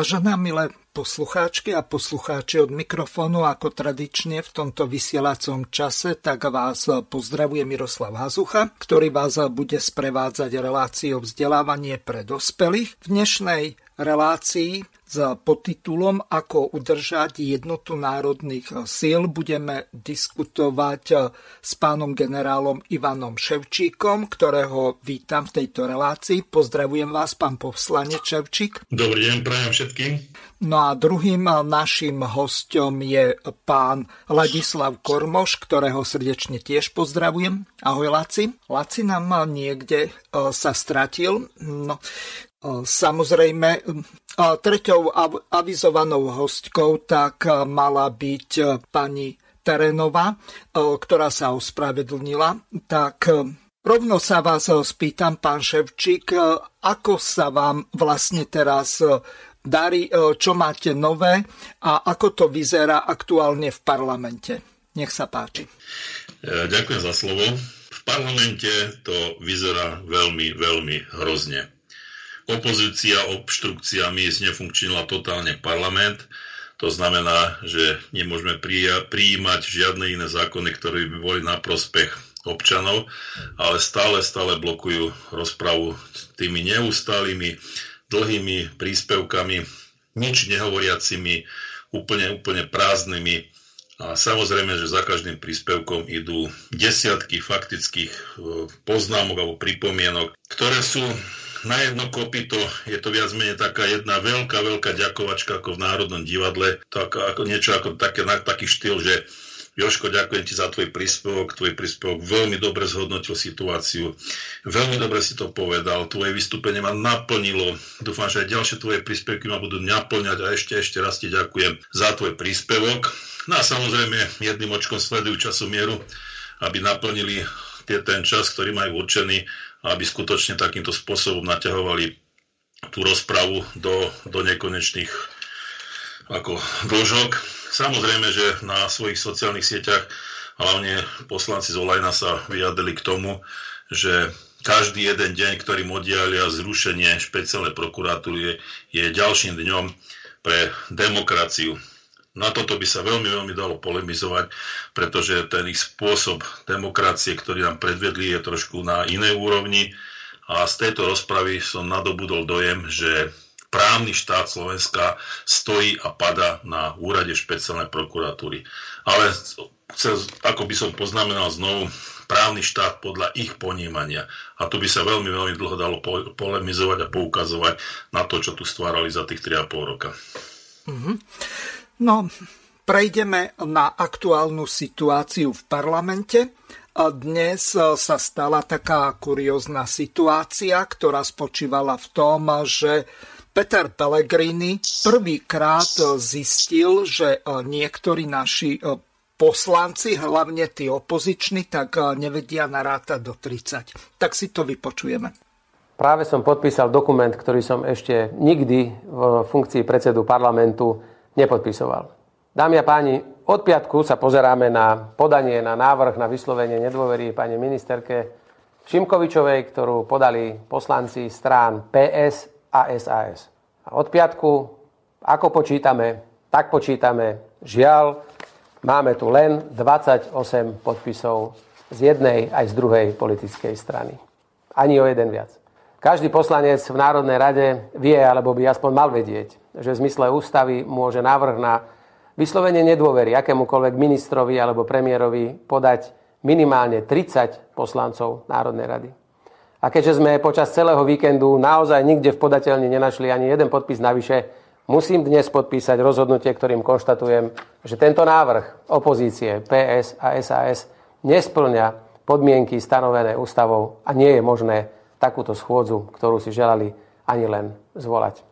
Vážená milé poslucháčky a poslucháči od mikrofónu, ako tradične v tomto vysielacom čase, tak vás pozdravuje Miroslav Hazucha, ktorý vás bude sprevádzať reláciou vzdelávanie pre dospelých. V dnešnej relácii s podtitulom Ako udržať jednotu národných síl budeme diskutovať s pánom generálom Ivanom Ševčíkom, ktorého vítam v tejto relácii. Pozdravujem vás, pán poslanec Ševčík. Dobrý deň, prajem všetkým. No a druhým našim hostom je pán Ladislav Kormoš, ktorého srdečne tiež pozdravujem. Ahoj, Laci. Laci nám niekde e, sa stratil. No, Samozrejme, treťou avizovanou hostkou tak mala byť pani Terenová, ktorá sa ospravedlnila. Tak rovno sa vás spýtam, pán Ševčík, ako sa vám vlastne teraz darí, čo máte nové a ako to vyzerá aktuálne v parlamente. Nech sa páči. Ďakujem za slovo. V parlamente to vyzerá veľmi, veľmi hrozne opozícia obštrukcia miest totálne parlament. To znamená, že nemôžeme prijímať žiadne iné zákony, ktoré by boli na prospech občanov, ale stále, stále blokujú rozpravu tými neustálými, dlhými príspevkami, nič nehovoriacimi, úplne, úplne prázdnymi. A samozrejme, že za každým príspevkom idú desiatky faktických e, poznámok alebo pripomienok, ktoré sú na jedno kopito je to viac menej taká jedna veľká, veľká ďakovačka ako v Národnom divadle, tak ako niečo ako také, na taký štýl, že Joško, ďakujem ti za tvoj príspevok. Tvoj príspevok veľmi dobre zhodnotil situáciu. Veľmi dobre si to povedal. Tvoje vystúpenie ma naplnilo. Dúfam, že aj ďalšie tvoje príspevky ma budú naplňať a ešte, ešte raz ti ďakujem za tvoj príspevok. No a samozrejme jedným očkom sledujú časomieru, aby naplnili ten čas, ktorý majú určený aby skutočne takýmto spôsobom naťahovali tú rozpravu do, do nekonečných ako dĺžok. Samozrejme, že na svojich sociálnych sieťach hlavne poslanci z Olajna sa vyjadrili k tomu, že každý jeden deň, ktorým oddialia zrušenie špeciálnej prokuratúry, je ďalším dňom pre demokraciu. Na toto by sa veľmi, veľmi dalo polemizovať, pretože ten ich spôsob demokracie, ktorý nám predvedli, je trošku na inej úrovni. A z tejto rozpravy som nadobudol dojem, že právny štát Slovenska stojí a pada na úrade špeciálnej prokuratúry. Ale ako by som poznamenal znovu, právny štát podľa ich ponímania. A tu by sa veľmi, veľmi dlho dalo polemizovať a poukazovať na to, čo tu stvárali za tých 3,5 roka. Mm-hmm. No, prejdeme na aktuálnu situáciu v parlamente. Dnes sa stala taká kuriózna situácia, ktorá spočívala v tom, že Peter Pellegrini prvýkrát zistil, že niektorí naši poslanci, hlavne tí opoziční, tak nevedia narátať do 30. Tak si to vypočujeme. Práve som podpísal dokument, ktorý som ešte nikdy v funkcii predsedu parlamentu nepodpisoval. Dámy a páni, od piatku sa pozeráme na podanie, na návrh na vyslovenie nedôvery pani ministerke Šimkovičovej, ktorú podali poslanci strán PS a SAS. A od piatku, ako počítame, tak počítame, žiaľ, máme tu len 28 podpisov z jednej aj z druhej politickej strany. Ani o jeden viac. Každý poslanec v Národnej rade vie, alebo by aspoň mal vedieť, že v zmysle ústavy môže návrh na vyslovenie nedôvery akémukoľvek ministrovi alebo premiérovi podať minimálne 30 poslancov Národnej rady. A keďže sme počas celého víkendu naozaj nikde v podateľni nenašli ani jeden podpis navyše, musím dnes podpísať rozhodnutie, ktorým konštatujem, že tento návrh opozície PS a SAS nesplňa podmienky stanovené ústavou a nie je možné takúto schôdzu, ktorú si želali ani len zvolať.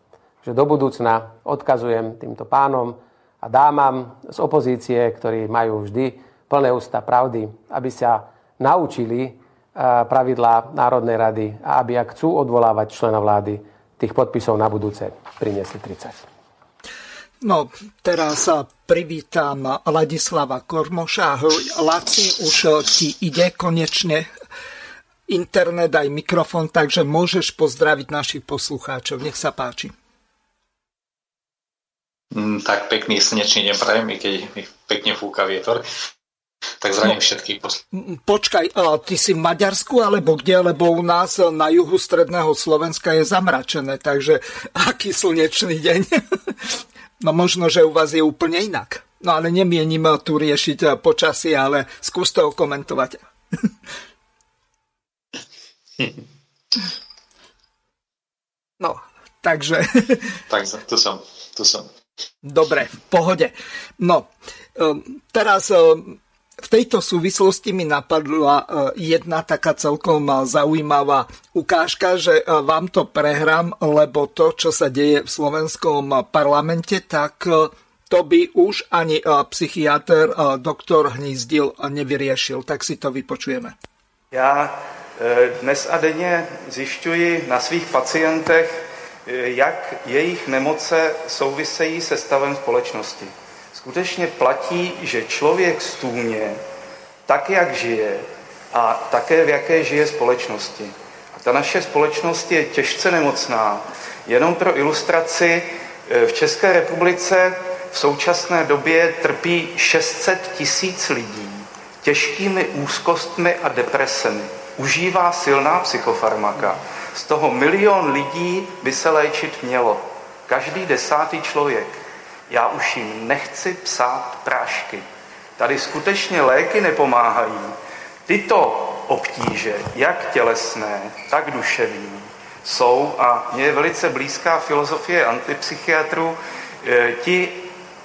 Že do budúcna odkazujem týmto pánom a dámam z opozície, ktorí majú vždy plné ústa pravdy, aby sa naučili pravidlá Národnej rady a aby ak chcú odvolávať člena vlády, tých podpisov na budúce priniesli 30. No, teraz privítam Ladislava Kormoša. Laci, už ti ide konečne internet aj mikrofon, takže môžeš pozdraviť našich poslucháčov. Nech sa páči. Mm, tak pekný slnečný deň prajem, keď mi pekne fúka vietor. Tak zdravím no, všetkých Počkaj, ty si v Maďarsku alebo kde? Lebo u nás na juhu stredného Slovenska je zamračené, takže aký slnečný deň. no možno, že u vás je úplne inak. No ale nemienim tu riešiť počasie, ale skús to komentovať. no, takže... tak tu som, tu som. Dobre, v pohode. No, um, teraz um, v tejto súvislosti mi napadla e, jedna taká celkom e, zaujímavá ukážka, že e, vám to prehrám, lebo to, čo sa deje v slovenskom parlamente, tak to by už ani psychiatr doktor Hnízdil nevyriešil. Tak si to vypočujeme. Já dnes a denně zjišťuji na svých pacientech, jak jejich nemoce souvisejí se stavem společnosti skutečně platí, že člověk stůně tak, jak žije a také v jaké žije společnosti. A ta naše společnost je těžce nemocná. Jenom pro ilustraci, e, v České republice v současné době trpí 600 tisíc lidí těžkými úzkostmi a depresemi. Užívá silná psychofarmaka. Z toho milion lidí by se léčit mělo. Každý desátý člověk já už jim nechci psát prášky. Tady skutečně léky nepomáhají. Tyto obtíže, jak tělesné, tak duševní, jsou, a mně je velice blízká filozofie antipsychiatrů, eh, ti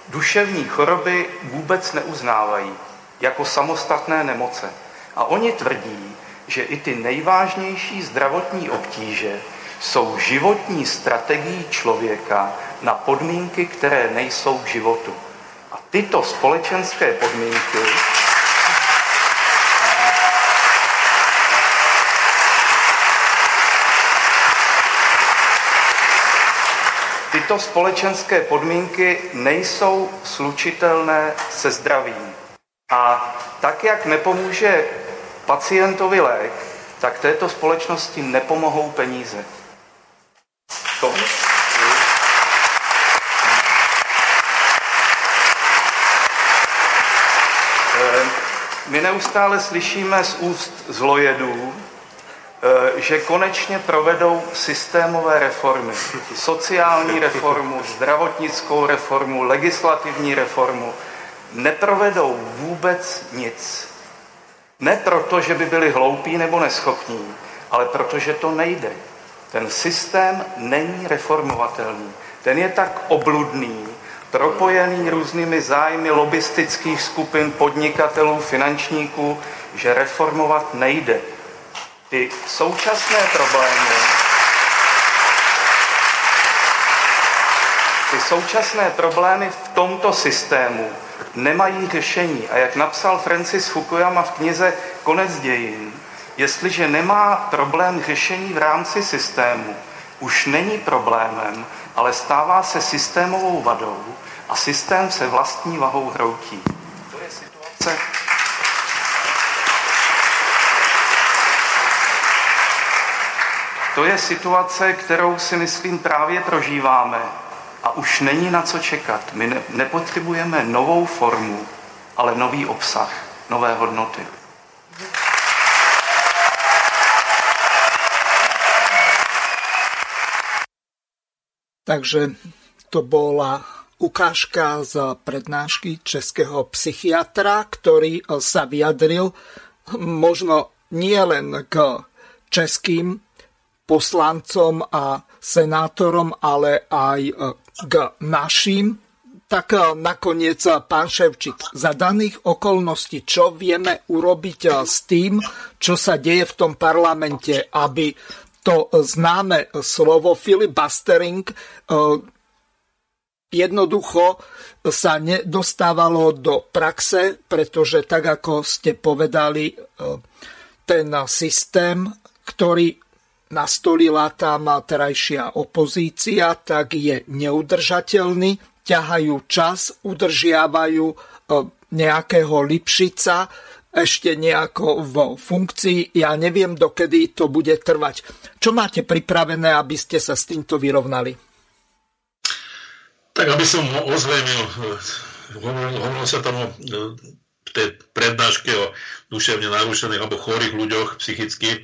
duševní choroby vůbec neuznávají jako samostatné nemoce. A oni tvrdí, že i ty nejvážnější zdravotní obtíže jsou životní strategií člověka na podmínky, které nejsou k životu. A tyto společenské podmínky Tyto společenské podmínky nejsou slučitelné se zdravím. A tak, jak nepomůže pacientovi lék, tak této společnosti nepomohou peníze. To My neustále slyšíme z úst zlojedů, eh, že konečně provedou systémové reformy. Sociální reformu, zdravotnickou reformu, legislativní reformu. Neprovedou vůbec nic. Ne proto, že by byli hloupí nebo neschopní, ale protože to nejde. Ten systém není reformovatelný. Ten je tak obludný, propojený různými zájmy lobistických skupin, podnikatelů, finančníků, že reformovat nejde. Ty současné problémy, ty současné problémy v tomto systému nemají řešení. A jak napsal Francis Fukuyama v knize Konec dějin, jestliže nemá problém řešení v rámci systému, už není problémem, ale stává se systémovou vadou a systém se vlastní vahou hroutí. To je situace, To je situace, kterou si myslím právě prožíváme a už není na co čekat. My ne, nepotřebujeme novou formu, ale nový obsah, nové hodnoty. Takže to bola ukážka z prednášky českého psychiatra, ktorý sa vyjadril možno nie len k českým poslancom a senátorom, ale aj k našim. Tak nakoniec, pán Ševčík, za daných okolností, čo vieme urobiť s tým, čo sa deje v tom parlamente, aby to známe slovo filibustering jednoducho sa nedostávalo do praxe, pretože tak ako ste povedali, ten systém, ktorý nastolila tam terajšia opozícia, tak je neudržateľný, ťahajú čas, udržiavajú nejakého Lipšica ešte nejako v funkcii. Ja neviem, dokedy to bude trvať. Čo máte pripravené, aby ste sa s týmto vyrovnali? Tak aby som ozrejmil, hovorilo sa tam o v tej prednáške o duševne narušených alebo chorých ľuďoch psychicky,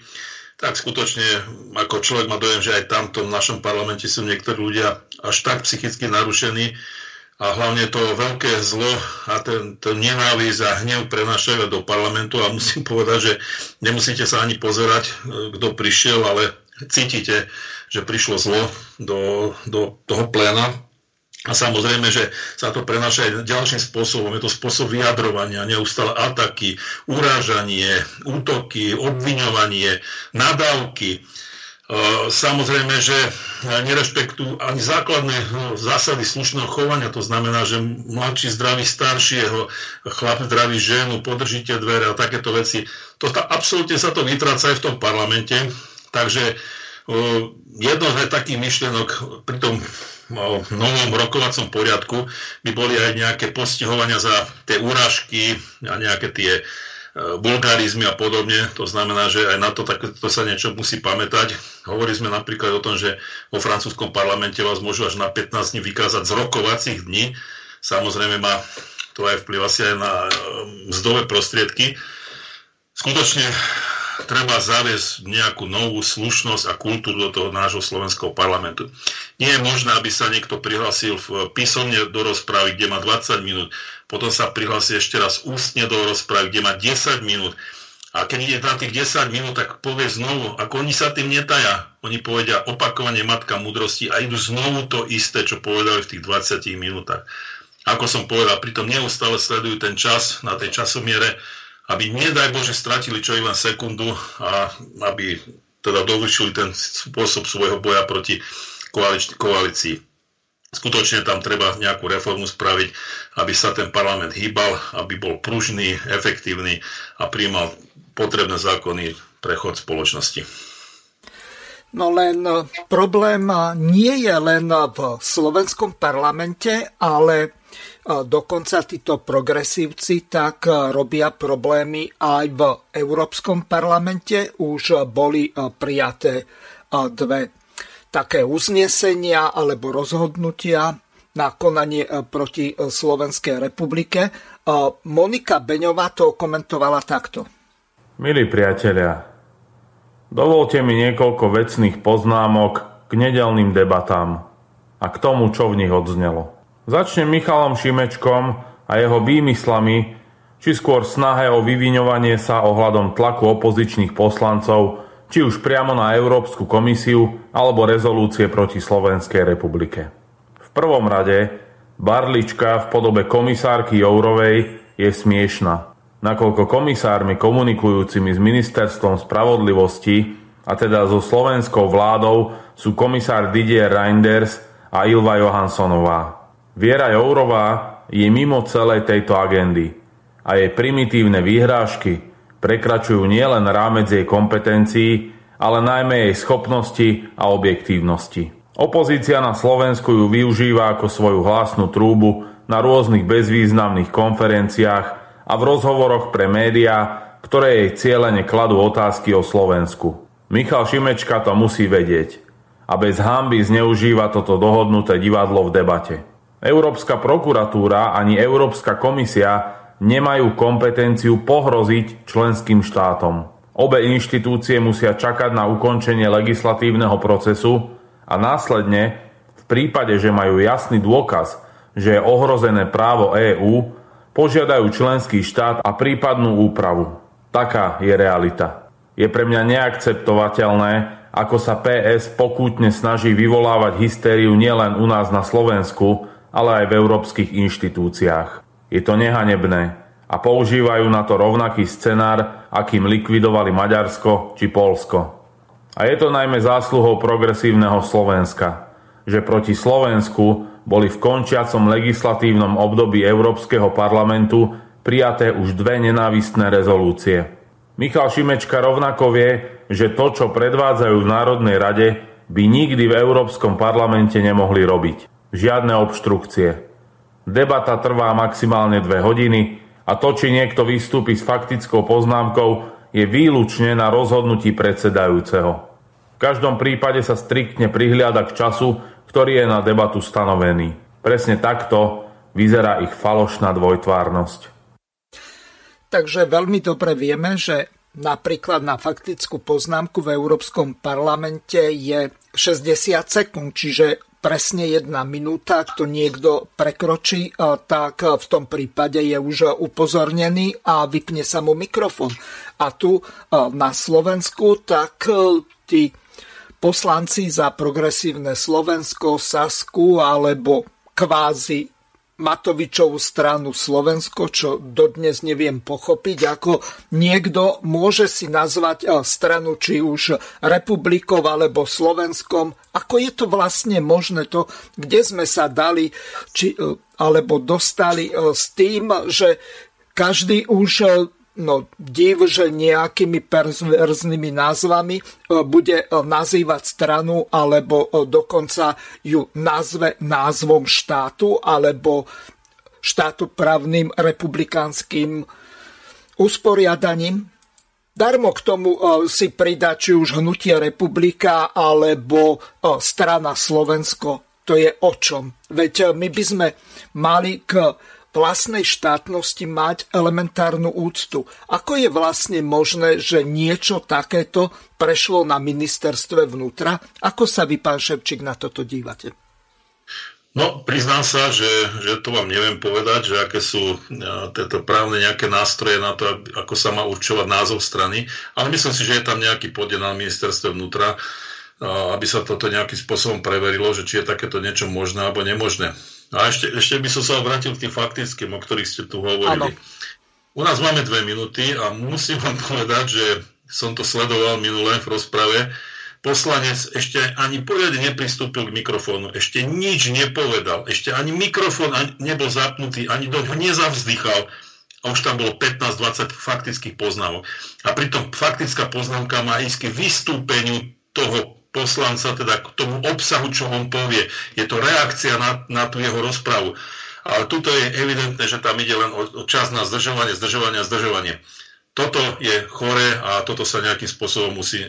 tak skutočne ako človek má dojem, že aj tamto v našom parlamente sú niektorí ľudia až tak psychicky narušení, a hlavne to veľké zlo a ten, ten nenávisť a hnev prenašajú do parlamentu a musím povedať, že nemusíte sa ani pozerať, e, kto prišiel, ale cítite, že prišlo zlo do, do toho pléna. A samozrejme, že sa to prenáša aj ďalším spôsobom. Je to spôsob vyjadrovania, neustále ataky, urážanie, útoky, obviňovanie, nadávky Samozrejme, že nerešpektujú ani základné no, zásady slušného chovania, to znamená, že mladší zdraví staršieho, chlap zdraví ženu, podržíte dvere a takéto veci. To, absolútne sa to vytráca aj v tom parlamente, takže jedno z takých myšlienok pri tom novom rokovacom poriadku by boli aj nejaké postihovania za tie úražky a nejaké tie bulgarizmy a podobne. To znamená, že aj na to, tak, to sa niečo musí pamätať. Hovorili sme napríklad o tom, že vo francúzskom parlamente vás môžu až na 15 dní vykázať z rokovacích dní. Samozrejme má to aj vplyv asi aj na um, mzdové prostriedky. Skutočne treba zaviesť nejakú novú slušnosť a kultúru do toho nášho slovenského parlamentu. Nie je možné, aby sa niekto prihlásil v písomne do rozprávy, kde má 20 minút, potom sa prihlási ešte raz ústne do rozpravy, kde má 10 minút. A keď ide na tých 10 minút, tak povie znovu, ako oni sa tým netaja. Oni povedia opakovanie matka múdrosti a idú znovu to isté, čo povedali v tých 20 minútach. Ako som povedal, pritom neustále sledujú ten čas na tej časomiere, aby nedaj Bože stratili čo i len sekundu a aby teda dovršili ten spôsob svojho boja proti koalícii skutočne tam treba nejakú reformu spraviť, aby sa ten parlament hýbal, aby bol pružný, efektívny a príjmal potrebné zákony pre chod spoločnosti. No len e, problém e, nie je len v slovenskom parlamente, ale dokonca títo progresívci tak robia problémy aj v Európskom parlamente. Už boli prijaté dve také uznesenia alebo rozhodnutia na konanie e, proti e, Slovenskej republike. E, Monika Beňová to komentovala takto. Milí priatelia, dovolte mi niekoľko vecných poznámok k nedelným debatám a k tomu, čo v nich odznelo. Začnem Michalom Šimečkom a jeho výmyslami, či skôr snahe o vyviňovanie sa ohľadom tlaku opozičných poslancov či už priamo na Európsku komisiu alebo rezolúcie proti Slovenskej republike. V prvom rade barlička v podobe komisárky Jourovej je smiešna, nakoľko komisármi komunikujúcimi s ministerstvom spravodlivosti a teda so slovenskou vládou sú komisár Didier Reinders a Ilva Johanssonová. Viera Jourová je mimo celej tejto agendy a jej primitívne výhrážky prekračujú nielen rámec jej kompetencií, ale najmä jej schopnosti a objektívnosti. Opozícia na Slovensku ju využíva ako svoju hlasnú trúbu na rôznych bezvýznamných konferenciách a v rozhovoroch pre médiá, ktoré jej cieľene kladú otázky o Slovensku. Michal Šimečka to musí vedieť a bez hamby zneužíva toto dohodnuté divadlo v debate. Európska prokuratúra ani Európska komisia nemajú kompetenciu pohroziť členským štátom. Obe inštitúcie musia čakať na ukončenie legislatívneho procesu a následne, v prípade, že majú jasný dôkaz, že je ohrozené právo EÚ, požiadajú členský štát a prípadnú úpravu. Taká je realita. Je pre mňa neakceptovateľné, ako sa PS pokútne snaží vyvolávať hystériu nielen u nás na Slovensku, ale aj v európskych inštitúciách. Je to nehanebné a používajú na to rovnaký scenár, akým likvidovali Maďarsko či Polsko. A je to najmä zásluhou progresívneho Slovenska, že proti Slovensku boli v končiacom legislatívnom období Európskeho parlamentu prijaté už dve nenávistné rezolúcie. Michal Šimečka rovnako vie, že to, čo predvádzajú v Národnej rade, by nikdy v Európskom parlamente nemohli robiť. Žiadne obštrukcie. Debata trvá maximálne dve hodiny a to, či niekto vystúpi s faktickou poznámkou, je výlučne na rozhodnutí predsedajúceho. V každom prípade sa striktne prihliada k času, ktorý je na debatu stanovený. Presne takto vyzerá ich falošná dvojtvárnosť. Takže veľmi dobre vieme, že napríklad na faktickú poznámku v Európskom parlamente je 60 sekúnd, čiže presne jedna minúta, ak to niekto prekročí, tak v tom prípade je už upozornený a vypne sa mu mikrofón. A tu na Slovensku, tak tí poslanci za progresívne Slovensko, Sasku alebo kvázi Matovičovú stranu Slovensko, čo dodnes neviem pochopiť, ako niekto môže si nazvať eh, stranu či už republikov alebo Slovenskom. Ako je to vlastne možné to, kde sme sa dali či, eh, alebo dostali eh, s tým, že každý už no, div, že nejakými perverznými názvami e, bude e, nazývať stranu alebo e, dokonca ju nazve názvom štátu alebo štátoprávnym republikánskym usporiadaním. Darmo k tomu si pridá či už hnutie republika alebo strana Slovensko. To je o čom. Veď my by sme mali k vlastnej štátnosti mať elementárnu úctu. Ako je vlastne možné, že niečo takéto prešlo na ministerstve vnútra? Ako sa vy, pán Ševčík, na toto dívate? No, priznám sa, že, že to vám neviem povedať, že aké sú tieto právne nejaké nástroje na to, ako sa má určovať názov strany, ale myslím si, že je tam nejaký podiel na ministerstve vnútra, aby sa toto nejakým spôsobom preverilo, že či je takéto niečo možné alebo nemožné. A ešte, ešte by som sa obrátil k tým faktickým, o ktorých ste tu hovorili. Ano. U nás máme dve minúty a musím vám povedať, že som to sledoval minulé v rozprave. Poslanec ešte ani poriadne nepristúpil k mikrofónu, ešte nič nepovedal, ešte ani mikrofón nebol zapnutý, ani do nezavzdychal a už tam bolo 15-20 faktických poznámok. A pritom faktická poznámka má ísť k vystúpeniu toho poslanca, teda k tomu obsahu, čo on povie. Je to reakcia na, na tú jeho rozpravu. Ale tuto je evidentné, že tam ide len o, o čas na zdržovanie, zdržovanie, zdržovanie. Toto je chore a toto sa nejakým spôsobom musí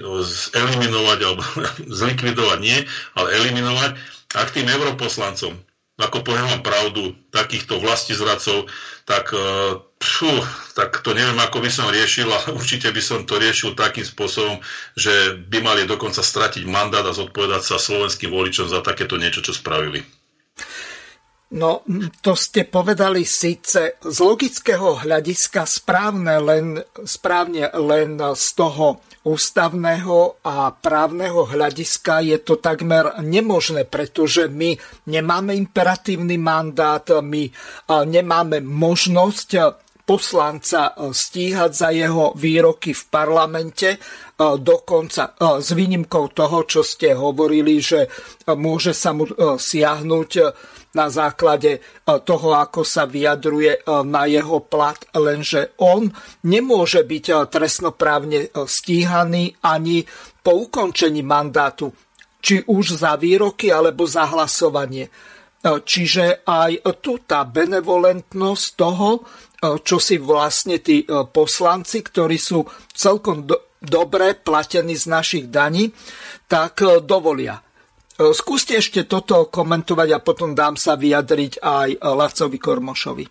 eliminovať alebo zlikvidovať nie, ale eliminovať. A tým europoslancom, ako poviem vám pravdu, takýchto vlastizradcov, tak pfú, tak to neviem, ako by som riešil, ale určite by som to riešil takým spôsobom, že by mali dokonca stratiť mandát a zodpovedať sa slovenským voličom za takéto niečo, čo spravili. No, to ste povedali síce z logického hľadiska správne len, správne len z toho ústavného a právneho hľadiska je to takmer nemožné, pretože my nemáme imperatívny mandát, my nemáme možnosť poslanca e, stíhať za jeho výroky v parlamente, e, dokonca e, s výnimkou toho, čo ste hovorili, že môže sa mu siahnuť na základe toho, ako sa vyjadruje na jeho plat, lenže on nemôže byť trestnoprávne stíhaný ani po ukončení mandátu, či už za výroky alebo za hlasovanie. Čiže aj tu tá benevolentnosť toho, E, čo si vlastne tí e, poslanci, ktorí sú celkom do, dobre platení z našich daní, tak e, dovolia. Skúste ešte toto komentovať a potom dám sa vyjadriť aj Lavcovi Kormošovi.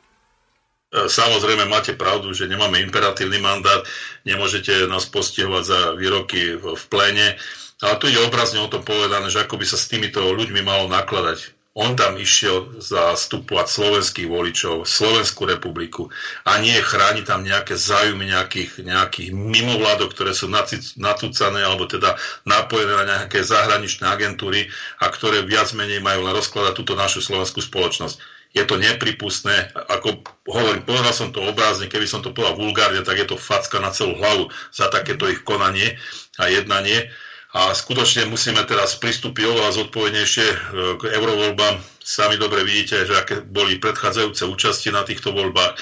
Samozrejme, máte pravdu, že nemáme imperatívny mandát, nemôžete nás postihovať za výroky v pléne, ale tu je obrazne o tom povedané, že ako by sa s týmito ľuďmi malo nakladať on tam išiel zastupovať slovenských voličov, Slovenskú republiku a nie chráni tam nejaké zájmy nejakých, nejakých mimovládok, ktoré sú natúcané alebo teda napojené na nejaké zahraničné agentúry a ktoré viac menej majú len rozkladať túto našu slovenskú spoločnosť. Je to nepripustné, ako hovorím, povedal som to obrazne, keby som to povedal vulgárne, tak je to facka na celú hlavu za takéto ich konanie a jednanie a skutočne musíme teraz pristúpiť oveľa zodpovednejšie e, k eurovoľbám. Sami dobre vidíte, že aké boli predchádzajúce účasti na týchto voľbách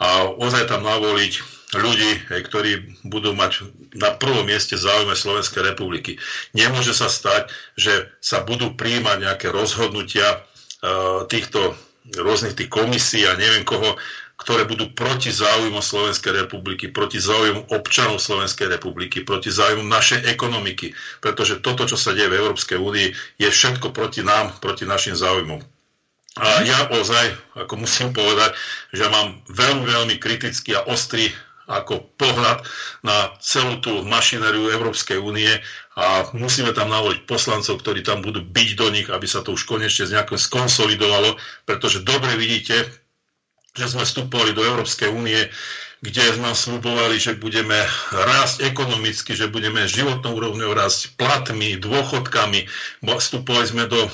a ozaj tam navoliť ľudí, ktorí budú mať na prvom mieste záujme Slovenskej republiky. Nemôže sa stať, že sa budú príjmať nejaké rozhodnutia e, týchto rôznych tých komisí a neviem koho, ktoré budú proti záujmu Slovenskej republiky, proti záujmu občanov Slovenskej republiky, proti záujmu našej ekonomiky. Pretože toto, čo sa deje v Európskej únii, je všetko proti nám, proti našim záujmom. A ja ozaj, ako musím povedať, že mám veľmi, veľmi kritický a ostrý ako pohľad na celú tú mašinériu Európskej únie a musíme tam navoliť poslancov, ktorí tam budú byť do nich, aby sa to už konečne nejako skonsolidovalo, pretože dobre vidíte, že sme vstupovali do Európskej únie, kde sme slubovali, že budeme rásť ekonomicky, že budeme životnou úrovňou rásť platmi, dôchodkami. Vstupovali sme do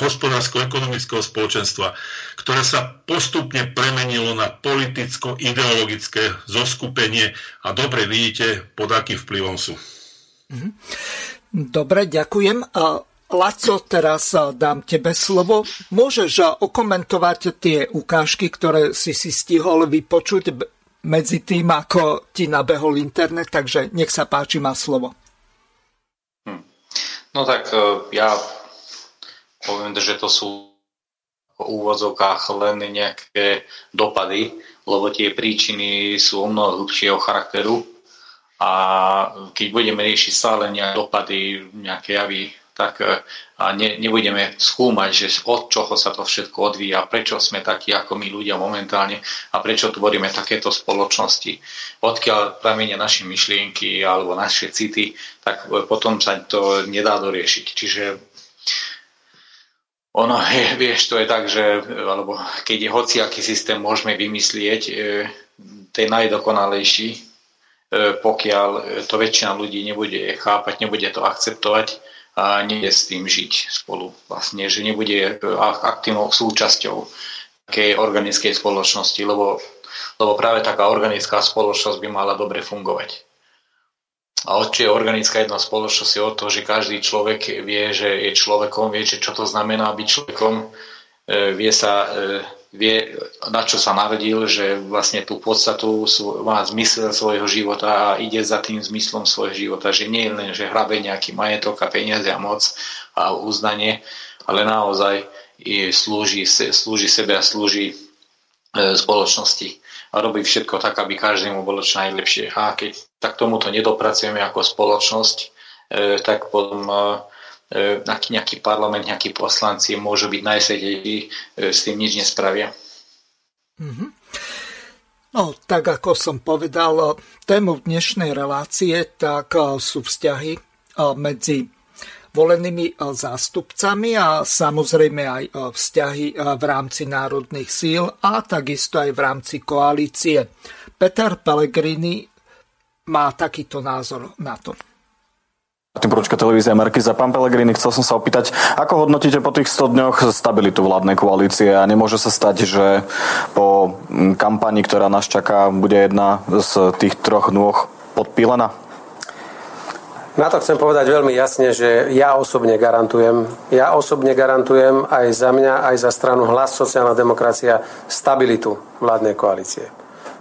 hospodársko-ekonomického spoločenstva, ktoré sa postupne premenilo na politicko-ideologické zoskupenie a dobre vidíte, pod akým vplyvom sú. Mhm. Dobre, ďakujem. Laco, teraz dám tebe slovo. Môžeš okomentovať tie ukážky, ktoré si si stihol vypočuť medzi tým, ako ti nabehol internet, takže nech sa páči, má slovo. Hm. No tak e, ja poviem, že to sú v úvodzovkách len nejaké dopady, lebo tie príčiny sú o mnoho hlubšieho charakteru a keď budeme riešiť stále nejaké dopady, nejaké javy tak e, a ne, nebudeme skúmať, že od čoho sa to všetko odvíja, prečo sme takí ako my ľudia momentálne a prečo tvoríme takéto spoločnosti. Odkiaľ pramenia naše myšlienky alebo naše city, tak e, potom sa to nedá doriešiť. Čiže ono, je, vieš, to je tak, že alebo keď je hociaký systém môžeme vymyslieť, e, ten najdokonalejší, pokiaľ to väčšina ľudí nebude chápať, nebude to akceptovať, a nie s tým žiť spolu. Vlastne, že nebude aktívnou súčasťou takej organickej spoločnosti, lebo, lebo práve taká organická spoločnosť by mala dobre fungovať. A čo je organická jedna spoločnosť je od toho, že každý človek vie, že je človekom, vie, že čo to znamená byť človekom, e, vie sa e, vie, na čo sa narodil, že vlastne tú podstatu má zmysel svojho života a ide za tým zmyslom svojho života, že nie len, že hrabe nejaký majetok a peniaze a moc a uznanie, ale naozaj slúži, slúži sebe a slúži e, spoločnosti a robí všetko tak, aby každému bolo čo najlepšie. A keď tak tomuto nedopracujeme ako spoločnosť, e, tak potom e, E, nejaký parlament, nejakí poslanci môžu byť najsvedejší, e, s tým nič nespravia. Mm-hmm. No, tak ako som povedal, tému dnešnej relácie tak e, sú vzťahy medzi volenými zástupcami a samozrejme aj vzťahy v rámci národných síl a takisto aj v rámci koalície. Peter Pellegrini má takýto názor na to. Tým Poručka televízia Markiza. Pán Pelegrini, chcel som sa opýtať, ako hodnotíte po tých 100 dňoch stabilitu vládnej koalície a nemôže sa stať, že po kampani, ktorá nás čaká, bude jedna z tých troch nôh podpílená? Na to chcem povedať veľmi jasne, že ja osobne garantujem, ja osobne garantujem aj za mňa, aj za stranu Hlas sociálna demokracia stabilitu vládnej koalície.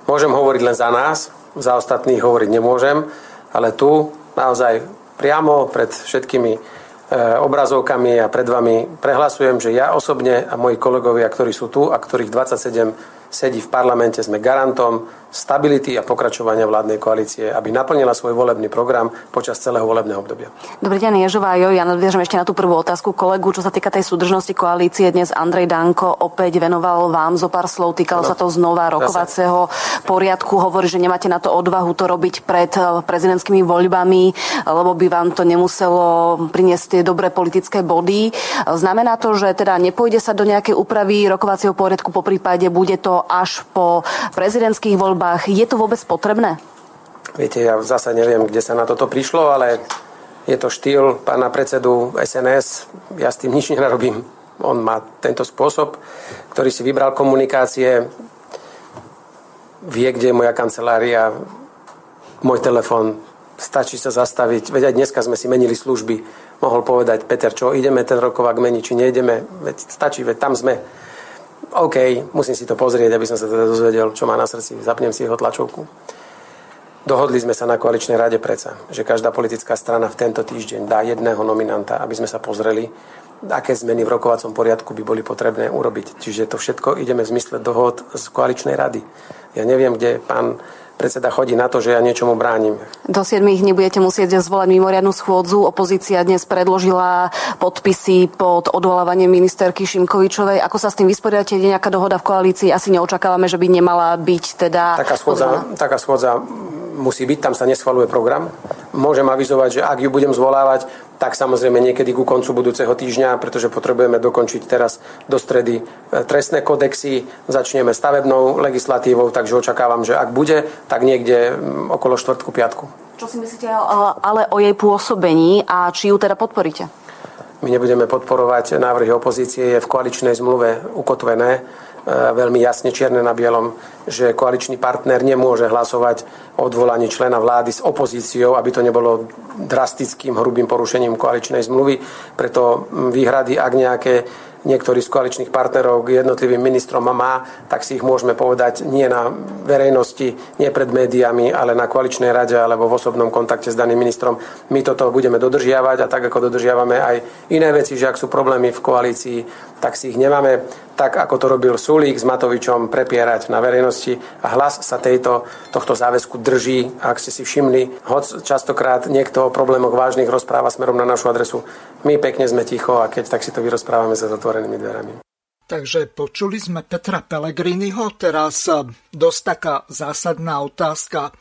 Môžem hovoriť len za nás, za ostatných hovoriť nemôžem, ale tu naozaj priamo pred všetkými e, obrazovkami a pred vami. Prehlasujem, že ja osobne a moji kolegovia, ktorí sú tu a ktorých 27 sedí v parlamente, sme garantom stability a pokračovania vládnej koalície, aby naplnila svoj volebný program počas celého volebného obdobia. Dobrý deň, Ježová Jo. Ja nadviežem ešte na tú prvú otázku kolegu, čo sa týka tej súdržnosti koalície. Dnes Andrej Danko opäť venoval vám zo pár slov, týkalo no, sa to znova rokovacieho poriadku. Hovorí, že nemáte na to odvahu to robiť pred eh, prezidentskými voľbami, lebo by vám to nemuselo priniesť tie dobré politické body. Znamená to, že teda nepôjde sa do nejakej úpravy rokovacieho poriadku, po prípade bude to až po prezidentských voľbách. Je to vôbec potrebné? Viete, ja zase neviem, kde sa na toto prišlo, ale je to štýl pána predsedu SNS. Ja s tým nič nenarobím. On má tento spôsob, ktorý si vybral komunikácie, vie, kde je moja kancelária, môj telefon, stačí sa zastaviť. Veď aj dneska sme si menili služby. Mohol povedať, Peter, čo, ideme ten rokovák meniť, či nejdeme. Veď stačí, veď tam sme. OK, musím si to pozrieť, aby som sa teda dozvedel, čo má na srdci. Zapnem si jeho tlačovku. Dohodli sme sa na koaličnej rade predsa, že každá politická strana v tento týždeň dá jedného nominanta, aby sme sa pozreli, aké zmeny v rokovacom poriadku by boli potrebné urobiť. Čiže to všetko ideme v zmysle dohod z koaličnej rady. Ja neviem, kde pán predseda chodí na to, že ja niečomu bránim. Do 7 nebudete musieť zvolať mimoriadnu schôdzu. Opozícia dnes predložila podpisy pod odvolávanie ministerky Šimkovičovej. Ako sa s tým vysporiadate? Je nejaká dohoda v koalícii? Asi neočakávame, že by nemala byť teda... Taká schôdza, taká schôdza musí byť, tam sa neschvaluje program. Môžem avizovať, že ak ju budem zvolávať, tak samozrejme niekedy ku koncu budúceho týždňa, pretože potrebujeme dokončiť teraz do stredy e, trestné kodexy, začneme stavebnou legislatívou, takže očakávam, že ak bude, tak niekde okolo štvrtku, piatku. Čo si myslíte ale o jej pôsobení a či ju teda podporíte? My nebudeme podporovať návrhy opozície, je v koaličnej zmluve ukotvené E, veľmi jasne čierne na bielom, že koaličný partner nemôže hlasovať o odvolaní člena vlády s opozíciou, aby to nebolo drastickým, hrubým porušením koaličnej zmluvy. Preto výhrady, ak nejaké niektorý z koaličných partnerov k jednotlivým ministrom má, tak si ich môžeme povedať nie na verejnosti, nie pred médiami, ale na koaličnej rade alebo v osobnom kontakte s daným ministrom. My toto budeme dodržiavať a tak ako dodržiavame aj iné veci, že ak sú problémy v koalícii, tak si ich nemáme tak ako to robil Sulík s Matovičom, prepierať na verejnosti a hlas sa tejto, tohto záväzku drží. Ak ste si všimli, hoď častokrát niekto o problémoch vážnych rozpráva smerom na našu adresu, my pekne sme ticho a keď tak si to vyrozprávame za zatvorenými dverami. Takže počuli sme Petra Pellegriniho, teraz e, dosť taká zásadná otázka.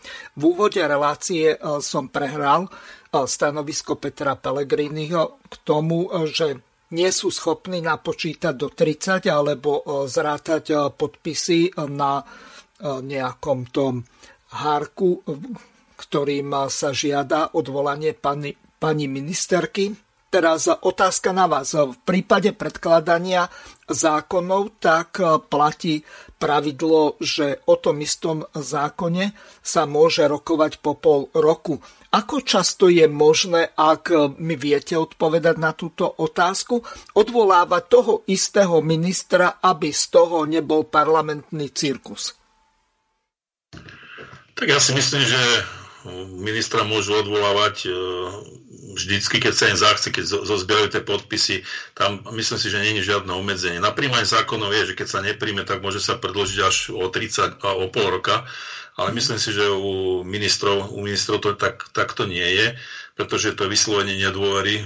V úvode relácie e, som prehral e, stanovisko Petra Pellegriniho k tomu, že nie sú schopní napočítať do 30 alebo e, zrátať e, podpisy na e, nejakom tom hárku, ktorým sa žiada odvolanie pani, pani ministerky. Teraz otázka na vás. V prípade predkladania zákonov tak platí pravidlo, že o tom istom zákone sa môže rokovať po pol roku. Ako často je možné, ak mi viete odpovedať na túto otázku, odvolávať toho istého ministra, aby z toho nebol parlamentný cirkus? Tak ja si myslím, že ministra môžu odvolávať e, vždycky, keď sa im zachce, keď zozbierajú tie podpisy, tam myslím si, že je žiadne obmedzenie. Na príjmanie zákonov je, že keď sa nepríjme, tak môže sa predložiť až o 30 a o pol roka ale myslím si, že u ministrov, u ministrov to tak, tak to nie je, pretože to je vyslovenie nedôvery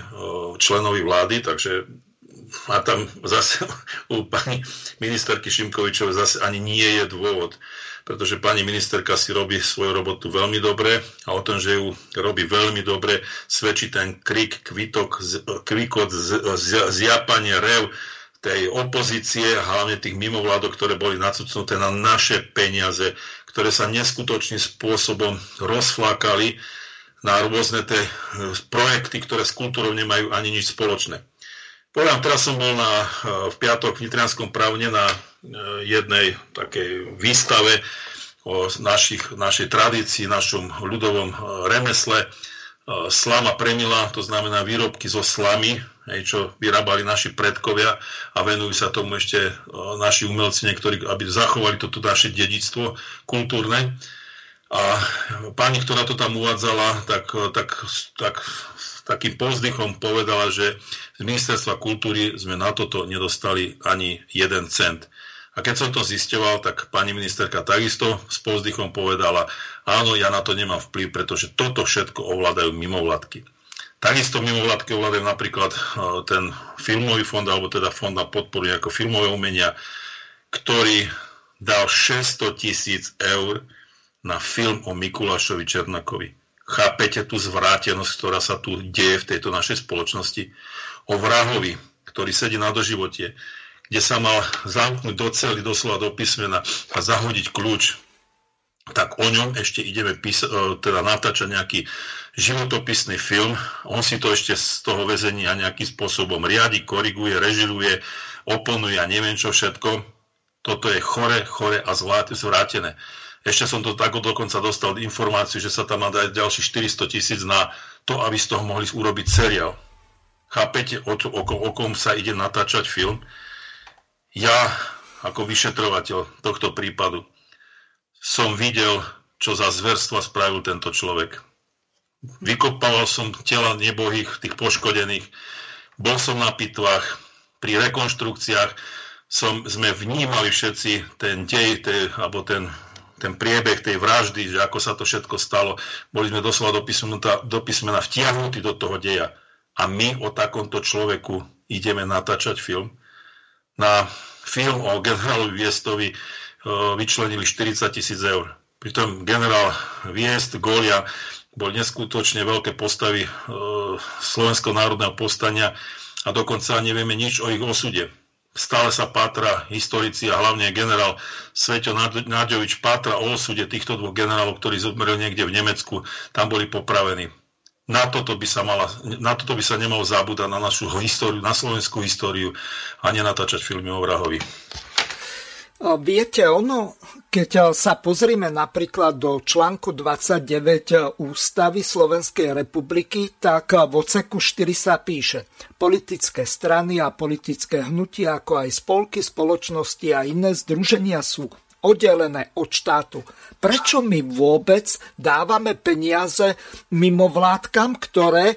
členovi vlády, takže a tam zase u pani ministerky Šimkovičovej zase ani nie je dôvod, pretože pani ministerka si robí svoju robotu veľmi dobre a o tom, že ju robí veľmi dobre, svedčí ten krik, kvitok, kvikot, zjapanie, rev tej opozície a hlavne tých mimovládok, ktoré boli nacucnuté na naše peniaze, ktoré sa neskutočným spôsobom rozflákali na rôzne tie e, projekty, ktoré s kultúrou nemajú ani nič spoločné. Poviem, teraz som bol na, e, v piatok v Nitrianskom právne na e, jednej takej výstave o našich, našej tradícii, našom ľudovom remesle. Slama premila, to znamená výrobky zo slamy, čo vyrábali naši predkovia a venujú sa tomu ešte e, naši umelci niektorí, aby zachovali toto naše dedictvo kultúrne. A pani, ktorá to tam uvádzala, tak, e, tak, tak takým pozdychom povedala, že z ministerstva kultúry sme na toto nedostali ani jeden cent. A keď som to zisťoval, tak pani ministerka takisto s pozdychom povedala, áno, ja na to nemám vplyv, pretože toto všetko ovládajú mimovládky. Takisto mimovládky ovládajú napríklad e, ten filmový fond, alebo teda fond na podporu ako filmové umenia, ktorý dal 600 tisíc eur na film o Mikulášovi Černakovi. Chápete tú zvrátenosť, ktorá sa tu deje v tejto našej spoločnosti? O vrahovi, ktorý sedí na doživote, kde sa mal zamknúť do cely, doslova do písmena a zahodiť kľúč tak o ňom ešte ideme písa- e, teda natáčať nejaký životopisný film. On si to ešte z toho väzenia nejakým spôsobom riadi, koriguje, režiruje, oponuje a neviem čo všetko. Toto je chore, chore a zvrátené. Ešte som to tak dokonca dostal informáciu, že sa tam má dať ďalších 400 tisíc na to, aby z toho mohli urobiť seriál. Chápete, o, o, o kom sa ide natáčať film? Ja, ako vyšetrovateľ tohto prípadu, som videl, čo za zverstva spravil tento človek. Vykopával som tela nebohých, tých poškodených. Bol som na pitvách, pri rekonštrukciách som, sme vnímali všetci ten dej, tej, alebo ten ten priebeh tej vraždy, že ako sa to všetko stalo. Boli sme doslova do písmena vtiahnutí do toho deja. A my o takomto človeku ideme natáčať film. Na film o generálovi Viestovi e, vyčlenili 40 tisíc eur. Pritom generál Viest, Golia, bol neskutočne veľké postavy e, Slovenského národného povstania a dokonca nevieme nič o ich osude stále sa pátra historici a hlavne generál Sveto Náďovič pátra o osude týchto dvoch generálov, ktorí zomreli niekde v Nemecku, tam boli popravení. Na toto, by sa mala, na toto by sa nemalo zabúdať na našu históriu, na slovenskú históriu a nenatáčať filmy o vrahovi. Viete, ono, keď sa pozrieme napríklad do článku 29 Ústavy Slovenskej republiky, tak v oceku 4 sa píše politické strany a politické hnutia, ako aj spolky, spoločnosti a iné združenia sú oddelené od štátu. Prečo my vôbec dávame peniaze mimovládkam, ktoré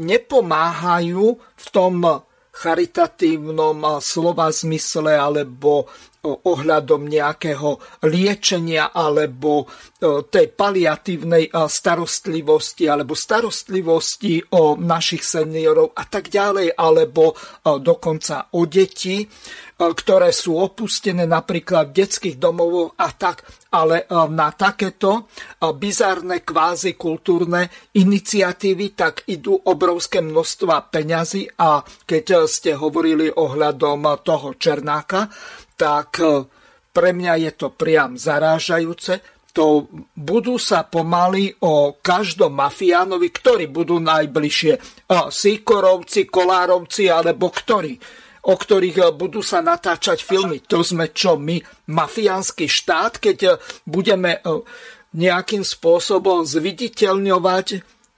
nepomáhajú v tom charitatívnom slova zmysle alebo ohľadom nejakého liečenia alebo tej paliatívnej starostlivosti alebo starostlivosti o našich seniorov a tak ďalej, alebo dokonca o deti ktoré sú opustené napríklad v detských domov a tak, ale e, na takéto e, bizarné kvázi kultúrne iniciatívy tak idú obrovské množstva peňazí a keď ste hovorili ohľadom toho Černáka, tak pre mňa je to priam zarážajúce, to budú sa pomaly o každom mafiánovi, ktorí budú najbližšie. Sikorovci, Kolárovci alebo ktorí o ktorých eh, budú sa natáčať filmy. To sme čo my, mafiánsky štát, keď eh, budeme eh, nejakým spôsobom zviditeľňovať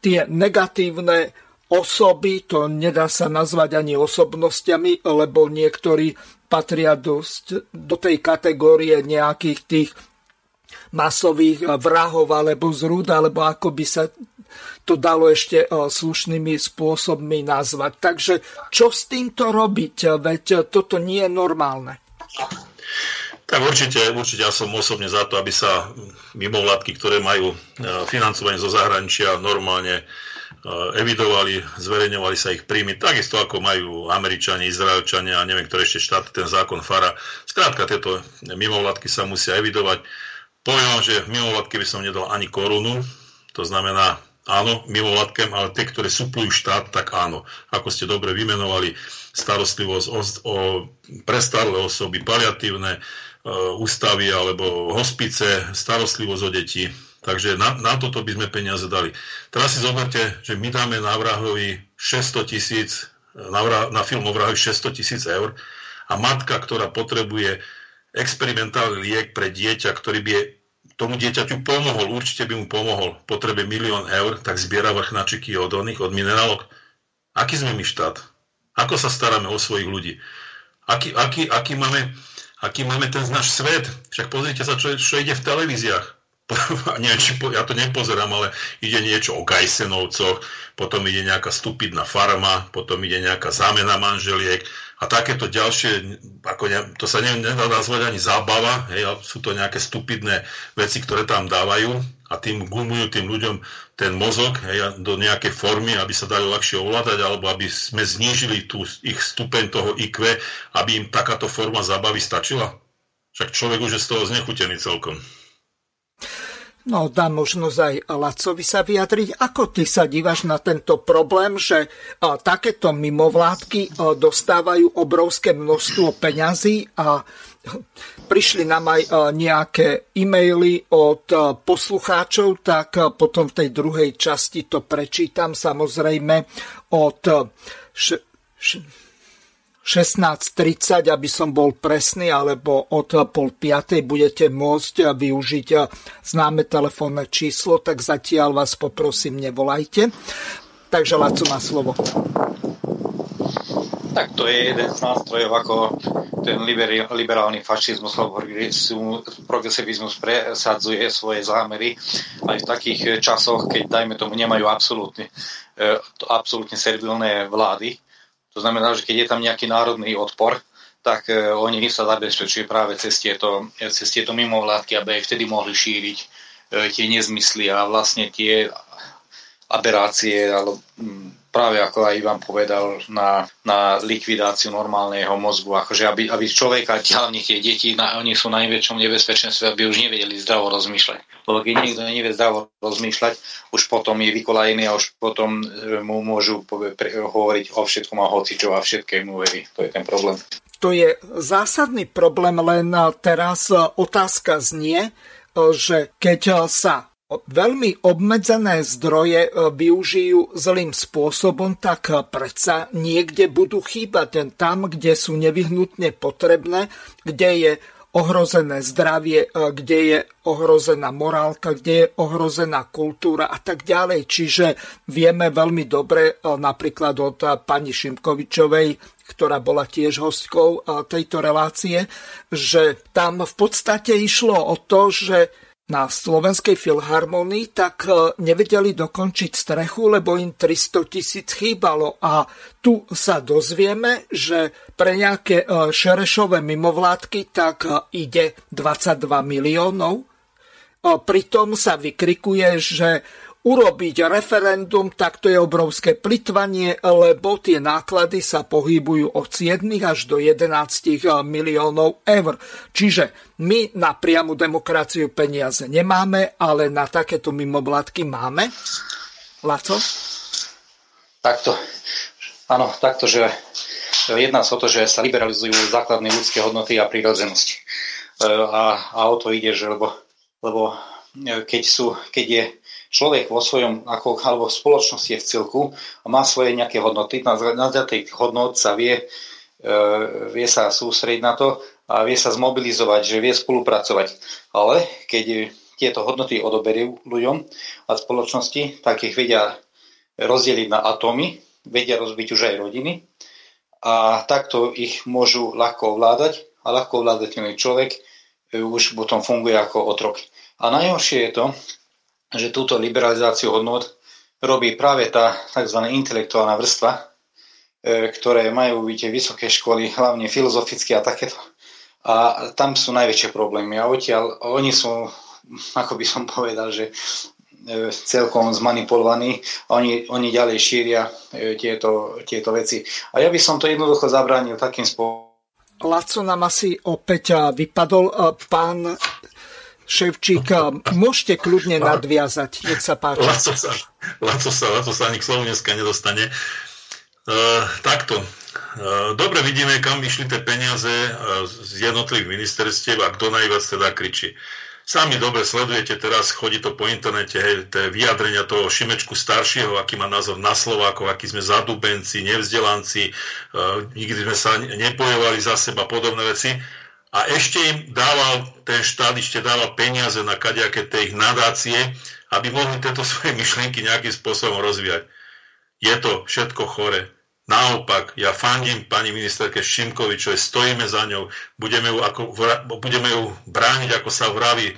tie negatívne osoby, to nedá sa nazvať ani osobnostiami, lebo niektorí patria dosť do tej kategórie nejakých tých masových vrahov alebo zrúd, alebo ako by sa to dalo ešte e, slušnými spôsobmi nazvať. Takže čo s týmto robiť? Veď toto nie je normálne. Tak určite, určite ja som osobne za to, aby sa mimovládky, ktoré majú e, financovanie zo zahraničia, normálne e, evidovali, zverejňovali sa ich príjmy, takisto ako majú Američania, Izraelčania a neviem, ktoré ešte štáty, ten zákon FARA. Skrátka, tieto mimovládky sa musia evidovať. Poviem že mimovládky by som nedal ani korunu, to znamená, áno, mimovládkem, ale tie, ktoré suplujú štát, tak áno. Ako ste dobre vymenovali, starostlivosť o, o prestarlé osoby, paliatívne e, ústavy alebo hospice, starostlivosť o deti. Takže na, na toto by sme peniaze dali. Teraz si zoberte, že my dáme návrahovi 600 tisíc, na, na film o vrahovi 600 tisíc eur a matka, ktorá potrebuje experimentálny liek pre dieťa, ktorý by tomu dieťaťu pomohol, určite by mu pomohol, potrebe milión eur, tak zbiera vrchnačiky od oných, od minerálok. Aký sme my štát? Ako sa staráme o svojich ľudí? Aký, aký, aký, máme, aký máme ten náš svet? Však pozrite sa, čo, čo ide v televíziách. Neviem, či po, ja to nepozerám, ale ide niečo o Gajsenovcoch, potom ide nejaká stupidná farma, potom ide nejaká zámena manželiek, a takéto ďalšie, ako ne, to sa nedá nazvať ani zábava, hej, sú to nejaké stupidné veci, ktoré tam dávajú a tým gumujú tým ľuďom ten mozog hej, do nejakej formy, aby sa dali ľahšie ovládať, alebo aby sme znížili tú, ich stupeň toho IQ, aby im takáto forma zábavy stačila. Však človek už je z toho znechutený celkom. No, dá možnosť aj Lacovi sa vyjadriť. Ako ty sa dívaš na tento problém, že takéto mimovládky dostávajú obrovské množstvo peňazí a prišli nám aj nejaké e-maily od poslucháčov, tak potom v tej druhej časti to prečítam samozrejme od š, š, 16.30, aby som bol presný, alebo od pol piatej budete môcť využiť známe telefónne číslo, tak zatiaľ vás poprosím, nevolajte. Takže Laco má slovo. Tak to je jeden z nástrojov, ako ten liberálny fašizmus alebo progresivizmus presadzuje svoje zámery aj v takých časoch, keď, dajme tomu, nemajú absolútne, absolútne servilné vlády. To znamená, že keď je tam nejaký národný odpor, tak oni sa zabezpečujú práve cez tieto, cez tieto mimovládky, aby aj vtedy mohli šíriť tie nezmysly a vlastne tie aberácie, ale práve ako aj Ivan povedal, na, na likvidáciu normálneho mozgu, akože aby, aby človeka, hlavne tie deti, na, oni sú na najväčšom nebezpečenstve, aby už nevedeli zdravo rozmýšľať. Lebo keď niekto nevie zdravo rozmýšľať, už potom je vykolajený a už potom e, mu môžu povie, pre, hovoriť o všetkom a hocičo a všetkému verí. To je ten problém. To je zásadný problém, len teraz otázka znie, že keď sa veľmi obmedzené zdroje e, využijú zlým spôsobom, tak e, predsa niekde budú chýbať. Tam, kde sú nevyhnutne potrebné, kde je ohrozené zdravie, e, kde je ohrozená morálka, kde je ohrozená kultúra a tak ďalej.Čiže vieme veľmi dobre napríklad od pani Šimkovičovej, ktorá bola tiež hostkou tejto relácie, že tam v podstate išlo o to, že na Slovenskej filharmonii, tak e, nevedeli dokončiť strechu, lebo im 300 tisíc chýbalo. A tu sa dozvieme, že pre nejaké e, šerešové mimovládky tak e, ide 22 miliónov. Pritom sa vykrikuje, že urobiť referendum, tak to je obrovské plitvanie, lebo tie náklady sa pohybujú od 7 až do 11 miliónov eur. Čiže my na priamu demokraciu peniaze nemáme, ale na takéto mimovládky máme. Laco? Takto. Áno, takto, že jedná sa o to, že sa liberalizujú základné ľudské hodnoty a prírodzenosť. E, a, a o to ide, že lebo, lebo e, keď, sú, keď je človek vo svojom, ako, alebo v spoločnosti je v celku a má svoje nejaké hodnoty, na základe tých hodnot sa vie, e, vie sa sústrediť na to a vie sa zmobilizovať, že vie spolupracovať. Ale keď tieto hodnoty odoberú ľuďom a spoločnosti, tak ich vedia rozdeliť na atómy, vedia rozbiť už aj rodiny a takto ich môžu ľahko ovládať a ľahko ovládateľný človek e, už potom funguje ako otrok. A najhoršie je to, že túto liberalizáciu hodnot robí práve tá tzv. intelektuálna vrstva, e, ktoré majú byť vysoké školy, hlavne filozofické a takéto. A tam sú najväčšie problémy. A odtiaľ oni sú, ako by som povedal, že e, celkom zmanipulovaní. Oni, oni ďalej šíria e, tieto, tieto veci. A ja by som to jednoducho zabránil takým spôsobom. Laco nám asi opäť vypadol. Pán Ševčík, môžete kľudne nadviazať, nech sa páči. Laco sa, Laco sa, Laco sa ani k slovu dneska nedostane. Uh, takto. Uh, dobre vidíme, kam vyšli tie peniaze uh, z jednotlivých ministerstiev a kto najviac teda kričí. Sami dobre sledujete teraz, chodí to po internete, hej, tie vyjadrenia toho Šimečku staršieho, aký má názov na Slovákov, aký sme zadubenci, nevzdelanci, uh, nikdy sme sa nepojovali za seba, podobné veci a ešte im dával, ten štát ešte dával peniaze na kadejaké tie ich nadácie, aby mohli tieto svoje myšlienky nejakým spôsobom rozvíjať. Je to všetko chore. Naopak, ja fandím pani ministerke Šimkovičovej, stojíme za ňou, budeme ju, ako, budeme ju brániť, ako sa vraví,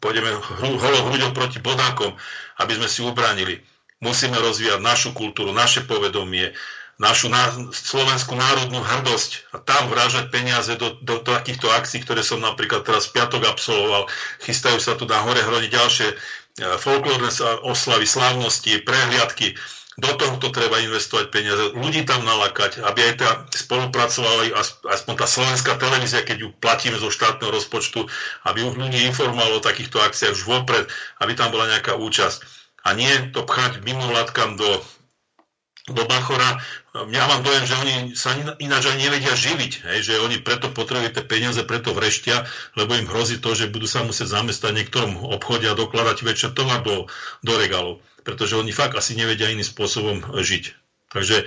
pôjdeme holou hrudou proti bodákom, aby sme si ubránili. Musíme rozvíjať našu kultúru, naše povedomie, našu ná, slovenskú národnú hrdosť a tam vrážať peniaze do, do, takýchto akcií, ktoré som napríklad teraz v piatok absolvoval. Chystajú sa tu na hore hrodi ďalšie e, folklórne oslavy, slávnosti, prehliadky. Do tohto treba investovať peniaze, ľudí tam nalakať, aby aj tá spolupracovali, aspoň tá slovenská televízia, keď ju platíme zo štátneho rozpočtu, aby ľudí informovalo o takýchto akciách už vopred, aby tam bola nejaká účasť. A nie to pchať mimovládkam do do Bachora, ja mám dojem, že oni sa ináč ani nevedia živiť, hej, že oni preto potrebujú tie peniaze, preto vreštia, lebo im hrozí to, že budú sa musieť zamestať niektorom obchode a dokladať väčšie tovar do, do regálov, pretože oni fakt asi nevedia iným spôsobom žiť. Takže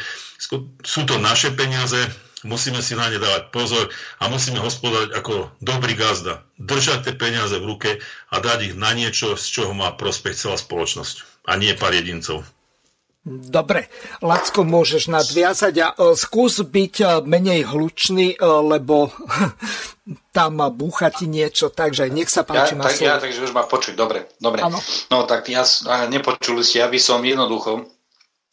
sú to naše peniaze, musíme si na ne dávať pozor a musíme hospodať ako dobrý gazda. Držať tie peniaze v ruke a dať ich na niečo, z čoho má prospech celá spoločnosť a nie pár jedincov. Dobre, Lacko, môžeš nadviazať a uh, skús byť uh, menej hlučný, uh, lebo tam búcha ti niečo, takže nech sa páči. Ja, tak, ja, takže už ma počuť, dobre, dobre. Ano. No tak ja, nepočuli ste, ja by som jednoducho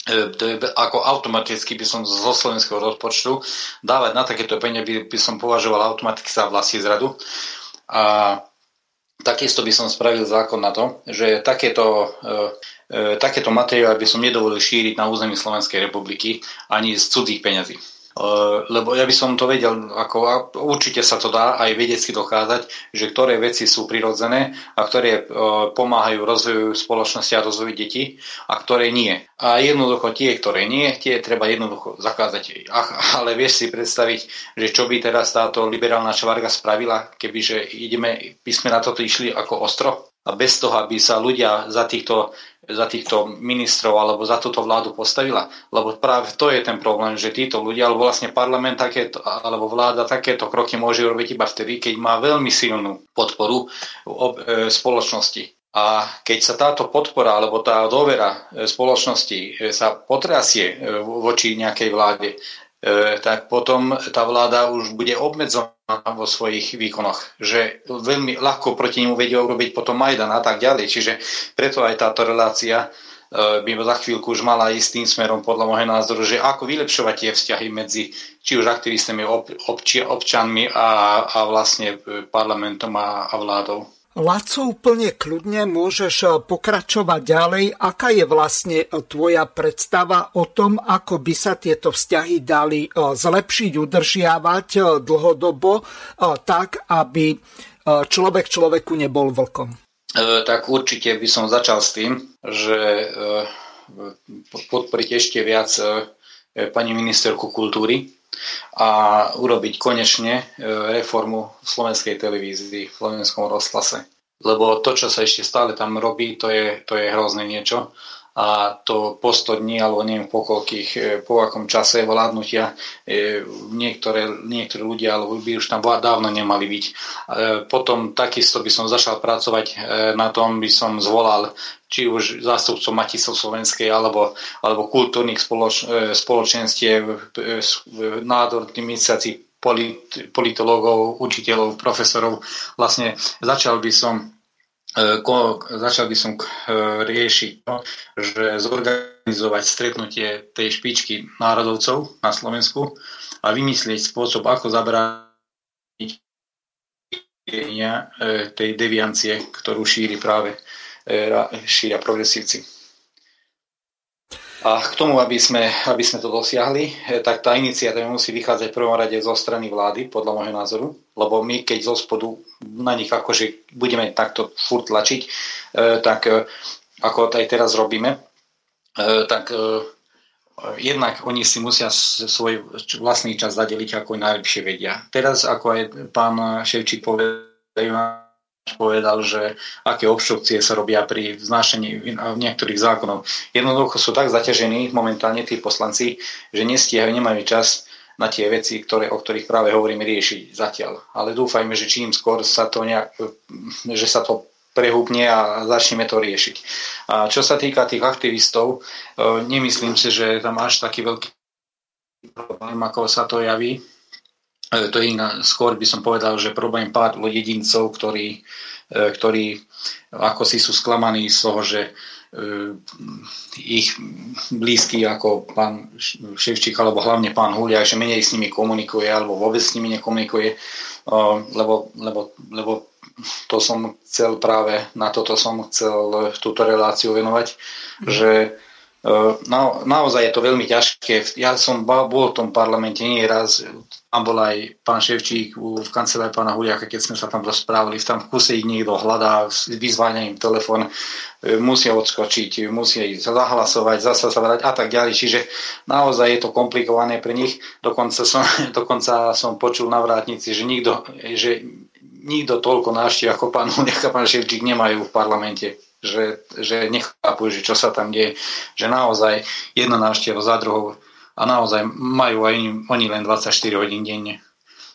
E, to je ako automaticky by som zo slovenského rozpočtu dávať na takéto peniaze by, by som považoval automaticky za vlastní zradu. A takisto by som spravil zákon na to, že takéto, e, e, takéto materiály by som nedovolil šíriť na území Slovenskej republiky ani z cudzích peňazí. Eh, lebo ja by som to vedel, ako určite sa to dá aj vedecky dokázať, že ktoré veci sú prirodzené a ktoré eh, pomáhajú rozvoju spoločnosti a rozvoju detí a ktoré nie. A jednoducho tie, ktoré nie, tie treba jednoducho zakázať. Ale vieš si predstaviť, že čo by teraz táto liberálna čvarga spravila, kebyže ideme, by sme na toto išli ako ostro? A bez toho, aby sa ľudia za týchto za týchto ministrov alebo za túto vládu postavila. Lebo práve to je ten problém, že títo ľudia, alebo vlastne parlament takéto, alebo vláda takéto kroky môže robiť iba vtedy, keď má veľmi silnú podporu e, spoločnosti. A keď sa táto podpora alebo tá dôvera e, spoločnosti e, sa potrasie voči nejakej vláde, tak potom tá vláda už bude obmedzovaná vo svojich výkonoch, že veľmi ľahko proti nemu vedia urobiť potom Majdan a tak ďalej. Čiže preto aj táto relácia e, by za chvíľku už mala ísť tým smerom, podľa môjho názoru, že ako vylepšovať tie vzťahy medzi či už aktivistami, obči, občanmi a, a vlastne parlamentom a, a vládou. Laco, úplne kľudne môžeš eh, pokračovať ďalej. Aká je vlastne eh, tvoja predstava o tom, ako by sa tieto vzťahy dali eh, zlepšiť, udržiavať dlhodobo, tak, aby človek človeku nebol vlkom? Tak určite by som začal s tým, že podporiť ešte viac pani ministerku kultúry, a urobiť konečne e, reformu v slovenskej televízii, v slovenskom rozhlase. Lebo to, čo sa ešte stále tam robí, to je, to je hrozné niečo a to po 100 dní alebo neviem po koľkých, e, po akom čase vládnutia e, niektoré, niektorí ľudia alebo by už tam dávno nemali byť. Potom takisto by som začal pracovať na tom, by som zvolal či už zástupcov Matisov Slovenskej alebo, alebo kultúrnych spoloč, spoločenstiev, nádor iniciácií polit, politológov, učiteľov, profesorov. Vlastne začal by som E, začal by som e, riešiť to, že zorganizovať stretnutie tej špičky národovcov na Slovensku a vymyslieť spôsob, ako zabrániť e, tej deviancie, ktorú šíri práve šíria progresívci. A k tomu, aby sme, aby sme to dosiahli, eh, tak tá iniciatíva musí vychádzať v prvom rade zo strany vlády, podľa môjho názoru, lebo my, keď zo spodu na nich akože budeme takto furt tlačiť, eh, tak eh, ako aj teraz robíme, tak jednak oni si musia svoj vlastný čas zadeliť, ako najlepšie vedia. Teraz, ako aj pán Ševčík povedal, povedal, že aké obštrukcie sa robia pri vznášení niektorých zákonov. Jednoducho sú tak zaťažení momentálne tí poslanci, že nestíhajú, nemajú čas na tie veci, ktoré, o ktorých práve hovoríme, riešiť zatiaľ. Ale dúfajme, že čím skôr sa to nejak, že sa to prehúbne a začneme to riešiť. A čo sa týka tých aktivistov, e, nemyslím si, že tam až taký veľký problém, ako sa to javí to je iná, skôr by som povedal, že problém pár jedincov, ktorí, e, ktorí ako si sú sklamaní z toho, že e, ich blízky ako pán Ševčík alebo hlavne pán Huliak, že menej s nimi komunikuje alebo vôbec s nimi nekomunikuje, lebo, lebo, lebo to som chcel práve, na toto som chcel túto reláciu venovať, mm. že na, naozaj je to veľmi ťažké. Ja som bol v tom parlamente nie raz, tam bol aj pán Ševčík v kancelárii pána Huliaka, keď sme sa tam rozprávali, v tam v kuse ich niekto hľadá, vyzváňa im telefon, e, musia odskočiť, musia ísť zahlasovať, zasa sa vrať a tak ďalej. Čiže naozaj je to komplikované pre nich. Dokonca som, dokonca som počul na vrátnici, že nikto, že nikto toľko návštev ako pán Huliak a pán Ševčík nemajú v parlamente že, že nechápu, že čo sa tam deje, že naozaj jedna návšteva za druhou a naozaj majú aj oni len 24 hodín denne.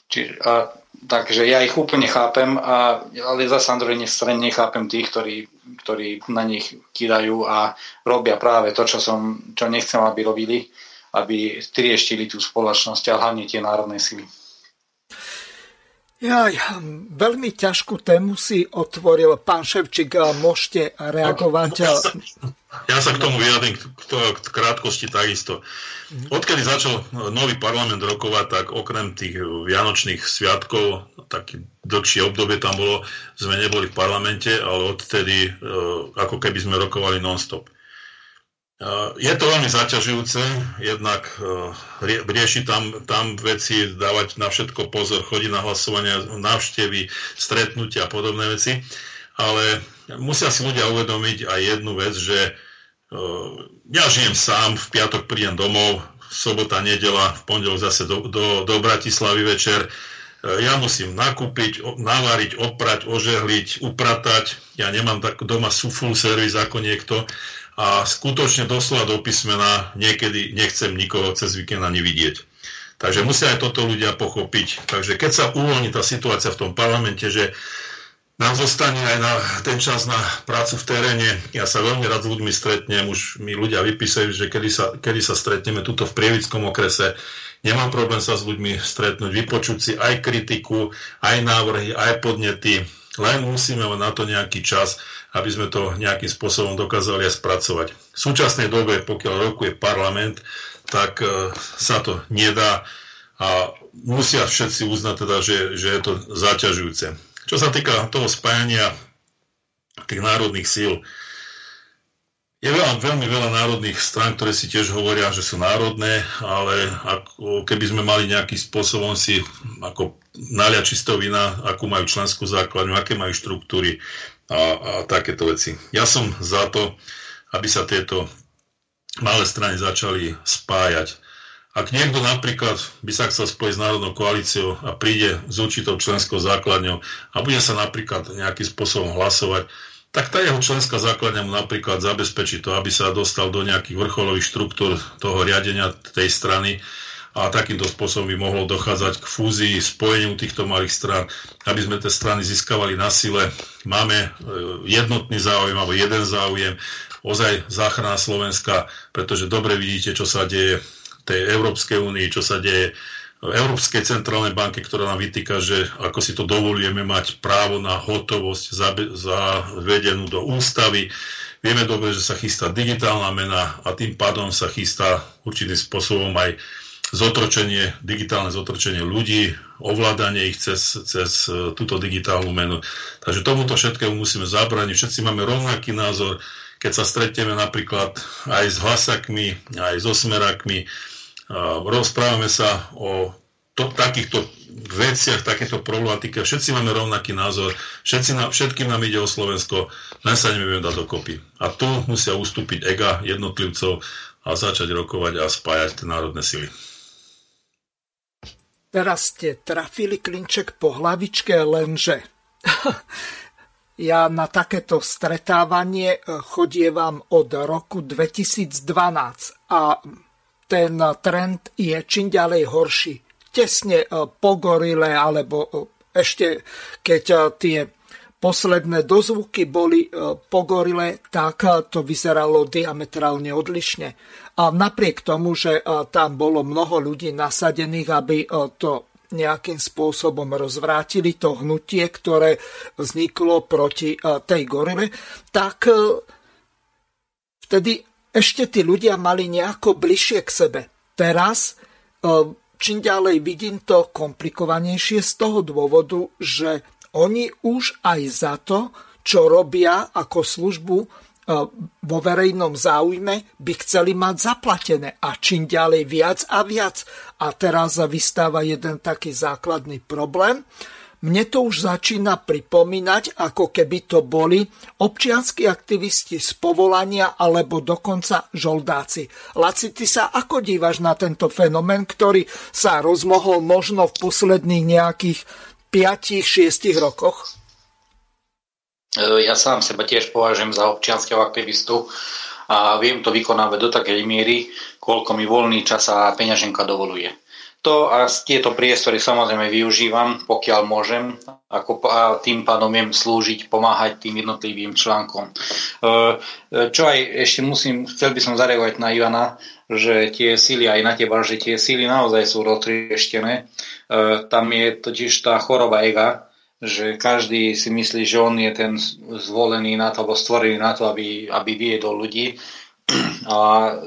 Čiže, a, takže ja ich úplne chápem, a, ale zase na druhej strane nechápem tých, ktorí, ktorí na nich kidajú a robia práve to, čo, som, čo nechcem, aby robili, aby trieštili tú spoločnosť a hlavne tie národné sily. Ja, ja, veľmi ťažkú tému si otvoril pán Ševčík. Môžete reagovať? Ja ja sa k tomu vyjadrím k krátkosti takisto. Odkedy začal nový parlament rokovať, tak okrem tých vianočných sviatkov, taký dlhšie obdobie tam bolo, sme neboli v parlamente, ale odtedy e, ako keby sme rokovali non-stop. Je to veľmi zaťažujúce, jednak e, rieši tam, tam veci, dávať na všetko pozor, chodiť na hlasovania, návštevy, stretnutia a podobné veci, ale musia si ľudia uvedomiť aj jednu vec, že e, ja žijem sám, v piatok prídem domov, sobota, nedela, v pondelok zase do, do, do Bratislavy večer, e, ja musím nakúpiť, navariť, oprať, ožehliť, upratať. Ja nemám tak doma full service ako niekto a skutočne doslova do písmena niekedy nechcem nikoho cez víkend ani vidieť. Takže musia aj toto ľudia pochopiť. Takže keď sa uvoľní tá situácia v tom parlamente, že nám zostane aj na ten čas na prácu v teréne. Ja sa veľmi rád s ľuďmi stretnem, už mi ľudia vypísajú, že kedy sa, kedy sa stretneme tuto v Prievickom okrese. Nemám problém sa s ľuďmi stretnúť, vypočuť si aj kritiku, aj návrhy, aj podnety. Len musíme mať na to nejaký čas aby sme to nejakým spôsobom dokázali aj spracovať. V súčasnej dobe, pokiaľ rokuje parlament, tak e, sa to nedá a musia všetci uznať teda, že, že je to zaťažujúce. Čo sa týka toho spájania tých národných síl, je veľa, veľmi veľa národných strán, ktoré si tiež hovoria, že sú národné, ale ako keby sme mali nejakým spôsobom si ako naliať čistou vina, akú majú členskú základňu, aké majú štruktúry, a, a takéto veci. Ja som za to, aby sa tieto malé strany začali spájať. Ak niekto napríklad by sa chcel spojiť s Národnou koalíciou a príde s určitou členskou základňou a bude sa napríklad nejakým spôsobom hlasovať, tak tá jeho členská základňa mu napríklad zabezpečí to, aby sa dostal do nejakých vrcholových štruktúr toho riadenia tej strany a takýmto spôsobom by mohlo dochádzať k fúzii, spojeniu týchto malých strán, aby sme tie strany získavali na sile. Máme e, jednotný záujem alebo jeden záujem, ozaj záchrana Slovenska, pretože dobre vidíte, čo sa deje v tej Európskej únii, čo sa deje Európskej centrálnej banke, ktorá nám vytýka, že ako si to dovolujeme mať právo na hotovosť zavedenú do ústavy. Vieme dobre, že sa chystá digitálna mena a tým pádom sa chystá určitým spôsobom aj zotročenie, digitálne zotročenie ľudí, ovládanie ich cez, cez e, túto digitálnu menu. Takže tomuto všetkému musíme zabrániť. Všetci máme rovnaký názor. Keď sa stretneme napríklad aj s hlasakmi, aj s osmerakmi, rozprávame sa o to, takýchto veciach, takéto problematike. Všetci máme rovnaký názor, všetci nám, všetkým nám ide o Slovensko, len sa nevieme dať dokopy. A tu musia ustúpiť ega jednotlivcov a začať rokovať a spájať tie národné sily. Teraz ste trafili klinček po hlavičke, lenže ja na takéto stretávanie chodievam od roku 2012 a ten trend je čím ďalej horší. Tesne eh, po gorile, alebo eh, ešte keď tie posledné dozvuky boli po gorile, tak to vyzeralo diametrálne odlišne. A napriek tomu, že tam bolo mnoho ľudí nasadených, aby to nejakým spôsobom rozvrátili to hnutie, ktoré vzniklo proti tej gorile, tak vtedy ešte tí ľudia mali nejako bližšie k sebe. Teraz čím ďalej vidím to komplikovanejšie z toho dôvodu, že oni už aj za to, čo robia ako službu E, vo verejnom záujme by chceli mať zaplatené a čím ďalej viac a viac. A teraz vystáva jeden taký základný problém. Mne to už začína pripomínať, ako keby to boli občianskí aktivisti z povolania alebo dokonca žoldáci. Laci, ty sa ako dívaš na tento fenomén, ktorý sa rozmohol možno v posledných nejakých 5-6 rokoch? E, ja sám seba tiež považujem za občianského aktivistu a viem to vykonávať do takej miery, koľko mi voľný čas a peňaženka dovoluje. To a tieto priestory samozrejme využívam, pokiaľ môžem, ako a tým pádom viem slúžiť, pomáhať tým jednotlivým článkom. Čo aj ešte musím, chcel by som zareagovať na Ivana, že tie síly aj na teba, že tie síly naozaj sú roztrieštené. Tam je totiž tá choroba ega, že každý si myslí, že on je ten zvolený na to, alebo stvorený na to, aby, aby viedol ľudí a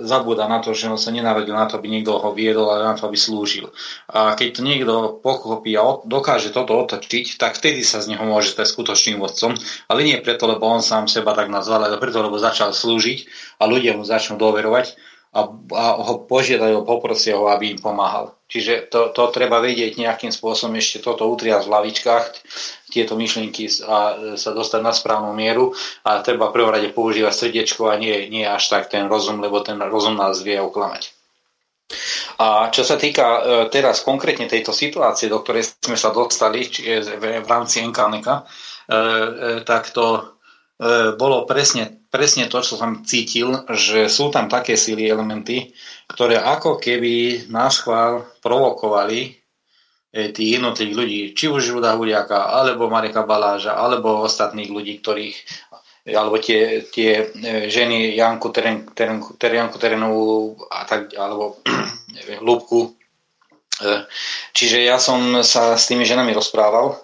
zabúda na to, že on sa nenarodil na to, aby niekto ho viedol, ale na to, aby slúžil. A keď to niekto pochopí a dokáže toto otočiť, tak vtedy sa z neho môže stať skutočným vodcom, ale nie preto, lebo on sám seba tak nazval, ale preto, lebo začal slúžiť a ľudia mu začnú doverovať a, a ho požiadajú, poprosia ho, aby im pomáhal. Čiže to, to treba vedieť nejakým spôsobom ešte toto utriať v lavičkách, tieto myšlienky a sa dostať na správnu mieru a treba prvom rade používať srdiečko a nie, nie až tak ten rozum, lebo ten rozum nás vie oklamať. A čo sa týka e, teraz konkrétne tejto situácie, do ktorej sme sa dostali v rámci NKNK, e, e, tak to bolo presne, presne to, čo som cítil, že sú tam také síly, elementy, ktoré ako keby nás chvál provokovali E, tých jednotlivých ľudí, či už Ruda Huliaka, alebo Mareka Baláža, alebo ostatných ľudí, ktorých alebo tie, tie e, ženy Janku, Teren, Teren, Janku Terenovú a tak, alebo Lúbku. E, čiže ja som sa s tými ženami rozprával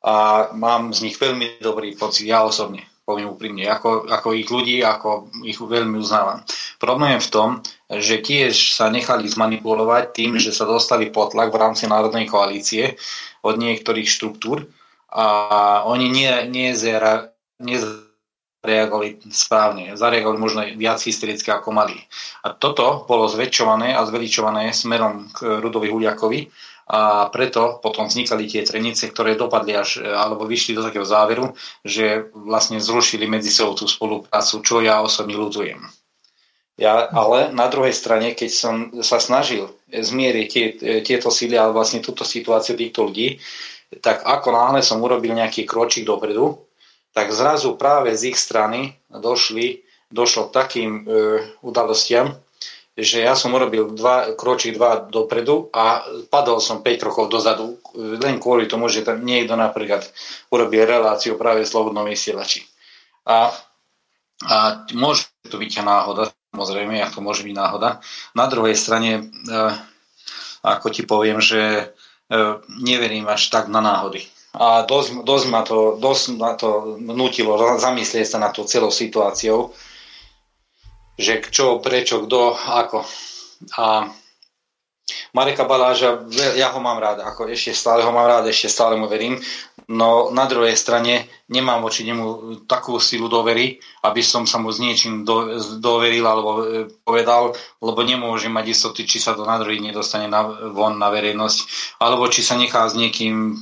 a mám z nich veľmi dobrý pocit, ja osobne poviem úprimne, ako, ako ich ľudí, ako ich veľmi uznávam. Problém je v tom, že tiež sa nechali zmanipulovať tým, že sa dostali pod tlak v rámci národnej koalície od niektorých štruktúr a oni nie, nie, nie správne, zareagovali možno viac hystericky ako mali. A toto bolo zväčšované a zveličované smerom k Rudovi Huliakovi a preto potom vznikali tie trenice, ktoré dopadli až, alebo vyšli do takého záveru, že vlastne zrušili medzi sebou tú spoluprácu, čo ja osobne ľutujem. Ja, ale na druhej strane, keď som sa snažil zmieriť tie, tieto síly, ale vlastne túto situáciu týchto ľudí, tak ako náhle som urobil nejaký kročík dopredu, tak zrazu práve z ich strany došli, došlo k takým e, udalostiam, že ja som urobil dva, kročík dva dopredu a padol som 5 krokov dozadu, len kvôli tomu, že tam niekto napríklad urobil reláciu práve slobodnom vysielači. A, a môže to byť náhoda, samozrejme, ako môže byť náhoda. Na druhej strane, e, ako ti poviem, že e, neverím až tak na náhody. A dosť, dosť, ma to, dosť ma to nutilo zamyslieť sa na to celou situáciou, že čo, prečo, kto, ako. A Mareka Baláža, ja ho mám rád, ako ešte stále ho mám rád, ešte stále mu verím, no na druhej strane nemám voči nemu takú silu dovery, aby som sa mu s niečím do, doveril alebo e, povedal, lebo nemôžem mať istoty, či sa to na nedostane na, von na verejnosť, alebo či sa nechá s niekým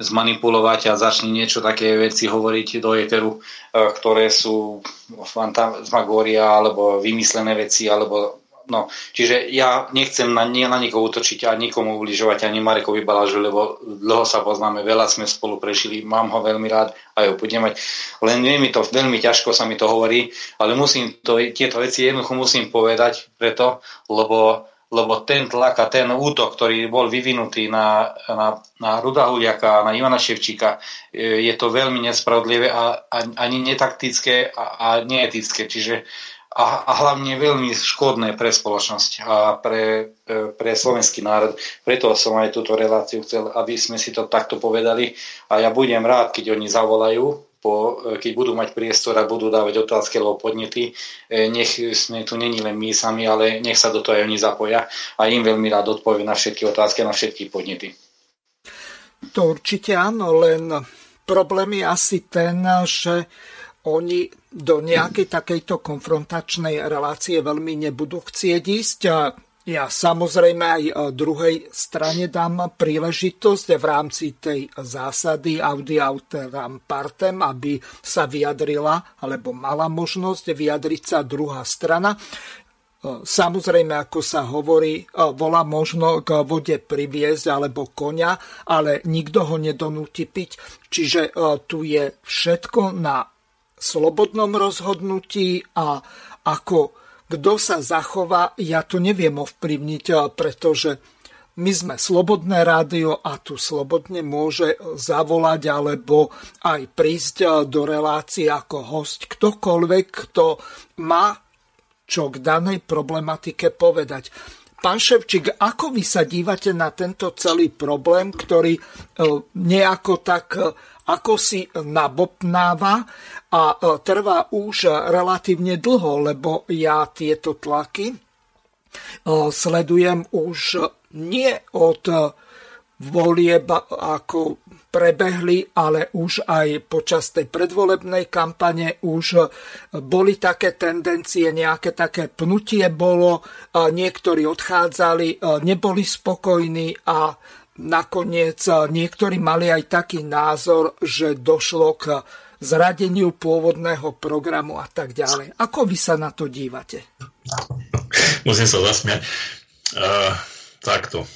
zmanipulovať a začne niečo také veci hovoriť do éteru, e, ktoré sú fantasmagória alebo vymyslené veci, alebo no. Čiže ja nechcem na, nie, na nikoho utočiť a nikomu ubližovať ani Marekovi Balážu, lebo dlho sa poznáme, veľa sme spolu prešili, mám ho veľmi rád a ho budem mať. Len je mi to, veľmi ťažko sa mi to hovorí, ale musím to, tieto veci jednoducho musím povedať preto, lebo lebo ten tlak a ten útok, ktorý bol vyvinutý na, na, na Ruda Huliaka a na Ivana Ševčíka, e, je to veľmi nespravodlivé a, a ani netaktické a, a neetické. Čiže a, a hlavne veľmi škodné pre spoločnosť a pre, e, pre slovenský národ. Preto som aj túto reláciu chcel, aby sme si to takto povedali a ja budem rád, keď oni zavolajú po, keď budú mať priestor a budú dávať otázky alebo podnety, e, nech sme tu není len my sami, ale nech sa do toho aj oni zapoja a im veľmi rád odpovie na všetky otázky a na všetky podnety. To určite áno, len problém je asi ten, že oni do nejakej takejto konfrontačnej relácie veľmi nebudú chcieť ísť. Ja samozrejme aj e, druhej strane dám príležitosť v rámci tej zásady Audi Auteram Partem, aby sa vyjadrila, alebo mala možnosť vyjadriť sa druhá strana. E, samozrejme, ako sa hovorí, e, volá možno k vode priviesť alebo konia, ale nikto ho nedonúti piť. Čiže tu je všetko na slobodnom rozhodnutí a ako kto sa zachová, ja to neviem ovplyvniť, pretože my sme slobodné rádio a tu slobodne môže zavolať alebo aj prísť do relácie ako host ktokoľvek, kto má čo k danej problematike povedať. Pán Ševčík, ako vy sa dívate na tento celý problém, ktorý e, nejako tak ako si nabopnáva a e, trvá už relatívne dlho, lebo ja tieto tlaky sledujem už nie od volieb, ako prebehli, ale už aj počas tej predvolebnej kampane už boli také tendencie, nejaké také pnutie bolo, niektorí odchádzali, neboli spokojní a nakoniec niektorí mali aj taký názor, že došlo k zradeniu pôvodného programu a tak ďalej. Ako vy sa na to dívate? Musím sa zasmiať. Uh, takto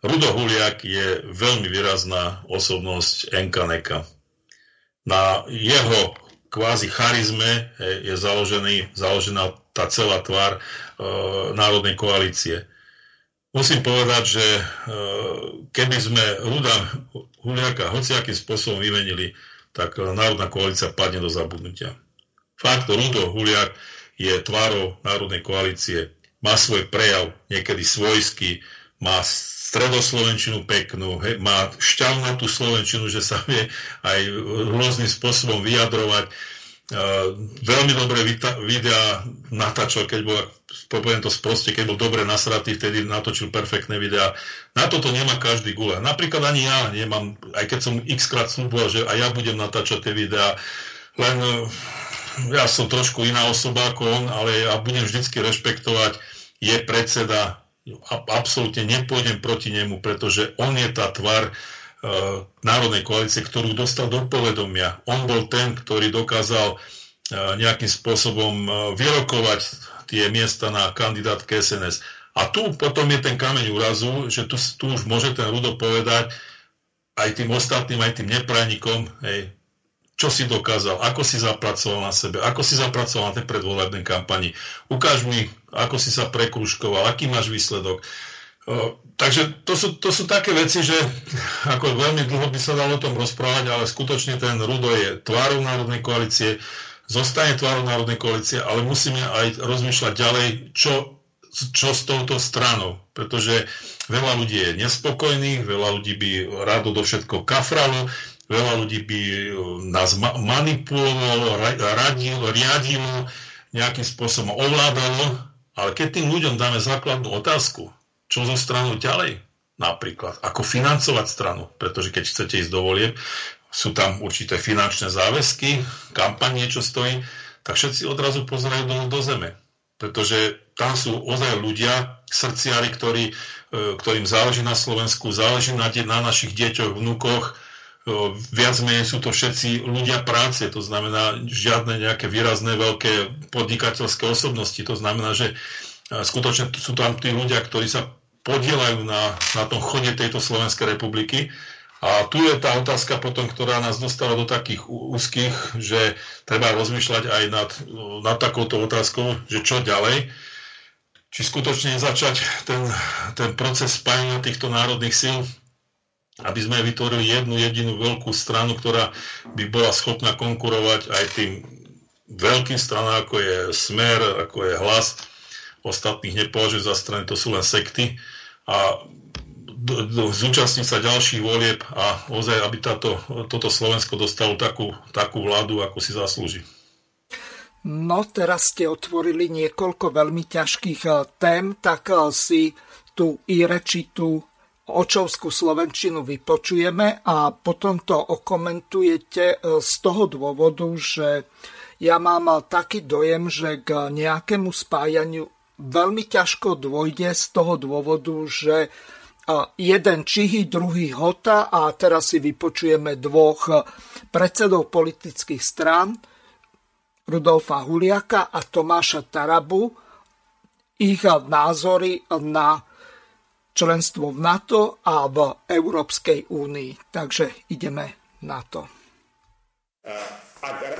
Rudo Huliak je veľmi výrazná osobnosť Enkaneka. Na jeho kvázi charizme je založený, založená tá celá tvár e, Národnej koalície. Musím povedať, že e, keby sme Ruda Huliaka hociakým spôsobom vymenili, tak Národná koalícia padne do zabudnutia. Fakt, Rudo Huliak je tvárou Národnej koalície, má svoj prejav, niekedy svojský, má stredoslovenčinu peknú, hej, má šťavnatú slovenčinu, že sa vie aj rôznym spôsobom vyjadrovať. Uh, veľmi dobré videá natáčal, keď bol, poviem to sproste, keď bol dobre nasratý, vtedy natočil perfektné videá. Na toto nemá každý gule. Napríklad ani ja nemám, aj keď som x krát slúboval, že aj ja budem natáčať tie videá, len uh, ja som trošku iná osoba ako on, ale ja budem vždycky rešpektovať, je predseda, absolútne nepôjdem proti nemu, pretože on je tá tvar e, národnej koalície, ktorú dostal do povedomia. On bol ten, ktorý dokázal e, nejakým spôsobom vyrokovať tie miesta na kandidátke SNS. A tu potom je ten kameň úrazu, že tu, tu už môže ten Rudo povedať aj tým ostatným, aj tým neprajníkom, hej, čo si dokázal, ako si zapracoval na sebe, ako si zapracoval na tej predvolebnej kampani. Ukáž mi, ako si sa prekruškoval, aký máš výsledok. O, takže to sú, to sú také veci, že ako veľmi dlho by sa dalo o tom rozprávať, ale skutočne ten Rudo je tvárou Národnej koalície, zostane tvárou Národnej koalície, ale musíme aj rozmýšľať ďalej, čo, čo s touto stranou, pretože veľa ľudí je nespokojných, veľa ľudí by rado do všetko kafralo, veľa ľudí by eh, nás manipulovalo, radilo, riadilo, nejakým spôsobom ovládalo, ale keď tým ľuďom dáme základnú otázku, čo zo stranou ďalej, napríklad, ako financovať stranu, pretože keď chcete ísť do volieb, sú tam určité finančné záväzky, kampaň niečo stojí, tak všetci odrazu pozerajú do, do zeme. Pretože tam sú ozaj ľudia, srdciari, ktorí, eh, ktorým záleží na Slovensku, záleží na, na našich deťoch, vnúkoch, viac menej sú to všetci ľudia práce, to znamená žiadne nejaké výrazné veľké podnikateľské osobnosti, to znamená, že skutočne sú tam tí ľudia, ktorí sa podielajú na, na tom chode tejto Slovenskej republiky. A tu je tá otázka potom, ktorá nás dostala do takých úzkých, že treba rozmýšľať aj nad, nad takouto otázkou, že čo ďalej. Či skutočne začať ten, ten proces spájania týchto národných síl aby sme vytvorili jednu jedinú veľkú stranu, ktorá by bola schopná konkurovať aj tým veľkým stranám, ako je Smer, ako je Hlas. Ostatných nepovažujú za strany, to sú len sekty. A zúčastniť sa ďalších volieb a ozaj, aby táto, toto Slovensko dostalo takú, takú vládu, ako si zaslúži. No, teraz ste otvorili niekoľko veľmi ťažkých eh, tém, tak eh, si tú irečitú očovskú slovenčinu vypočujeme a potom to okomentujete e, z toho dôvodu, že ja mám taký dojem, že k nejakému spájaniu veľmi ťažko dôjde z toho dôvodu, že jeden čihy, druhý hota a teraz si vypočujeme dvoch predsedov politických strán, Rudolfa Huliaka a Tomáša Tarabu, ich názory na členstvo v NATO a v Európskej únii. Takže ideme na to.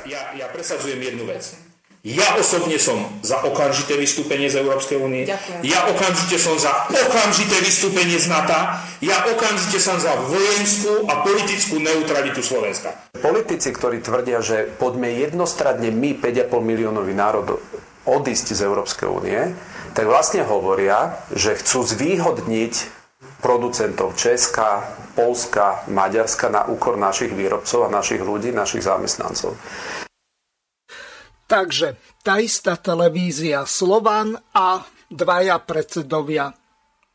Ja, ja presadzujem jednu vec. Ja osobne som za okamžité vystúpenie z Európskej únie. Ja okamžite som za okamžité vystúpenie z NATO. Ja okamžite som za vojenskú a politickú neutralitu Slovenska. Politici, ktorí tvrdia, že poďme jednostradne my, 5,5 miliónový národ, odísť z Európskej únie, tak vlastne hovoria, že chcú zvýhodniť producentov Česka, Polska, Maďarska na úkor našich výrobcov a našich ľudí, našich zamestnancov. Takže tá istá televízia Slovan a dvaja predsedovia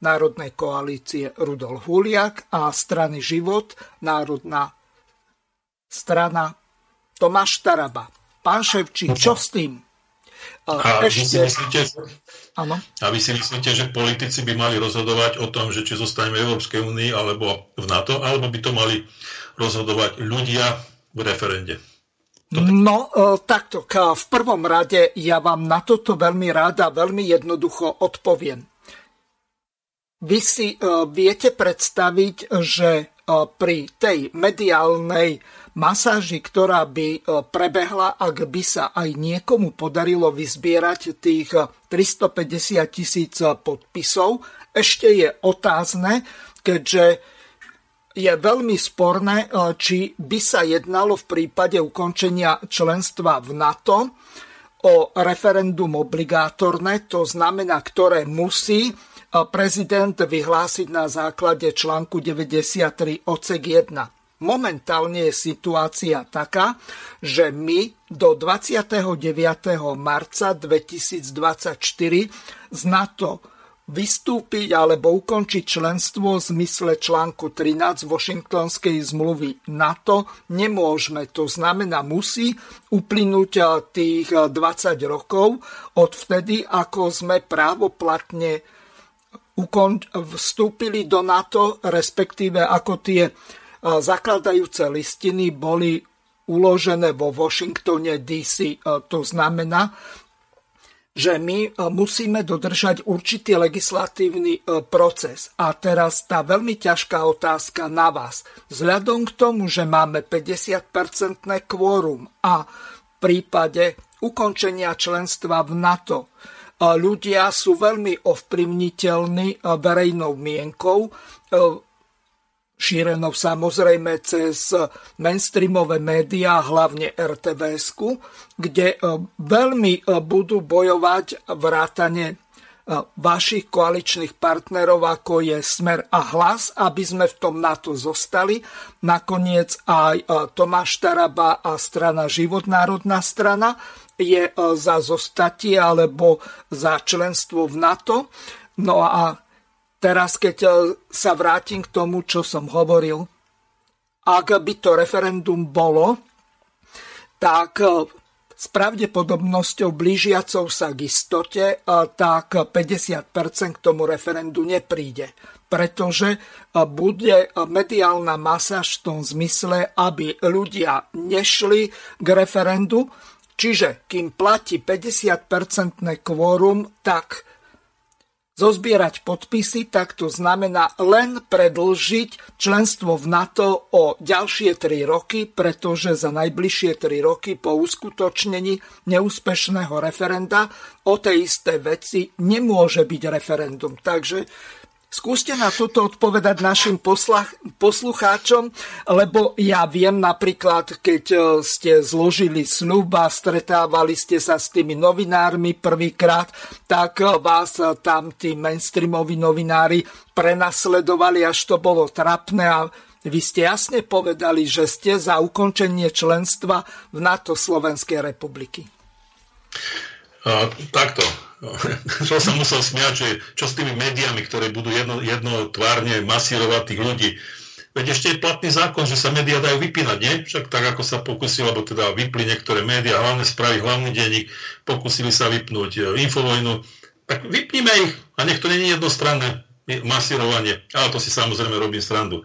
Národnej koalície Rudolf Huliak a strany Život, Národná strana Tomáš Taraba. Pán Ševčík, čo s tým? A, Ešte... vy si myslíte, Áno. a vy si myslíte, že politici by mali rozhodovať o tom, že či zostaneme v Európskej únii alebo v NATO, alebo by to mali rozhodovať ľudia v referende? No, e, takto. V prvom rade ja vám na toto veľmi rád a veľmi jednoducho odpoviem. Vy si e, viete predstaviť, že e, pri tej mediálnej masáži, ktorá by prebehla, ak by sa aj niekomu podarilo vyzbierať tých 350 tisíc podpisov, ešte je otázne, keďže je veľmi sporné, e, či by sa jednalo v prípade ukončenia členstva v NATO o referendum obligátorné, to znamená, ktoré musí e, prezident vyhlásiť na základe článku 93 odsek 1. Momentálne je situácia taká, že my do 29. marca 2024 z NATO vystúpiť alebo ukončiť členstvo v zmysle článku 13 Washingtonskej zmluvy NATO nemôžeme. To znamená, musí uplynúť eh, tých 20 eh, rokov od vtedy, ako sme právoplatne vstúpili do NATO, respektíve ako tie eh, zakladajúce listiny boli uložené vo Washingtone DC. To znamená, že my e, musíme dodržať určitý legislatívny e, proces. A teraz tá veľmi ťažká otázka na vás. Vzhľadom k tomu, že máme 50-percentné kvórum a v prípade ukončenia členstva v NATO e, ľudia sú veľmi ovplyvniteľní verejnou mienkou, šírenou samozrejme cez mainstreamové médiá, hlavne rtvs kde e, veľmi e, budú bojovať vrátane e, vašich koaličných partnerov, ako je Smer a Hlas, aby sme v tom NATO zostali. Nakoniec aj Tomáš Taraba a strana Životnárodná strana je za zostatie alebo za členstvo v NATO. No a Teraz, keď e, sa vrátim k tomu, čo som hovoril, ak by to referendum bolo, tak e, s pravdepodobnosťou blížiacou sa k istote, e, tak 50% k tomu referendu nepríde. Pretože bude mediálna masa v tom zmysle, aby ľudia nešli k referendu, čiže kým platí 50% kvórum, tak zozbierať podpisy, tak to znamená len predlžiť členstvo v NATO o ďalšie 3 roky, pretože za najbližšie 3 roky po uskutočnení neúspešného referenda o tej isté veci nemôže byť referendum. Takže Skúste na toto odpovedať našim poslach, poslucháčom, lebo ja viem napríklad, keď e, ste zložili sľub a stretávali ste sa s tými novinármi prvýkrát, tak e, vás e, tam tí mainstreamoví novinári prenasledovali, až to bolo trapné a vy ste jasne povedali, že ste za ukončenie členstva v NATO Slovenskej republiky. Uh, takto. Som musel smiať, že čo s tými médiami, ktoré budú jedno, jednotvárne masírovať tých ľudí. Veď ešte je platný zákon, že sa médiá dajú vypínať, nie? Však tak, ako sa pokusili, alebo teda vypli niektoré médiá, hlavné správy, hlavný denník, pokusili sa vypnúť e, infovojnu, tak vypníme ich a nech to není jednostranné masírovanie. Ale to si samozrejme robím srandu.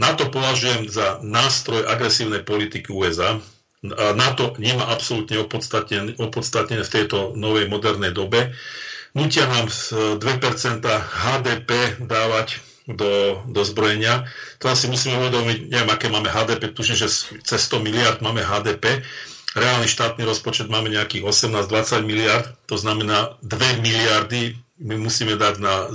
Na to považujem za nástroj agresívnej politiky USA, NATO nemá absolútne opodstatnené v tejto novej modernej dobe. Nutia nám 2% HDP dávať do, do zbrojenia. To si musíme uvedomiť, neviem, aké máme HDP, tuším, že cez 100 miliard máme HDP. reálny štátny rozpočet máme nejakých 18-20 miliard, to znamená 2 miliardy my musíme dať na e,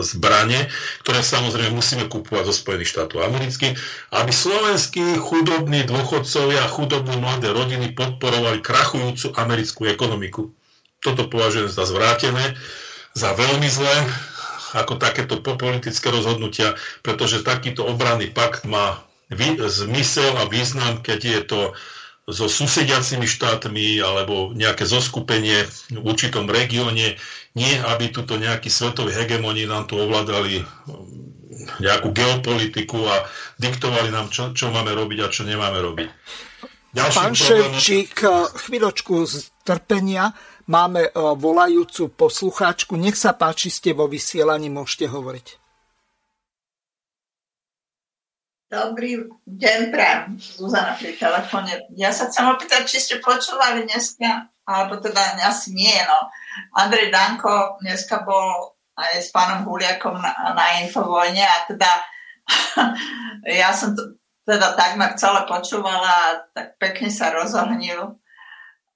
zbranie, ktoré samozrejme musíme kúpovať zo Spojených štátov amerických, aby slovenskí chudobní dôchodcovia a chudobní mladé rodiny podporovali krachujúcu americkú ekonomiku. Toto považujem za zvrátené, za veľmi zlé, ako takéto politické rozhodnutia, pretože takýto obranný pakt má zmysel a význam, keď je to so susediacimi štátmi alebo nejaké zoskupenie v určitom regióne, nie aby tuto nejakí svetoví hegemoni nám tu ovládali um, nejakú geopolitiku a diktovali nám, čo, čo máme robiť a čo nemáme robiť. Ďalší Pán Ševčík, chvíľočku strpenia. Máme uh, volajúcu poslucháčku. Nech sa páči, ste vo vysielaní, môžete hovoriť. Dobrý deň, prajem. Zuzana pri telefóne. Ja sa chcem opýtať, či ste počúvali dneska, alebo teda asi nie, no. Andrej Danko dneska bol aj s pánom Huliakom na, na Infovojne a teda ja som to teda takmer celé počúvala a tak pekne sa rozohnil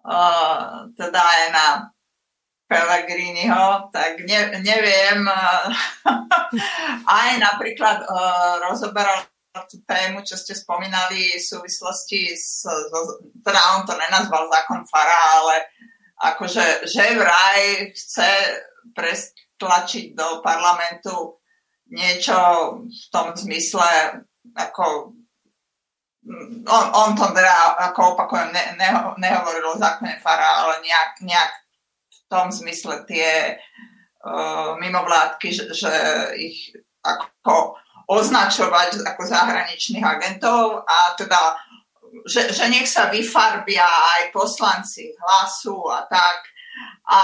uh, teda aj na Pellegriniho, tak ne, neviem, aj napríklad uh, rozoberal tú tému, čo ste spomínali v súvislosti s, teda on to nenazval zákon Fara, ale akože že vraj chce prestlačiť do parlamentu niečo v tom zmysle, ako on, on to teda, ako opakujem, ne, ne, nehovoril o zákone Fara, ale nejak, nejak v tom zmysle tie uh, mimovládky, že, že ich ako označovať ako zahraničných agentov a teda, že, že nech sa vyfarbia aj poslanci hlasu a tak. A,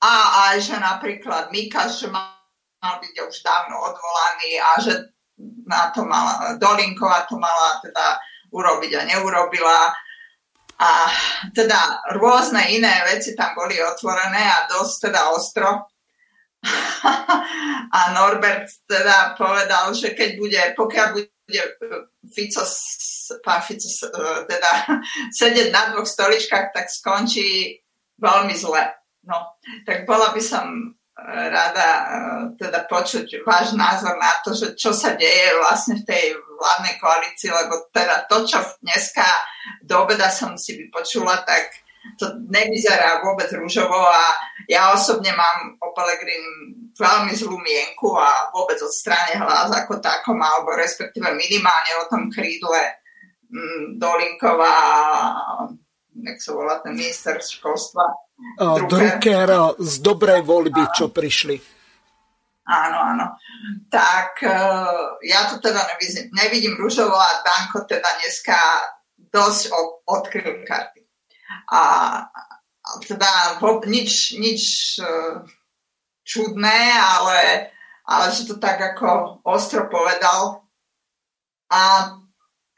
a aj, že napríklad Mikas, že mal byť už dávno odvolaný a že na to mala, Dolinková to mala teda urobiť a neurobila. A teda rôzne iné veci tam boli otvorené a dosť teda ostro a Norbert teda povedal, že keď bude, pokiaľ bude Fico, pán Fico teda sedieť na dvoch stoličkách, tak skončí veľmi zle. No, tak bola by som e, rada e, teda počuť váš názor na to, že čo sa deje vlastne v tej vládnej koalícii, lebo teda to, čo dneska do obeda som si vypočula, tak to nevyzerá vôbec rúžovo a ja osobne mám o Pelegrin veľmi zlú mienku a vôbec od strane hlas ako takom, alebo respektíve minimálne o tom krídle mm, Dolinková jak sa volá ten minister školstva. Drucker. Drucker z dobrej voľby, čo prišli. Áno, áno. Tak ja to teda nevidím, nevidím rúžovo a Danko teda dneska dosť odkryl karty. A teda nič, nič e, čudné, ale, ale že to tak ako ostro povedal. A,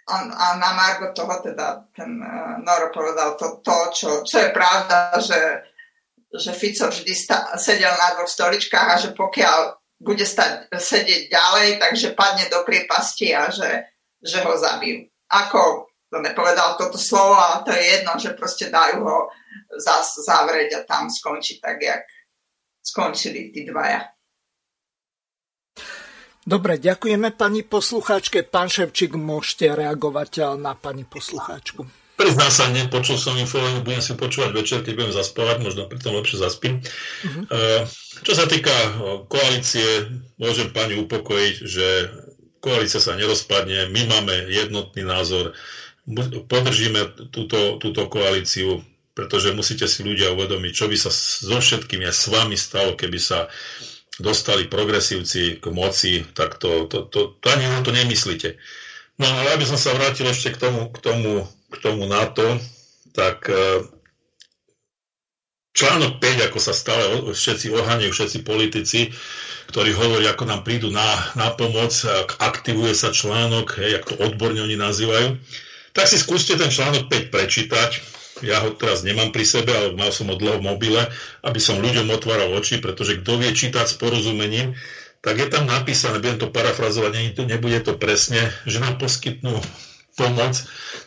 a, a na Margo toho teda ten uh, Noro povedal to, to čo, čo je pravda, že, že Fico vždy sta, sedel na dvoch stoličkách a že pokiaľ bude stať, sedieť ďalej, takže padne do priepasti a že, že ho zabijú. Ako to nepovedal toto slovo, ale to je jedno, že proste dajú ho zás zavrieť a tam skončí tak, jak skončili tí dvaja. Dobre, ďakujeme pani poslucháčke. Pán Ševčík, môžete reagovať na pani poslucháčku. Priznám sa, nepočul som info, budem si počúvať večer, keď budem zaspávať, možno pritom lepšie zaspím. Uh-huh. Čo sa týka koalície, môžem pani upokojiť, že koalícia sa nerozpadne, my máme jednotný názor, podržíme túto, túto koalíciu, pretože musíte si ľudia uvedomiť, čo by sa so všetkým aj s vami stalo, keby sa dostali progresívci k moci, tak to, to, to, to ani na to nemyslíte. No ale aby som sa vrátil ešte k tomu, k tomu, k tomu NATO, tak e, článok 5, ako sa stále všetci oháňajú, všetci politici, ktorí hovoria, ako nám prídu na, na pomoc, aktivuje sa článok, hej, ako to odborne oni nazývajú, tak si skúste ten článok 5 prečítať. Ja ho teraz nemám pri sebe, ale mal som ho dlho v mobile, aby som ľuďom otváral oči, pretože kto vie čítať s porozumením, tak je tam napísané, budem to parafrazovať, nebude to presne, že nám poskytnú pomoc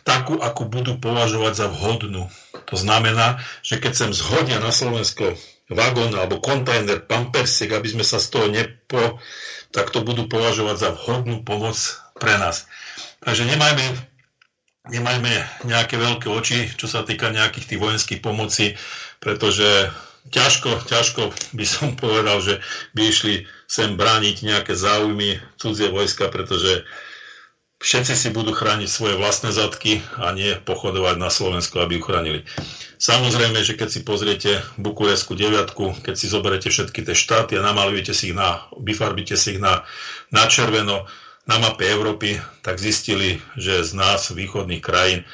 takú, akú budú považovať za vhodnú. To znamená, že keď sem zhodia na Slovensko vagón alebo kontajner pampersiek, aby sme sa z toho nepo, tak to budú považovať za vhodnú pomoc pre nás. Takže nemajme, nemajme nejaké veľké oči, čo sa týka nejakých tých vojenských pomoci, pretože ťažko, ťažko by som povedal, že by išli sem brániť nejaké záujmy cudzie vojska, pretože všetci si budú chrániť svoje vlastné zadky a nie pochodovať na Slovensku, aby uchránili. Samozrejme, že keď si pozriete Bukureskú deviatku, keď si zoberete všetky tie štáty a namalujete si ich na, vyfarbíte si ich na, na červeno na mape Európy, tak zistili, že z nás, východných krajín,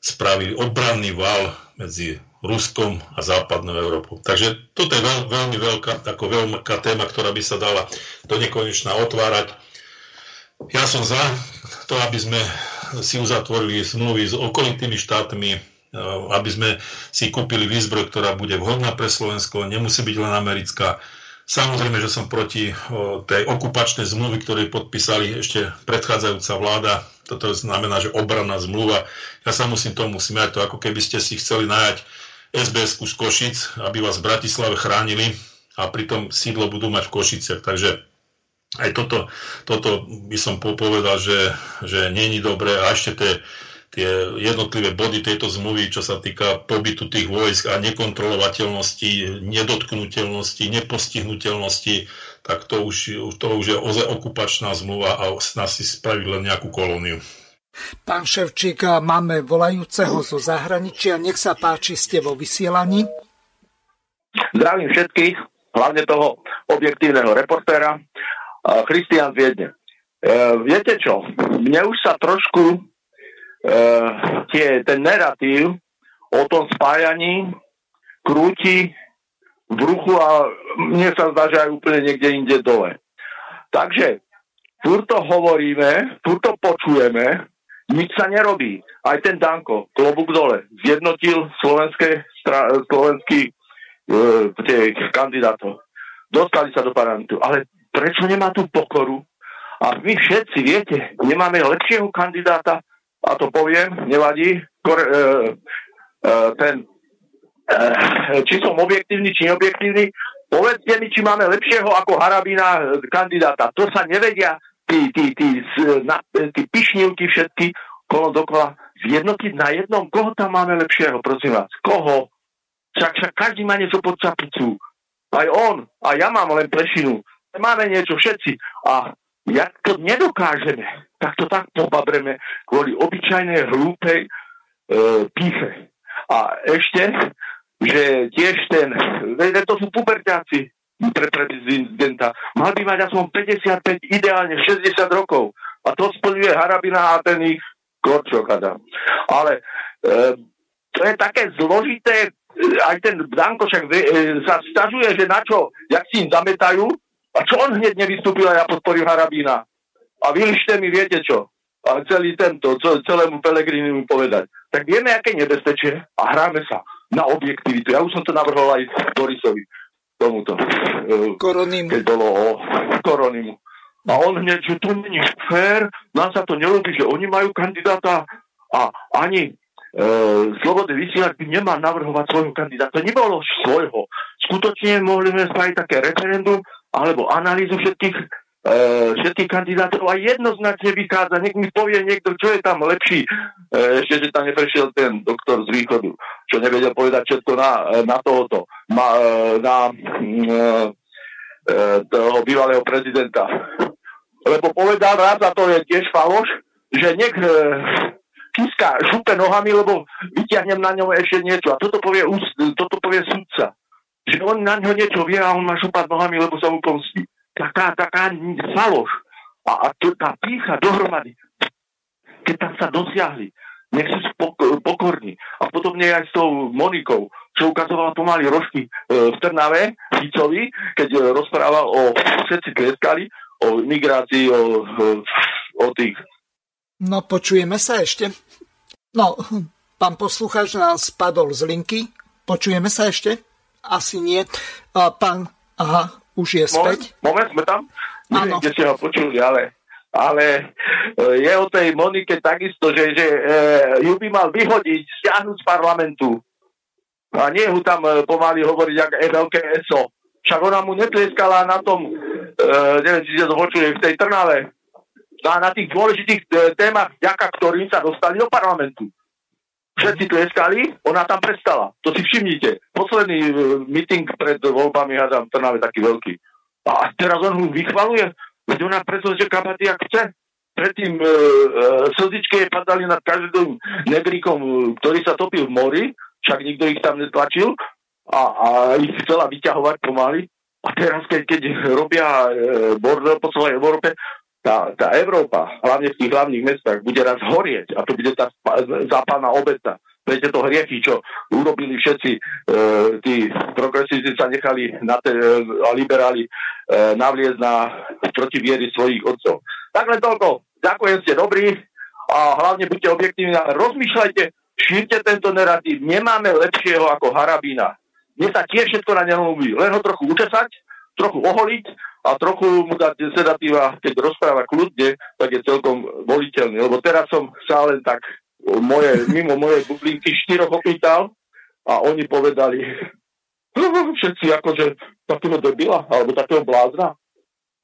spravili obranný val medzi Ruskom a západnou Európou. Takže toto je veľ, veľmi veľká, ako veľká téma, ktorá by sa dala do nekonečna otvárať. Ja som za to, aby sme si uzatvorili zmluvy s okolitými štátmi, eh, aby sme si kúpili výzbroj, ktorá bude vhodná pre Slovensko, nemusí byť len americká. Samozrejme, že som proti tej okupačnej zmluvy, ktorú podpísali ešte predchádzajúca vláda. Toto znamená, že obranná zmluva. Ja sa musím tomu smiať, to ako keby ste si chceli najať sbs z Košic, aby vás v Bratislave chránili a pritom sídlo budú mať v Košiciach. Takže aj toto, toto by som povedal, že, že není dobré a ešte tie, tie jednotlivé body tejto zmluvy, čo sa týka pobytu tých vojsk a nekontrolovateľnosti, nedotknutelnosti, nepostihnutelnosti, tak to už, to už je ozaj okupačná zmluva a nás si spraviť len nejakú kolóniu. Pán Ševčík, máme volajúceho zo zahraničia. Nech sa páči, ste vo vysielaní. Zdravím všetkých, hlavne toho objektívneho reportéra. Christian Viedne. E, viete čo, mne už sa trošku tie, ten narratív o tom spájaní krúti v bruchu a mne sa zdá, že aj úplne niekde inde dole. Takže furt to hovoríme, furt počujeme, nič sa nerobí. Aj ten Danko, klobúk dole, zjednotil slovenské, stra, slovenský e, kandidátov. Dostali sa do parlamentu. Ale prečo nemá tú pokoru? A my všetci, viete, nemáme lepšieho kandidáta, a to poviem, nevadí, kor, e, e, ten, e, či som objektívny, či neobjektívny, povedzte mi, či máme lepšieho ako Harabina e, kandidáta. To sa nevedia tí, tí, tí, tí pišnivky všetky kolo dokola zjednotiť na jednom. Koho tam máme lepšieho, prosím vás? Koho? Však, však každý má niečo pod čapicu. Aj on. A ja mám len plešinu. Máme niečo všetci. A jak to nedokážeme, tak to tak pobabreme kvôli obyčajnej hlúpej e, píche. A ešte, že tiež ten, to sú pubertáci, pre prezidenta. Mal by mať aspoň 55, ideálne 60 rokov. A to splňuje Harabina a ten ich Korčok. Ale e, to je také zložité, aj ten Danko však e, sa stažuje, že na čo, jak si im zametajú, a čo on hneď nevystúpil a ja podporím Harabína. A vylište mi, viete čo, a celý tento, celému Pelegrini mu povedať. Tak vieme, aké nebezpečie a hráme sa na objektivitu. Ja už som to navrhol aj Borisovi tomuto. E, Koronimu. Keď bolo o Koronimu. A on hneď, že to není fér, nám sa to nelúbi, že oni majú kandidáta a ani e, Slobodný vysielač by nemal navrhovať svojho kandidáta. Nebolo svojho. Skutočne mohli sme spraviť také referendum alebo analýzu všetkých, e, všetkých kandidátov a jednoznačne vychádza. Nech mi povie niekto, čo je tam lepší. E, ešte, že tam neprešiel ten doktor z východu, čo nevedel povedať všetko na, na tohoto. Ma, e, na e, e toho bývalého prezidenta lebo povedal raz, a to je tiež faloš, že nech e, Kiska šupe nohami, lebo vyťahnem na ňom ešte niečo. A toto povie, toto povie sudca. Že on na ňo niečo vie a on má šupať nohami, lebo sa mu pomstí. Taká, taká faloš. A, a to, tá pícha dohromady, keď tam sa dosiahli, nech sú pokorní. A podobne aj s tou Monikou, čo ukazovala pomaly rožky e, v Trnave, Ficovi, keď e, rozprával o všetci tleskali, o migrácii, o, o tých. No, počujeme sa ešte. No, pán poslucháč nás spadol z linky. Počujeme sa ešte? Asi nie. Pán, aha, už je späť. Moment, moment sme tam? Neviem, kde ste ho počuli, ale ale je o tej Monike takisto, že, že ju by mal vyhodiť, stiahnuť z parlamentu. A nie ho tam pomaly hovoriť, ako je veľké ESO. Však ona mu netlieskala na tom, neviem, či sa to počuje, v tej Trnave, a na tých dôležitých témach, ďaká ktorým sa dostali do parlamentu všetci tleskali, ona tam prestala. To si všimnite. Posledný uh, meeting pred voľbami hádam v Trnave taký veľký. A teraz on ho vychvaluje, veď ona preto, že kapaty, ak chce. Predtým uh, uh, slzičke padali nad každým negrikom, uh, ktorý sa topil v mori, však nikto ich tam netlačil a, a ich chcela vyťahovať pomaly. A teraz, keď, keď robia uh, bordel po celej Európe, tá, tá Európa, hlavne v tých hlavných mestách, bude raz horieť a to bude tá západná obeta. Viete to hriechy, čo urobili všetci e, tí progresívci sa nechali na te, e, a liberáli e, navliezť na protiviery svojich otcov. Takhle toľko. Ďakujem, ste dobrí a hlavne buďte objektívni a rozmýšľajte, šírte tento narratív. Nemáme lepšieho ako Harabína. Mne sa tiež všetko na ňom len ho trochu učesať, trochu oholiť a trochu mu dať sedatíva, keď rozpráva kľudne, tak je celkom voliteľný. Lebo teraz som sa len tak moje, mimo mojej bublinky štyroch opýtal a oni povedali všetci akože takého debila alebo takého blázna.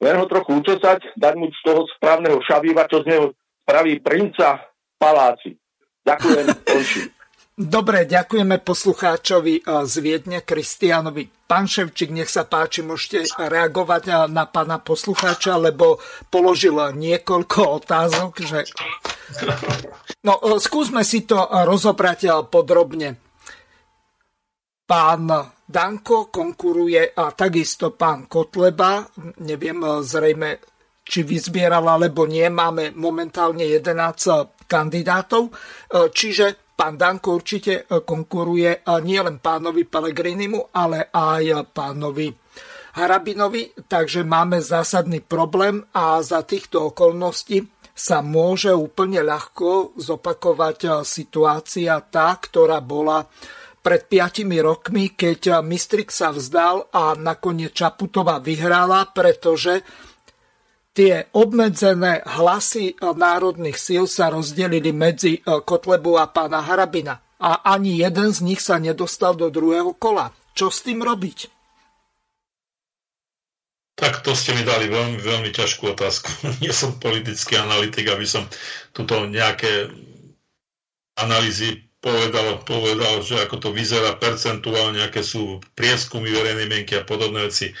Len ho trochu učesať, dať mu z toho správneho šavíva, čo z neho spraví princa paláci. Ďakujem, končím. Dobre, ďakujeme poslucháčovi z Viedne, Kristianovi. Pán Ševčík, nech sa páči, môžete reagovať na pána poslucháča, lebo položil niekoľko otázok. Že... No, skúsme si to rozobrať podrobne. Pán Danko konkuruje a takisto pán Kotleba. Neviem zrejme, či vyzbieral alebo nie. Máme momentálne 11 kandidátov. Čiže Pán Danko určite e, konkuruje e, nielen pánovi Pelegrinimu, ale aj pánovi Harabinovi, takže máme zásadný problém a za týchto okolností sa môže úplne ľahko zopakovať e, situácia tá, ktorá bola pred 5 rokmi, keď Mistrik sa vzdal a nakoniec Čaputová vyhrala, pretože tie obmedzené hlasy národných síl sa rozdelili medzi e, Kotlebu a pána Harabina. A ani jeden z nich sa nedostal do druhého kola. Čo s tým robiť? Tak to ste mi dali veľmi, veľmi ťažkú otázku. Nie som politický analytik, aby som tuto nejaké analýzy povedal, povedal, že ako to vyzerá percentuálne, aké sú prieskumy verejnej mienky a podobné veci.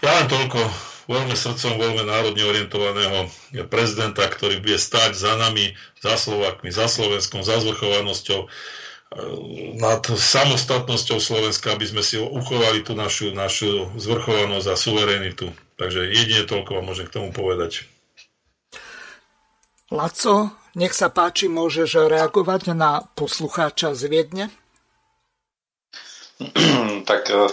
Ja len toľko, voľme srdcom, voľme národne orientovaného prezidenta, ktorý bude stať za nami, za Slovakmi, za Slovenskom, za zvrchovanosťou, e, nad samostatnosťou Slovenska, aby sme si uchovali tú našu, našu zvrchovanosť a suverenitu. Takže jedine toľko vám môžem k tomu povedať. Laco, nech sa páči, môžeš reagovať na poslucháča z Viedne? tak e,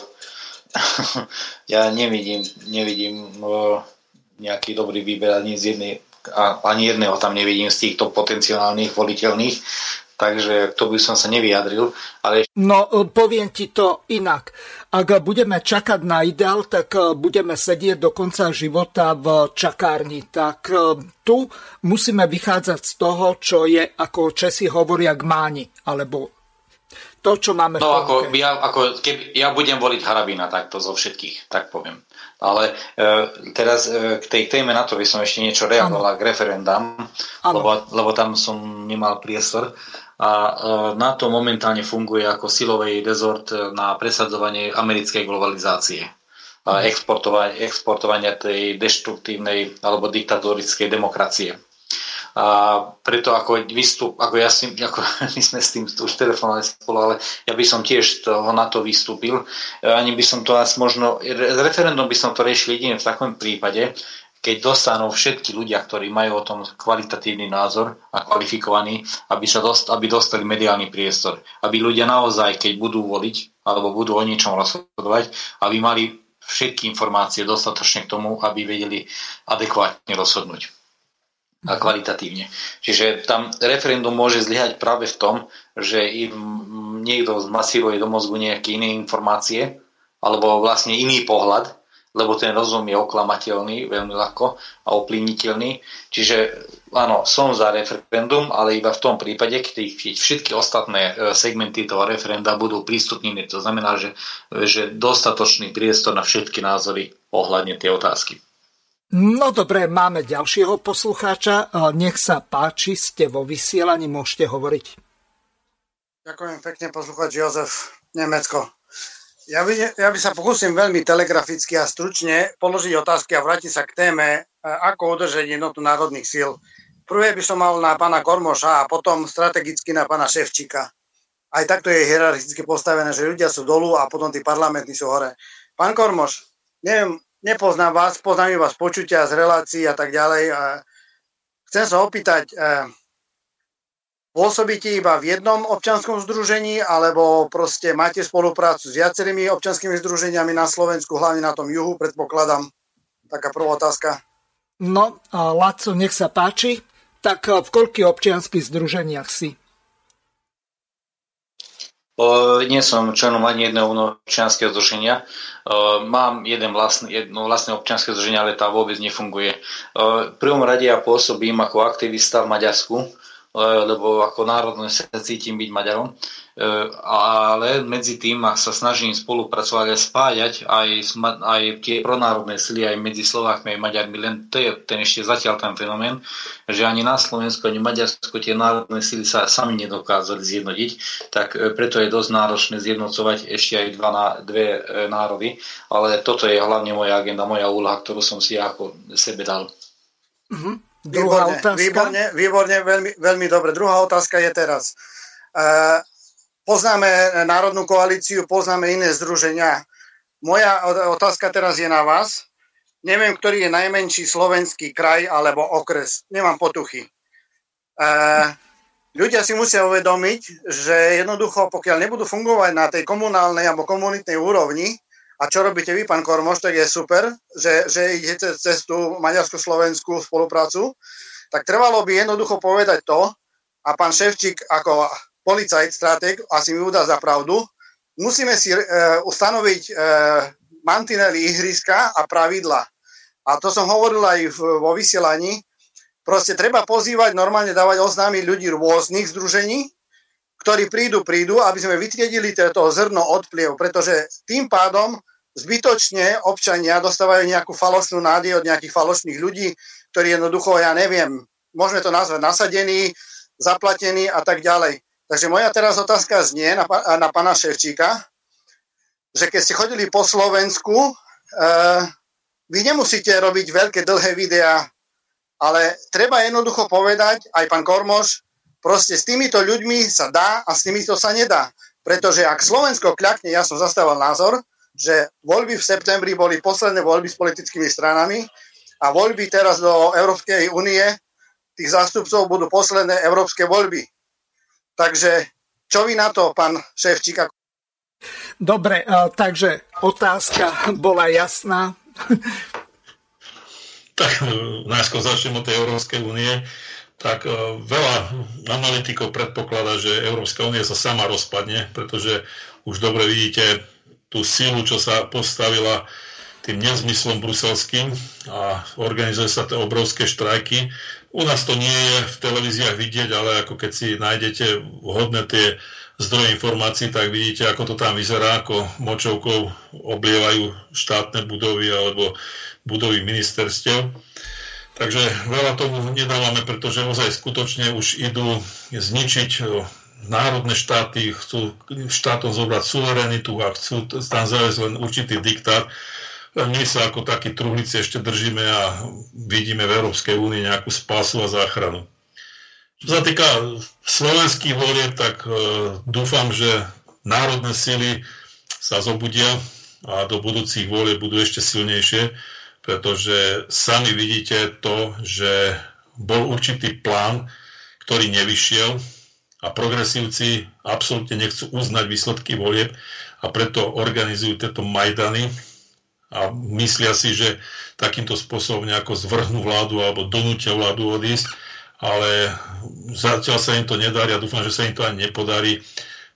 ja nevidím, nevidím uh, nejaký dobrý výber ani z jednej, ani jedného tam nevidím z týchto potenciálnych voliteľných, takže to by som sa nevyjadril. Ale... No, e, poviem ti to inak. Ak budeme čakať na ideál, tak e, budeme sedieť do konca života v čakárni. Tak tu musíme vychádzať z toho, čo je, ako Česi hovoria, gmáni, alebo to, čo máme No ako, ja, ako keby, ja budem voliť Harabina takto zo všetkých, tak poviem. Ale e, teraz e, k tej téme na to by som ešte niečo reagoval k referendám, lebo, lebo tam som nemal priestor. A e, na to momentálne funguje ako silový rezort na presadzovanie americkej globalizácie. A mhm. exportovania, exportovania tej deštruktívnej alebo diktatorickej demokracie. A preto ako vystup, ako ja si, ako my sme s tým už telefonovali spolu, ale ja by som tiež toho na to vystúpil. Ani by som to asi možno, referendum by som to riešil jedine v takom prípade, keď dostanú všetky ľudia, ktorí majú o tom kvalitatívny názor a kvalifikovaní, aby, sa dost, aby dostali mediálny priestor. Aby ľudia naozaj, keď budú voliť alebo budú o niečom rozhodovať, aby mali všetky informácie dostatočne k tomu, aby vedeli adekvátne rozhodnúť a kvalitatívne. Čiže tam referendum môže zlyhať práve v tom, že im niekto zmasíruje do mozgu nejaké iné informácie alebo vlastne iný pohľad, lebo ten rozum je oklamateľný veľmi ľahko a ovplyvniteľný. Čiže áno, som za referendum, ale iba v tom prípade, keď všetky ostatné e, segmenty toho referenda budú prístupnené. To znamená, že, že dostatočný priestor na všetky názory ohľadne tie otázky. No dobre, máme ďalšieho poslucháča. E, nech sa páči, ste vo vysielaní, môžete hovoriť. Ďakujem pekne, poslucháč Jozef, Nemecko. Ja by, ja by sa pokúsim veľmi telegraficky a stručne položiť otázky a vrátiť sa k téme, e, ako udržať jednotu národných síl. Prvé by som mal na pána Kormoša a potom strategicky na pána Ševčíka. Aj takto je hierarchicky postavené, že ľudia sú dolu a potom tí parlamentní sú hore. Pán Kormoš, neviem, nepoznám vás, poznám iba z počutia, z relácií a tak ďalej. Chcem sa opýtať, e, Pôsobíte iba v jednom občanskom združení alebo proste máte spoluprácu s viacerými občanskými združeniami na Slovensku, hlavne na tom juhu, predpokladám. Taká prvá otázka. No, Laco, nech sa páči. Tak v koľkých občianských združeniach si? Nie som členom ani jedného občianského združenia. Mám jeden vlastný, jedno vlastné občianske združenie, ale tá vôbec nefunguje. V prvom rade ja pôsobím ako aktivista v Maďarsku lebo ako národne sa cítim byť Maďarom, ale medzi tým sa snažím spolupracovať a spájať aj, aj tie pronárodné sily aj medzi Slovákmi a Maďarmi, len to je ten ešte zatiaľ ten fenomén, že ani na Slovensku, ani Maďarsku tie národné sily sa sami nedokázali zjednotiť, tak e, preto je dosť náročné zjednocovať ešte aj dva, dve e, národy, ale toto je hlavne moja agenda, moja úloha, ktorú som si ako sebe dal. Mm-hmm. Druhá výborne, otázka. Výborne, výborne veľmi, veľmi dobre. Druhá otázka je teraz. E, poznáme Národnú koalíciu, poznáme iné združenia. Moja otázka teraz je na vás. Neviem, ktorý je najmenší slovenský kraj alebo okres. Nemám potuchy. E, ľudia si musia uvedomiť, že jednoducho, pokiaľ nebudú fungovať na tej komunálnej alebo komunitnej úrovni, a čo robíte vy, pán Kormoš, tak je super, že, že idete cez tú maďarsko-slovenskú spoluprácu. Tak trvalo by jednoducho povedať to, a pán Ševčík ako policajt, strateg, asi mi udá za pravdu, musíme si e, ustanoviť e, mantinely ihriska a pravidla. A to som hovoril aj v, vo vysielaní. Proste treba pozývať, normálne dávať oznámy ľudí rôznych združení, ktorí prídu, prídu, aby sme vytriedili toto zrno odpliev, pretože tým pádom zbytočne občania dostávajú nejakú falošnú nádej od nejakých falošných ľudí, ktorí jednoducho, ja neviem, môžeme to nazvať nasadení, zaplatení a tak ďalej. Takže moja teraz otázka znie na, na pána Ševčíka, že keď ste chodili po Slovensku, uh, vy nemusíte robiť veľké dlhé videá, ale treba jednoducho povedať, aj pán Kormoš, Proste s týmito ľuďmi sa dá a s týmito sa nedá. Pretože ak Slovensko kľakne, ja som zastával názor, že voľby v septembri boli posledné voľby s politickými stranami a voľby teraz do Európskej únie, tých zástupcov budú posledné európske voľby. Takže čo vy na to, pán Ševčík? Dobre, takže otázka bola jasná. Tak najskôr začnem od tej Európskej únie tak e, veľa analytikov predpokladá, že Európska únia sa sama rozpadne, pretože už dobre vidíte tú silu, čo sa postavila tým nezmyslom bruselským a organizuje sa tie obrovské štrajky. U nás to nie je v televíziách vidieť, ale ako keď si nájdete vhodné tie zdroje informácií, tak vidíte, ako to tam vyzerá, ako močovkou oblievajú štátne budovy alebo budovy ministerstiev. Takže veľa tomu nedávame, pretože ozaj skutočne už idú zničiť e, národné štáty, chcú štátom zobrať suverenitu a chcú tam zaviesť len určitý diktát. My sa ako takí truhlici ešte držíme a vidíme v Európskej únii nejakú spásu a záchranu. Čo sa týka slovenských volieb, tak e, dúfam, že národné sily sa zobudia a do budúcich volieb budú ešte silnejšie pretože sami vidíte to, že bol určitý plán, ktorý nevyšiel a progresívci absolútne nechcú uznať výsledky volieb a preto organizujú tieto Majdany a myslia si, že takýmto spôsobom nejako zvrhnú vládu alebo donútia vládu odísť, ale zatiaľ sa im to nedarí a dúfam, že sa im to ani nepodarí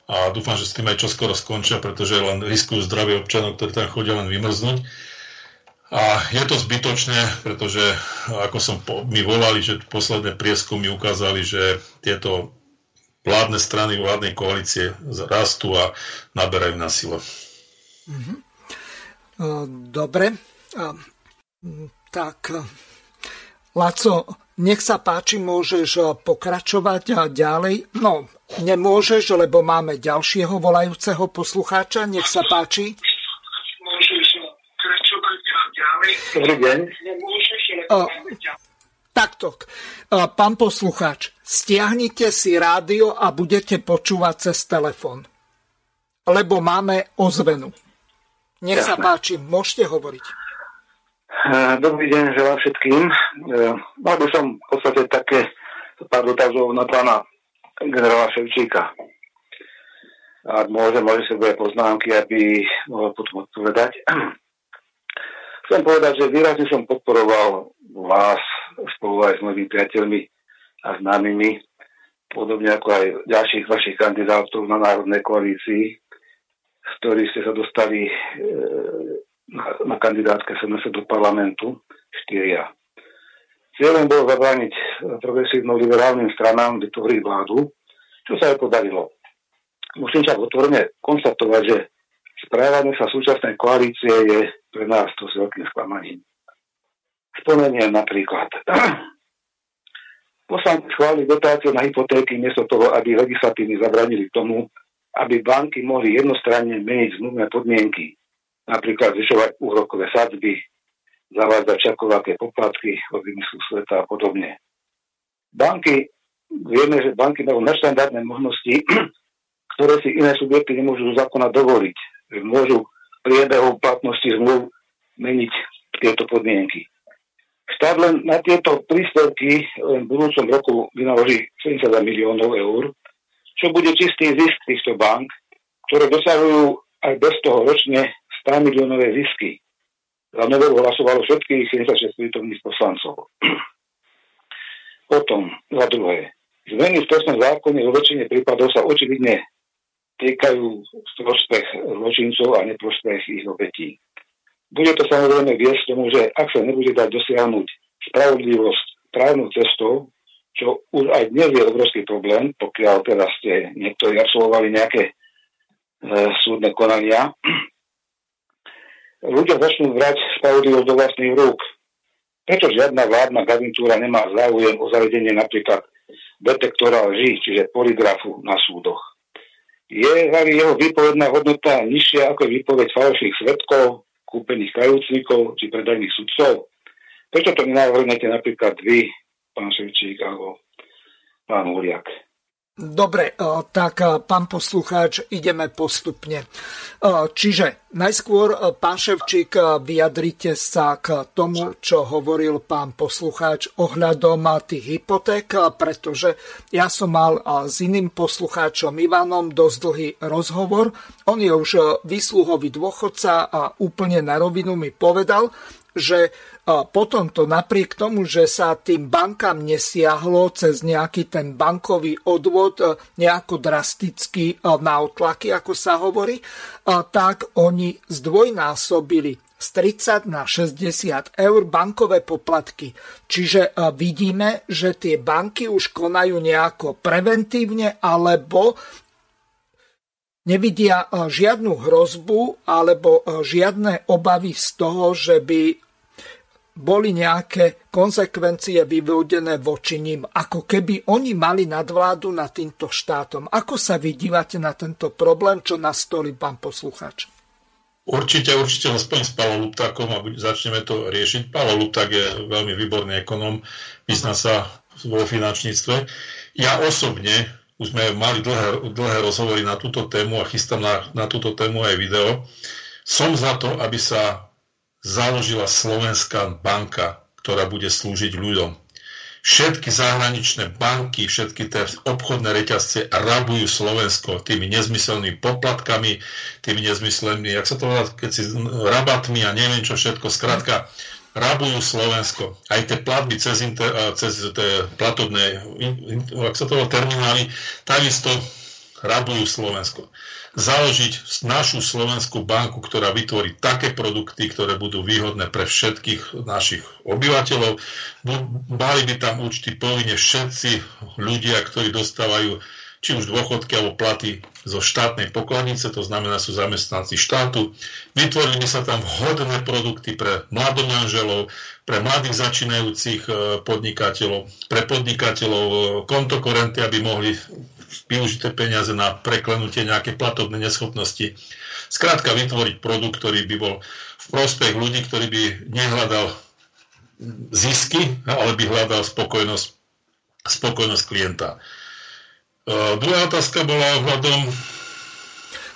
a dúfam, že s tým aj čoskoro skončia, pretože len riskujú zdravie občanov, ktorí tam chodia len vymrznúť. A je to zbytočné, pretože ako som po, mi volali, že posledné prieskumy ukázali, že tieto vládne strany vládnej koalície rastú a naberajú na sile. Mhm. Dobre. Tak, Laco, nech sa páči, môžeš pokračovať ďalej. No, nemôžeš, lebo máme ďalšieho volajúceho poslucháča. Nech sa páči. Dobrý deň. Uh, takto. Uh, pán poslucháč, stiahnite si rádio a budete počúvať cez telefón. Lebo máme ozvenu. Nech sa páči, môžete hovoriť. Dobrý deň, želám všetkým. Mal by som v podstate také pár dotazov na pána generála Ševčíka. A môže, môže si bude poznámky, aby mohol potom odpovedať. Chcem povedať, že výrazne som podporoval vás spolu aj s mojimi priateľmi a známymi, podobne ako aj ďalších vašich kandidátov na Národnej koalícii, z ktorých ste sa dostali e, na, na kandidátke SNS do parlamentu, štyria. Cieľom bolo zabrániť progresívno-liberálnym stranám vytvoriť vládu, čo sa aj podarilo. Musím však otvorene konštatovať, že správanie sa súčasnej koalície je pre nás to s veľkým sklamaním. Spomeniem napríklad. Poslanci schválili dotáciu na hypotéky miesto toho, aby legislatívne zabranili tomu, aby banky mohli jednostranne meniť zmluvné podmienky, napríklad zvyšovať úrokové sadzby, zavádzať čakovaké poplatky od vymyslu sveta a podobne. Banky, vieme, že banky majú neštandardné možnosti, ktoré si iné subjekty nemôžu z zákona dovoliť. Môžu priebehu platnosti zmluv meniť tieto podmienky. Štát len na tieto príspevky v budúcom roku vynaloží 70 miliónov eur, čo bude čistý zisk týchto bank, ktoré dosahujú aj bez toho ročne 100 miliónové zisky. Za novelu hlasovalo všetkých 76 prítomných poslancov. Potom, za druhé, zmeny v trestnom zákone vo väčšine prípadov sa očividne týkajú prospech zločincov a neprospech ich obetí. Bude to samozrejme viesť tomu, že ak sa nebude dať dosiahnuť spravodlivosť právnou cestou, čo už aj dnes je obrovský problém, pokiaľ teraz ste niektorí absolvovali nejaké e, súdne konania, ľudia začnú vrať spravodlivosť do vlastných rúk. Prečo žiadna vládna garnitúra nemá záujem o zavedenie napríklad detektora lží, čiže poligrafu na súdoch? je jeho výpovedná hodnota nižšia ako výpoveď falošných svetkov, kúpených kajúcnikov či predajných sudcov? Prečo to nenavrhnete napríklad vy, pán Ševčík, alebo pán Uriak? Dobre, e, tak e, pán poslucháč, ideme postupne. E, čiže najskôr, pán Ševčík, vyjadrite sa k tomu, čo hovoril pán poslucháč ohľadom tých hypoték, pretože ja som mal s iným poslucháčom Ivanom dosť dlhý rozhovor. On je už výsluhový dôchodca a úplne na rovinu mi povedal, že potom to napriek tomu, že sa tým bankám nesiahlo cez nejaký ten bankový odvod e, nejako drasticky e, na otlaky, ako sa hovorí, e, tak oni zdvojnásobili z 30 na 60 eur bankové poplatky. Čiže vidíme, že tie banky už konajú nejako preventívne alebo nevidia žiadnu hrozbu alebo žiadne obavy z toho, že by boli nejaké konsekvencie vyvodené voči ním, ako keby oni mali nadvládu nad týmto štátom. Ako sa vydívate na tento problém, čo nastolí pán posluchač? Určite, určite aspoň s Pavlom Luptákom a začneme to riešiť. Pavel Lupták je veľmi výborný ekonom, vyzná sa vo finančníctve. Ja osobne, už sme mali dlhé, dlhé rozhovory na túto tému a chystám na, na túto tému aj video, som za to, aby sa založila Slovenská banka, ktorá bude slúžiť ľuďom. Všetky zahraničné banky, všetky tie obchodné reťazce rabujú Slovensko tými nezmyselnými poplatkami, tými nezmyselnými, jak sa to volá, keď si rabatmi a neviem čo všetko, skrátka, rabujú Slovensko. Aj tie platby cez, inter, cez tie platobné, jak sa to volá, terminály, takisto rabujú Slovensko. Založiť našu Slovenskú banku, ktorá vytvorí také produkty, ktoré budú výhodné pre všetkých našich obyvateľov. Mali by tam účty povinne všetci ľudia, ktorí dostávajú či už dôchodky alebo platy zo štátnej pokladnice, to znamená sú zamestnanci štátu. Vytvorili by sa tam vhodné produkty pre mladomanželov, pre mladých začínajúcich e, podnikateľov, pre podnikateľov e, kontokorenty, aby mohli využiť tie peniaze na preklenutie nejaké platobné neschopnosti. Skrátka vytvoriť produkt, ktorý by bol v prospech ľudí, ktorý by nehľadal zisky, ale by hľadal spokojnosť, spokojnosť klienta. Uh, druhá otázka bola ohľadom...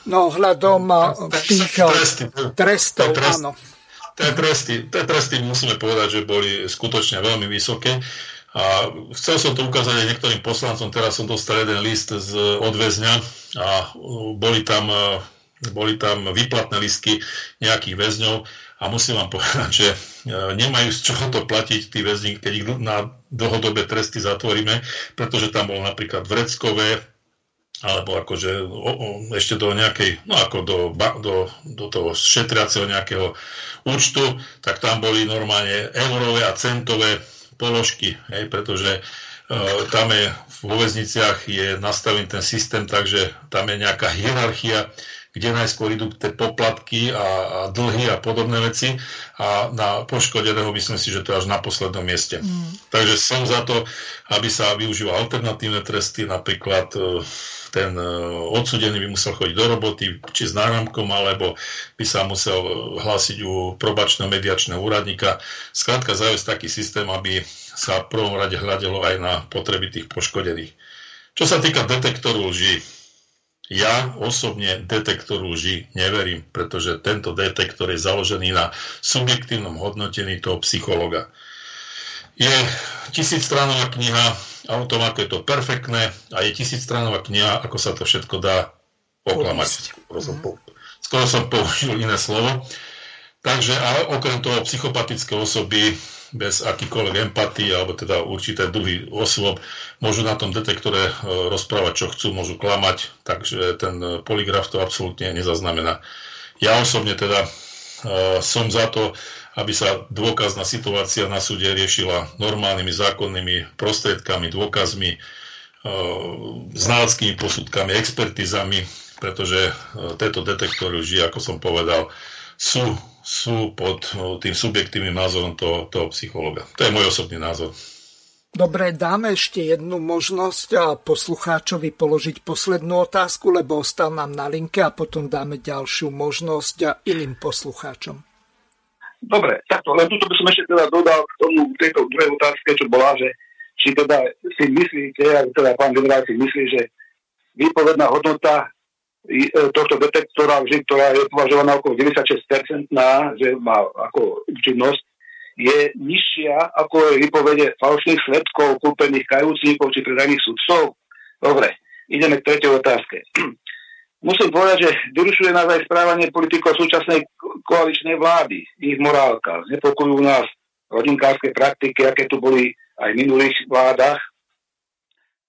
No, ohľadom tých tresty, trestov, trest, áno. Tie tresty, tie tresty musíme povedať, že boli skutočne veľmi vysoké. A chcel som to ukázať aj niektorým poslancom, teraz som dostal jeden list z odväzňa a boli tam, boli tam výplatné listky nejakých väzňov a musím vám povedať, že nemajú z čoho to platiť tí väzni, keď ich na dlhodobé tresty zatvoríme, pretože tam bolo napríklad vreckové, alebo akože o, o, ešte do nejakej, no ako do, do, do toho šetriaceho nejakého účtu, tak tam boli normálne eurové a centové položky, hej, pretože uh, tam je vo väzniciach je nastavený ten systém, takže tam je nejaká hierarchia, kde najskôr idú tie poplatky a, a dlhy a podobné veci a na poškodeného myslím si, že to je až na poslednom mieste. Mm. Takže som za to, aby sa využíval alternatívne tresty, napríklad uh, ten e, odsudený by musel chodiť do roboty, či s náramkom, alebo by sa musel hlásiť u probačného mediačného úradníka. Skrátka zaviesť taký systém, aby sa v prvom rade hľadelo aj na potreby tých poškodených. Čo sa týka detektoru lži, ja osobne detektoru lži neverím, pretože tento detektor je založený na subjektívnom hodnotení toho psychologa. Je tisícstranová kniha, autom, ako je to perfektné a je tisícstranová kniha, ako sa to všetko dá oklamať. Skoro som použil iné slovo. Takže a okrem toho psychopatické osoby bez akýkoľvek empatie alebo teda určité druhy osôb môžu na tom detektore e, rozprávať, čo chcú, môžu klamať, takže ten poligraf to absolútne nezaznamená. Ja osobne teda uh, som za to, aby sa dôkazná situácia na súde riešila normálnymi zákonnými prostriedkami, dôkazmi, e, znaleckými posudkami, expertizami, pretože e, tieto detektory už, ako som povedal, sú, sú pod e, tým subjektívnym názorom toho, toho psychologa. To je môj osobný názor. Dobre, dáme ešte jednu možnosť poslucháčovi položiť poslednú otázku, lebo ostal nám na linke a potom dáme ďalšiu možnosť iným poslucháčom. Dobre, takto, len tuto by som ešte teda dodal k tomu, tejto druhej otázke, čo bola, že či teda si myslíte, ak teda pán generál si myslí, že výpovedná hodnota e, tohto detektora, vždy, ktorá je považovaná okolo 96% na, že má ako účinnosť, je nižšia ako je výpovede falošných svetkov, kúpených kajúcníkov či predajných sudcov? Dobre, ideme k tretej otázke musím povedať, že vyrušuje nás aj správanie politikov súčasnej koaličnej vlády, ich morálka. Znepokojujú nás rodinkárske praktiky, aké tu boli aj v minulých vládach.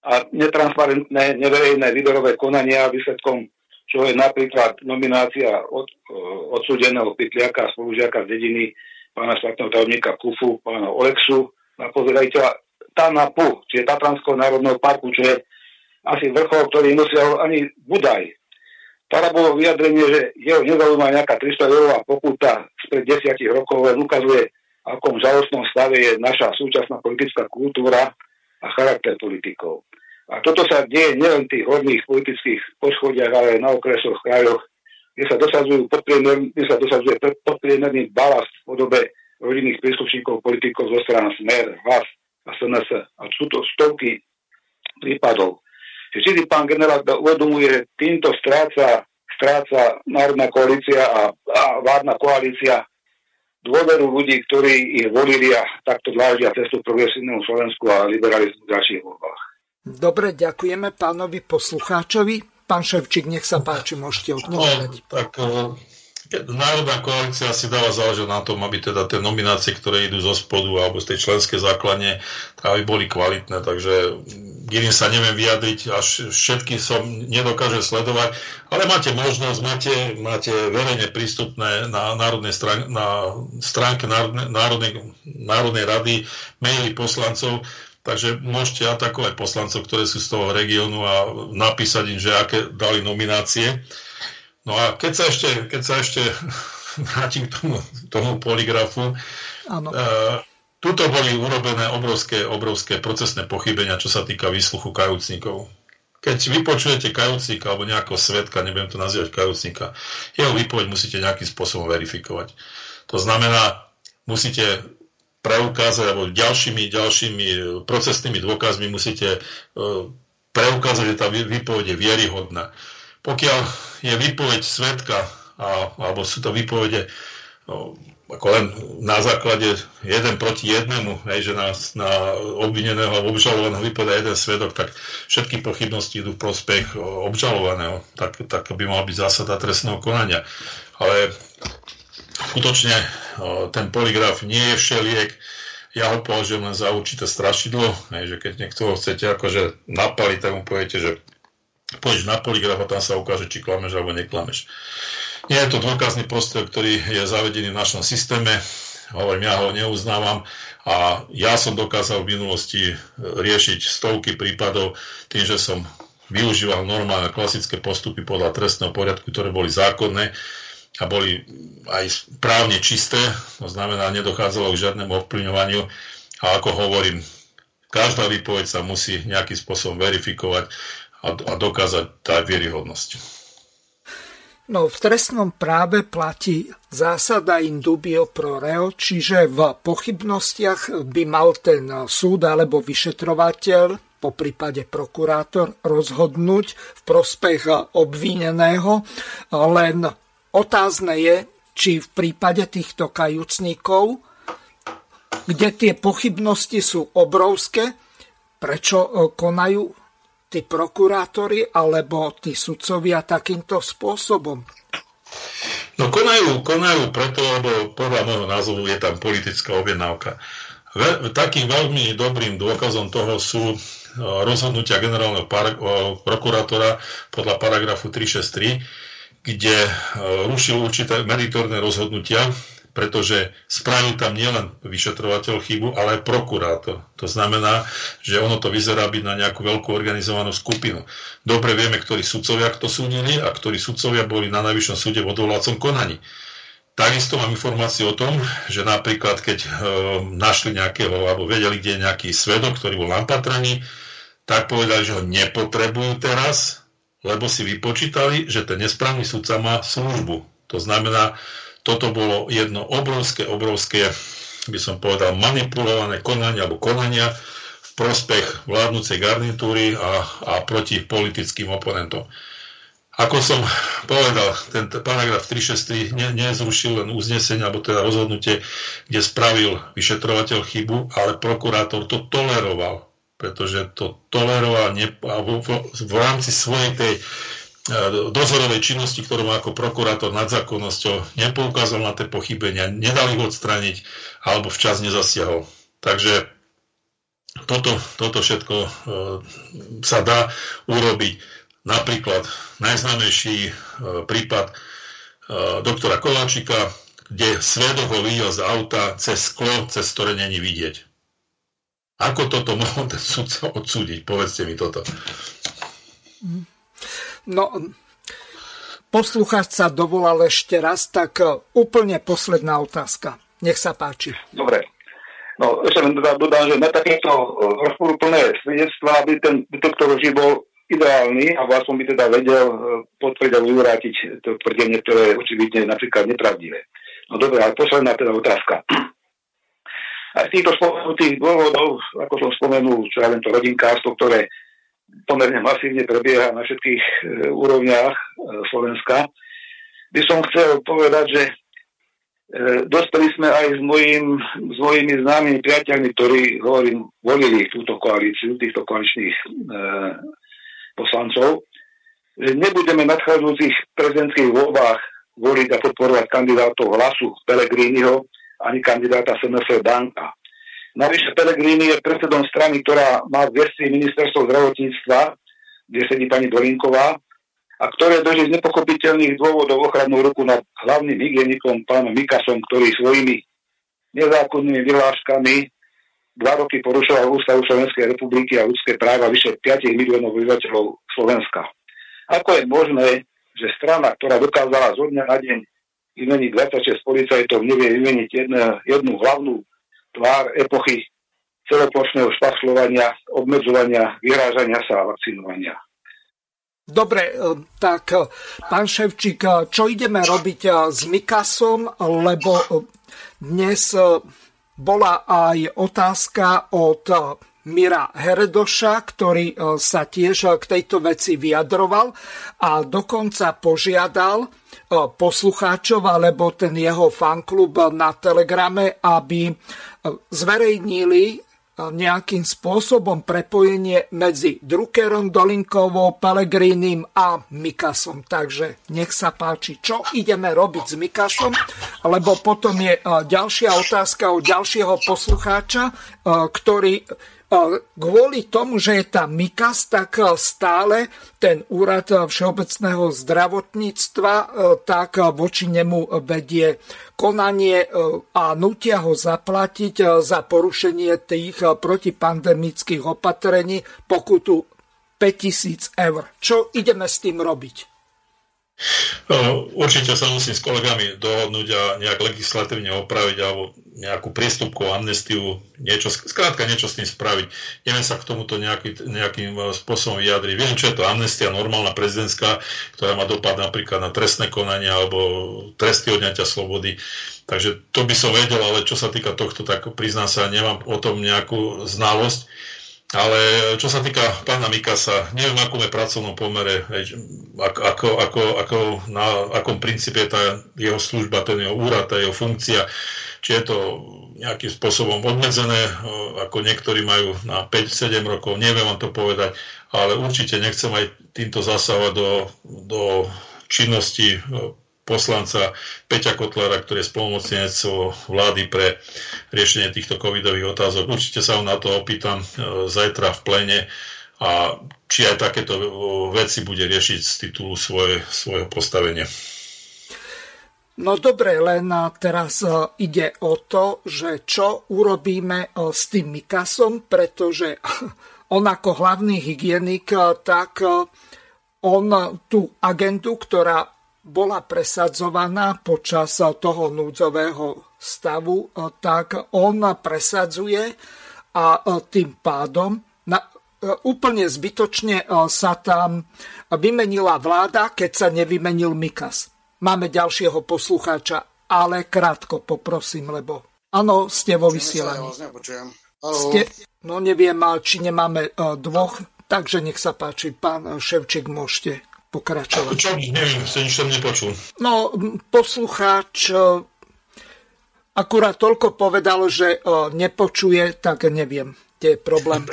A netransparentné, neverejné výberové konania výsledkom čo je napríklad nominácia od, odsúdeného pytliaka a spolužiaka z dediny pána štátneho tajomníka Kufu, pána Olexu, na pozerajteľa Tanapu, čiže Tatranského národného parku, čo je asi vrchol, ktorý nosiel ani Budaj, Tada bolo vyjadrenie, že jeho nezaujíma nejaká 300 eurová pokuta spred desiatich rokov, len ukazuje, akom žalostnom stave je naša súčasná politická kultúra a charakter politikov. A toto sa deje nielen v tých horných politických poschodiach, ale aj na okresoch, krajoch, kde sa, dosadzujú kde sa dosadzuje podpriemerný balast v podobe rodinných príslušníkov politikov zo strany Smer, Hlas a SNS. A sú to stovky prípadov vždy pán generál uvedomuje, že týmto stráca, stráca národná koalícia a, a vládna koalícia dôveru ľudí, ktorí ich volili a takto dláždia cestu progresívnemu Slovensku a liberalizmu v ďalších voľbách. Dobre, ďakujeme pánovi poslucháčovi. Pán Ševčík, nech sa páči, môžete odpovedať. No, tak eh, Národná koalícia si dáva záležať na tom, aby teda tie nominácie, ktoré idú zo spodu alebo z tej členskej základne, aby boli kvalitné. Takže Girin sa neviem vyjadriť, až všetky som nedokáže sledovať, ale máte možnosť, máte, máte verejne prístupné na, národnej strán, na stránke Národnej, Národnej, Národnej rady maily poslancov, takže môžete atakovať poslancov, ktoré sú z toho regiónu a napísať im, že aké dali nominácie. No a keď sa ešte, keď sa ešte vrátim k tomu, tomu poligrafu, Áno. Uh, Tuto boli urobené obrovské, obrovské procesné pochybenia, čo sa týka výsluchu kajúcnikov. Keď vypočujete kajúcnika alebo nejakého svetka, nebudem to nazývať kajúcnika, jeho výpoveď musíte nejakým spôsobom verifikovať. To znamená, musíte preukázať, alebo ďalšími, ďalšími procesnými dôkazmi musíte e, preukázať, že tá výpoveď je vieryhodná. Pokiaľ je výpoveď svetka, alebo sú to výpovede ako len na základe jeden proti jednému, hej, že na, na obvineného alebo obžalovaného vypadá jeden svedok, tak všetky pochybnosti idú v prospech obžalovaného. Tak, tak by mal byť zásada trestného konania. Ale skutočne ten poligraf nie je všeliek. Ja ho považujem len za určité strašidlo, hej, že keď niekto chcete akože napaliť, tak mu poviete, že pôjdeš na poligraf a tam sa ukáže, či klameš alebo neklameš. Nie je to dôkazný postroj, ktorý je zavedený v našom systéme. Hovorím, ja ho neuznávam a ja som dokázal v minulosti e, riešiť stovky prípadov tým, že som využíval normálne klasické postupy podľa trestného poriadku, ktoré boli zákonné a boli aj právne čisté, to znamená, nedochádzalo k žiadnemu ovplyvňovaniu a ako hovorím, každá výpoveď sa musí nejakým spôsobom verifikovať a, a dokázať tá vieryhodnosť. No, v trestnom práve platí zásada in dubio pro reo, čiže v pochybnostiach by mal ten súd alebo vyšetrovateľ, po prípade prokurátor, rozhodnúť v prospech obvineného. Len otázne je, či v prípade týchto kajúcníkov, kde tie pochybnosti sú obrovské, prečo konajú tí prokurátori alebo tí sudcovia takýmto spôsobom? No konajú, konajú preto, lebo podľa môjho názoru je tam politická objednávka. Ve, takým veľmi dobrým dôkazom toho sú e, rozhodnutia generálneho par- prokurátora podľa paragrafu 363, kde e, rušil určité meritorné rozhodnutia pretože spravil tam nielen vyšetrovateľ chybu, ale aj prokurátor. To znamená, že ono to vyzerá byť na nejakú veľkú organizovanú skupinu. Dobre vieme, ktorí sudcovia to súdili a ktorí sudcovia boli na najvyššom súde v odvolacom konaní. Takisto mám informáciu o tom, že napríklad keď e, našli nejakého, alebo vedeli, kde je nejaký svedok, ktorý bol na patraní, tak povedali, že ho nepotrebujú teraz, lebo si vypočítali, že ten nesprávny sudca má službu. To znamená, toto bolo jedno obrovské, obrovské, by som povedal, manipulované konanie alebo konania v prospech vládnúcej garnitúry a, a proti politickým oponentom. Ako som povedal, ten paragraf 363 ne, nezrušil len uznesenie, alebo teda rozhodnutie, kde spravil vyšetrovateľ chybu, ale prokurátor to toleroval, pretože to toleroval ne, v, v, v rámci svojej tej dozorovej činnosti, ktorú má ako prokurátor nad zákonnosťou, nepoukázal na tie pochybenia, nedal ich odstrániť alebo včas nezasiahol. Takže toto, toto všetko e, sa dá urobiť. Napríklad najznámejší e, prípad e, doktora Koláčika, kde svedok ho videl z auta cez sklo, cez ktoré není vidieť. Ako toto mohol ten sudca odsúdiť? Povedzte mi toto. Mm. No, poslucháč sa dovolal ešte raz, tak e, úplne posledná otázka. Nech sa páči. Dobre. No, ešte len teda dodám, že na takéto e, rozporúplné svedectvá by ten detektor vždy bol ideálny a aspoň by teda vedel e, potvrdiť alebo vyvrátiť to tvrdenie, ktoré je očividne napríklad nepravdivé. No dobre, ale posledná teda otázka. A z týchto spomenutých dôvodov, ako som spomenul, čo ja len to rodinkárstvo, ktoré pomerne masívne prebieha na všetkých e, úrovniach e, Slovenska. By som chcel povedať, že e, dospeli sme aj s, mojim, s mojimi známymi priateľmi, ktorí, hovorím, volili túto koalíciu, týchto koaličných e, poslancov, že nebudeme v nadchádzajúcich prezidentských voľbách voliť a podporovať kandidátov hlasu Pelegriniho ani kandidáta SNS Danka. Navyše Pelegrini je predsedom strany, ktorá má v gestii ministerstvo zdravotníctva, kde sedí pani Dolinková, a ktoré drží z nepochopiteľných dôvodov ochrannú ruku nad hlavným hygienikom pánom Mikasom, ktorý svojimi nezákonnými vyhláškami dva roky porušoval Ústavu Slovenskej republiky a ľudské práva vyše 5 miliónov obyvateľov Slovenska. Ako je možné, že strana, ktorá dokázala zo dňa na deň vymeniť 26 policajtov, nevie vymeniť jednu, jednu hlavnú tvár epochy celoplošného špachlovania, obmedzovania, vyrážania sa a vakcinovania. Dobre, e, tak e, pán Ševčík, e, čo ideme robiť s Mikasom, lebo dnes bola aj otázka od Mira Heredoša, ktorý sa tiež k tejto veci vyjadroval a dokonca požiadal poslucháčov alebo ten jeho fanklub na Telegrame, aby zverejnili nejakým spôsobom prepojenie medzi Druckerom, Dolinkovou, Pelegrínim a Mikasom. Takže nech sa páči, čo ideme robiť s Mikasom, lebo potom je ďalšia otázka od ďalšieho poslucháča, ktorý kvôli tomu, že je tam Mikas, tak stále ten úrad všeobecného zdravotníctva tak voči nemu vedie konanie a nutia ho zaplatiť za porušenie tých protipandemických opatrení pokutu 5000 eur. Čo ideme s tým robiť? No, určite sa musím s kolegami dohodnúť a nejak legislatívne opraviť alebo nejakú prístupku, amnestiu, niečo, skrátka niečo s tým spraviť. Neviem sa k tomuto nejaký, nejakým e, spôsobom vyjadriť. Viem, čo je to amnestia normálna prezidentská, ktorá má dopad napríklad na trestné konania alebo tresty odňatia slobody. Takže to by som vedel, ale čo sa týka tohto, tak priznám sa, nemám o tom nejakú znalosť. Ale čo sa týka pána Mikasa, neviem, akom je pracovnom pomere, ako, ako, ako, na akom princípe je tá jeho služba, ten jeho úrad, tá jeho funkcia, či je to nejakým spôsobom obmedzené, ako niektorí majú na 5-7 rokov, neviem vám to povedať, ale určite nechcem aj týmto zasávať do, do činnosti poslanca Peťa Kotlára, ktorý je spolumocnenec vlády pre riešenie týchto covidových otázok. Určite sa ho na to opýtam e, zajtra v plene a či aj takéto veci bude riešiť z titulu svoje, svojho postavenia. No dobre, len teraz e, ide o to, že čo urobíme e, s tým Mikasom, pretože on ako hlavný hygienik, tak on tú agendu, ktorá bola presadzovaná počas toho núdzového stavu, tak on presadzuje a tým pádom na, úplne zbytočne sa tam vymenila vláda, keď sa nevymenil Mikas. Máme ďalšieho poslucháča, ale krátko poprosím, lebo áno, ste vo vysielaní. Ste, no neviem, či nemáme dvoch, takže nech sa páči, pán Ševčík, môžete pokračovať. Čo? Neviem, nič som nepočul. No, poslucháč e, akurát toľko povedal, že e, nepočuje, tak neviem, kde je problém.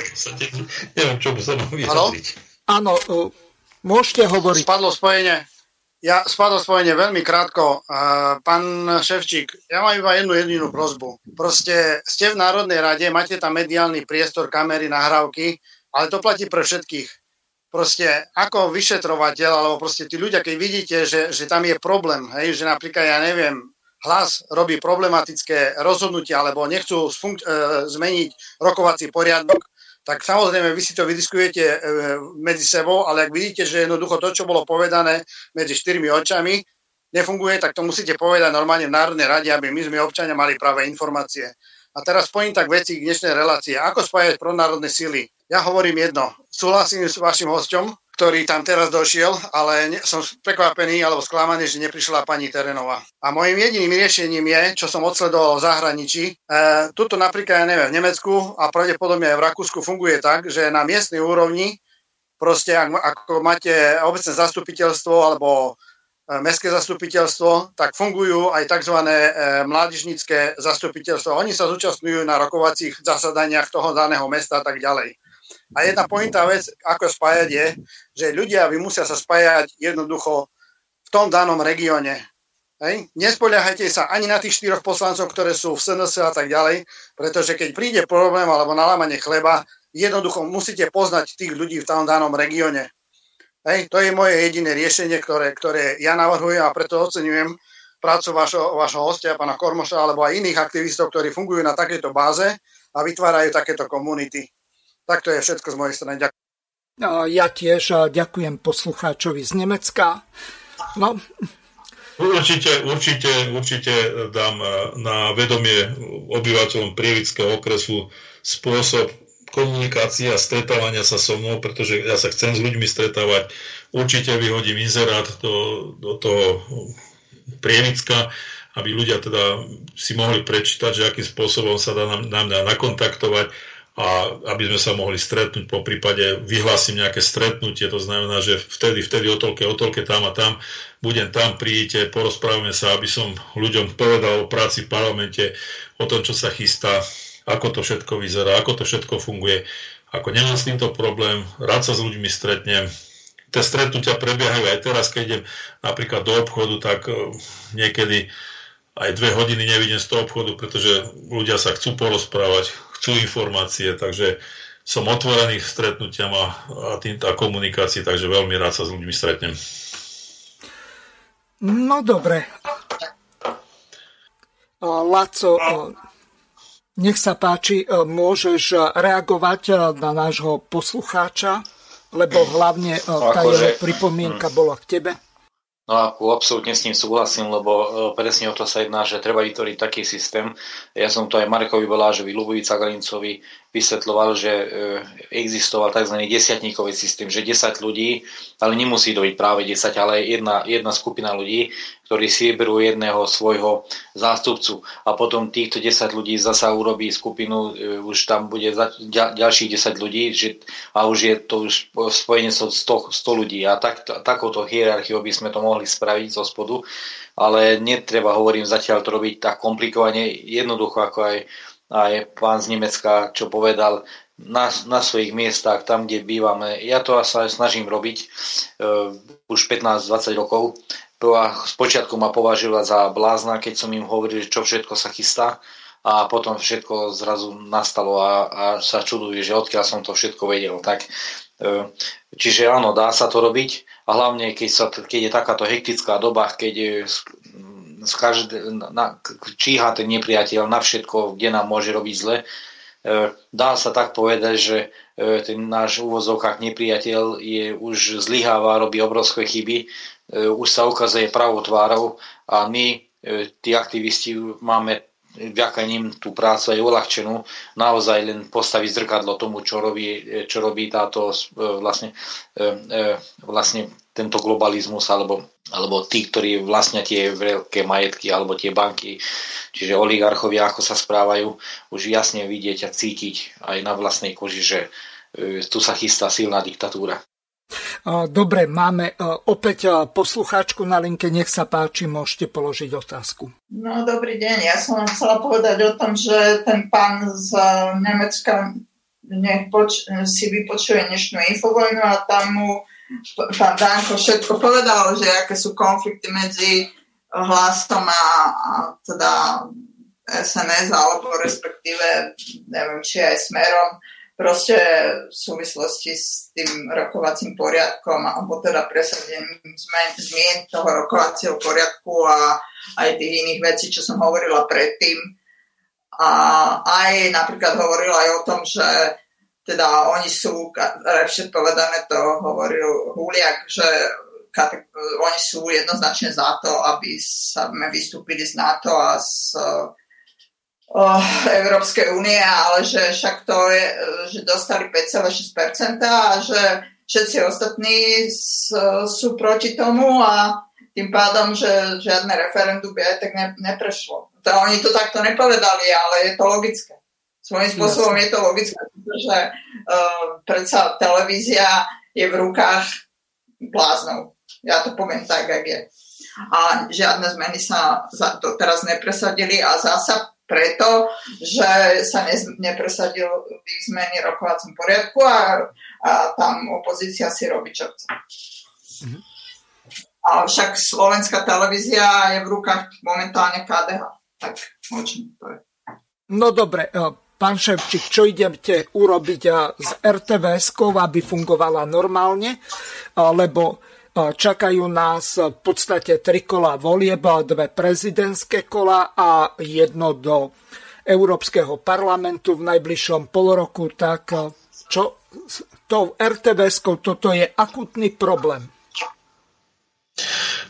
neviem, čo by sa mal vyjadriť. Áno, e, môžete hovoriť. Spadlo spojenie. Ja spadlo spojenie veľmi krátko. Pán Ševčík, ja mám iba jednu jedinú prozbu. Proste ste v Národnej rade, máte tam mediálny priestor, kamery, nahrávky, ale to platí pre všetkých proste ako vyšetrovateľ, alebo proste tí ľudia, keď vidíte, že, že tam je problém, hej, že napríklad, ja neviem, hlas robí problematické rozhodnutia, alebo nechcú sfunk- e, zmeniť rokovací poriadok, tak samozrejme vy si to vydiskujete e, medzi sebou, ale ak vidíte, že jednoducho to, čo bolo povedané medzi štyrmi očami, nefunguje, tak to musíte povedať normálne v Národnej rade, aby my sme občania mali práve informácie. A teraz spojím tak veci k dnešnej relácie. Ako spájať pronárodné sily? Ja hovorím jedno. Súhlasím s vašim hosťom, ktorý tam teraz došiel, ale ne, som prekvapený alebo sklamaný, že neprišla pani Terenová. A môjim jediným riešením je, čo som odsledoval v zahraničí, e, tuto napríklad, ja neviem, v Nemecku a pravdepodobne aj v Rakúsku funguje tak, že na miestnej úrovni proste, ak, ako máte obecné zastupiteľstvo alebo mestské zastupiteľstvo, tak fungujú aj tzv. E, mládežnícke zastupiteľstvo. Oni sa zúčastňujú na rokovacích zasadaniach toho daného mesta a tak ďalej. A jedna pointa vec, ako spájať je, že ľudia vy musia sa spájať jednoducho v tom danom regióne. Hej. Nespoľahajte sa ani na tých štyroch poslancov, ktoré sú v SNS a tak ďalej, pretože keď príde problém alebo nalámanie chleba, jednoducho musíte poznať tých ľudí v tom danom regióne. Hej, to je moje jediné riešenie, ktoré, ktoré ja navrhujem a preto oceňujem prácu vašho, vašho hostia, pána Kormoša, alebo aj iných aktivistov, ktorí fungujú na takejto báze a vytvárajú takéto komunity. Tak to je všetko z mojej strany. Ďakujem. Ja tiež ďakujem poslucháčovi z Nemecka. No, Určite, určite, určite dám na vedomie obyvateľom Prievického okresu spôsob komunikácie a stretávania sa so mnou, pretože ja sa chcem s ľuďmi stretávať. Určite vyhodím inzerát do, do toho Prievicka, aby ľudia teda si mohli prečítať, že akým spôsobom sa dá nám, nám dá nakontaktovať a aby sme sa mohli stretnúť, po prípade vyhlásim nejaké stretnutie, to znamená, že vtedy, vtedy o toľke, o toľke tam a tam, budem tam, prídite, porozprávame sa, aby som ľuďom povedal o práci v parlamente, o tom, čo sa chystá, ako to všetko vyzerá, ako to všetko funguje. Ako nemám s týmto problém, rád sa s ľuďmi stretnem, tie stretnutia prebiehajú aj teraz, keď idem napríklad do obchodu, tak eh, niekedy aj dve hodiny nevidím z toho obchodu, pretože ľudia sa chcú porozprávať, chcú informácie, takže som otvorený k stretnutiam a, a, tým, a komunikácii, takže veľmi rád sa s ľuďmi stretnem. No dobre. Laco, nech sa páči, môžeš reagovať na nášho poslucháča, lebo hlavne tá jeho akože- pripomienka bola k tebe. No a absolútne s ním súhlasím, lebo e, presne o to sa jedná, že treba vytvoriť taký systém. Ja som to aj Markovi Belážovi, Lubovica Galincovi vysvetľoval, že e, existoval tzv. desiatníkový systém, že 10 ľudí, ale nemusí to byť práve 10, ale jedna, jedna skupina ľudí, ktorí si vyberú jedného svojho zástupcu a potom týchto 10 ľudí zasa urobí skupinu, e, už tam bude ďalších 10 ľudí že, a už je to už spojenie so 100, 100 ľudí a tak, takouto hierarchiou by sme to mohli spraviť zo spodu, ale netreba, hovorím, zatiaľ to robiť tak komplikovane, jednoducho ako aj, aj pán z Nemecka, čo povedal, na, na svojich miestach, tam, kde bývame. Ja to sa snažím robiť uh, už 15-20 rokov spočiatku ma považila za blázna, keď som im hovoril, čo všetko sa chystá a potom všetko zrazu nastalo a, a sa čudujú, že odkiaľ som to všetko vedel. Tak, e, čiže áno, dá sa to robiť a hlavne keď, sa, keď je takáto hektická doba, keď z každé, na, číha ten nepriateľ na všetko, kde nám môže robiť zle, e, dá sa tak povedať, že e, ten náš úvozovkách nepriateľ je už zlyháva, robí obrovské chyby E, už sa ukazuje pravou tvárou a my, tí aktivisti, máme vďaka ním tú prácu aj uľahčenú, naozaj len postaviť zrkadlo tomu, čo robí, čo robí táto vlastne, vlastne tento globalizmus alebo, alebo tí, ktorí vlastnia tie veľké majetky alebo tie banky, čiže oligarchovia, ako sa správajú, už jasne vidieť a cítiť aj na vlastnej koži, že tu sa chystá silná diktatúra. Dobre, máme opäť poslucháčku na linke, nech sa páči, môžete položiť otázku. No, dobrý deň, ja som vám chcela povedať o tom, že ten pán z Nemecka nech poč- si vypočuje dnešnú infovojnu a tam mu pán Danko všetko povedal, že aké sú konflikty medzi hlasom a, a teda SNS alebo respektíve neviem, či aj smerom proste v súvislosti s tým rokovacím poriadkom alebo teda presadením zmien, zmien toho rokovacieho poriadku a aj tých iných vecí, čo som hovorila predtým. A aj napríklad hovorila aj o tom, že teda oni sú, lepšie povedané to hovoril Huliak, že oni sú jednoznačne za to, aby sme vystúpili z NATO a z Európskej únie, ale že však to je, že dostali 5,6% a že všetci ostatní sú proti tomu a tým pádom, že žiadne referendum by aj tak ne, neprešlo. To, oni to takto nepovedali, ale je to logické. Svojím spôsobom je to logické, pretože uh, predsa televízia je v rukách bláznov. Ja to poviem tak, ak je. A žiadne zmeny sa za to teraz nepresadili a zasa preto, že sa ne, nepresadil zmeny rokovacom poriadku a, a tam opozícia si robí, čo chce. Mhm. Ale však slovenská televízia je v rukách momentálne KDH. Tak to je? No dobre, e, pán Ševčík, čo idete urobiť e, z RTVS, aby fungovala normálne, e, lebo čakajú nás v podstate tri kola volieb, dve prezidentské kola a jedno do Európskeho parlamentu v najbližšom pol roku, tak čo s tou RTVS, toto je akutný problém.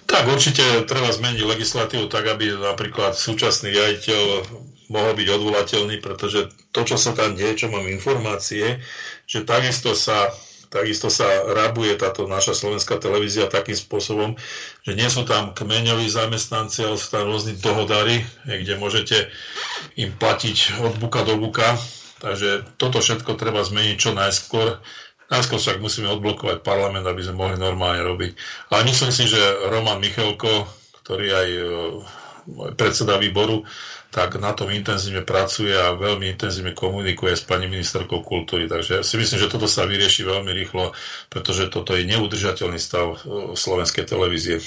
Tak určite treba zmeniť legislatívu tak, aby napríklad súčasný riaditeľ mohol byť odvolateľný, pretože to, čo sa tam deje, čo mám informácie, že takisto sa takisto sa rabuje táto naša slovenská televízia takým spôsobom, že nie sú tam kmeňoví zamestnanci, ale sú tam rôzni dohodári, kde môžete im platiť od buka do buka. Takže toto všetko treba zmeniť čo najskôr. Najskôr však musíme odblokovať parlament, aby sme mohli normálne robiť. Ale myslím si, že Roman Michalko, ktorý aj e, predseda výboru, tak na tom intenzívne pracuje a veľmi intenzívne komunikuje s pani ministerkou kultúry. Takže si myslím, že toto sa vyrieši veľmi rýchlo, pretože toto je neudržateľný stav e, slovenskej televízie.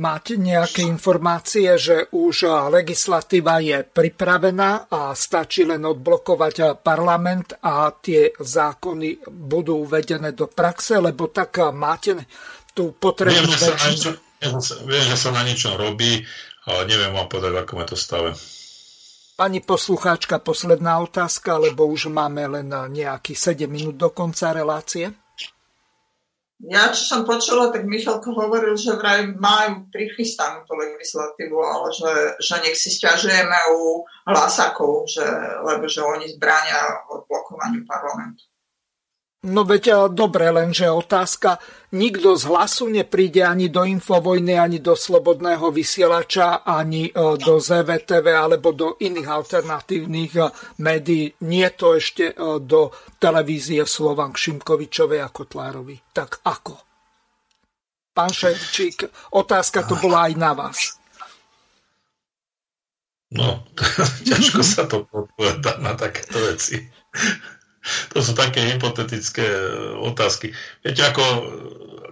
Máte nejaké informácie, že už legislatíva je pripravená a stačí len odblokovať parlament a tie zákony budú uvedené do praxe, lebo tak máte tú potrebnú sa, viem, že sa na niečo robí ale neviem vám povedať, v akom je to stave. Pani poslucháčka, posledná otázka, lebo už máme len nejakých 7 minút do konca relácie. Ja, čo som počula, tak Michalko hovoril, že vraj majú prichystanú tú legislatívu, ale že, že nech si stiažujeme u hlasakov, že, lebo že oni zbrania odblokovaniu parlamentu. No veď e, dobre, lenže otázka, nikto z hlasu nepríde ani do Infovojny, ani do Slobodného vysielača, ani e, do ZVTV alebo do iných alternatívnych e, médií. Nie to ešte do televízie Slovan Šimkovičovej a Kotlárovi. Tak ako? Pán Ševčík, otázka to bola aj na vás. No, ťažko sa to podpovedá na takéto veci to sú také hypotetické e, otázky. Viete, ako,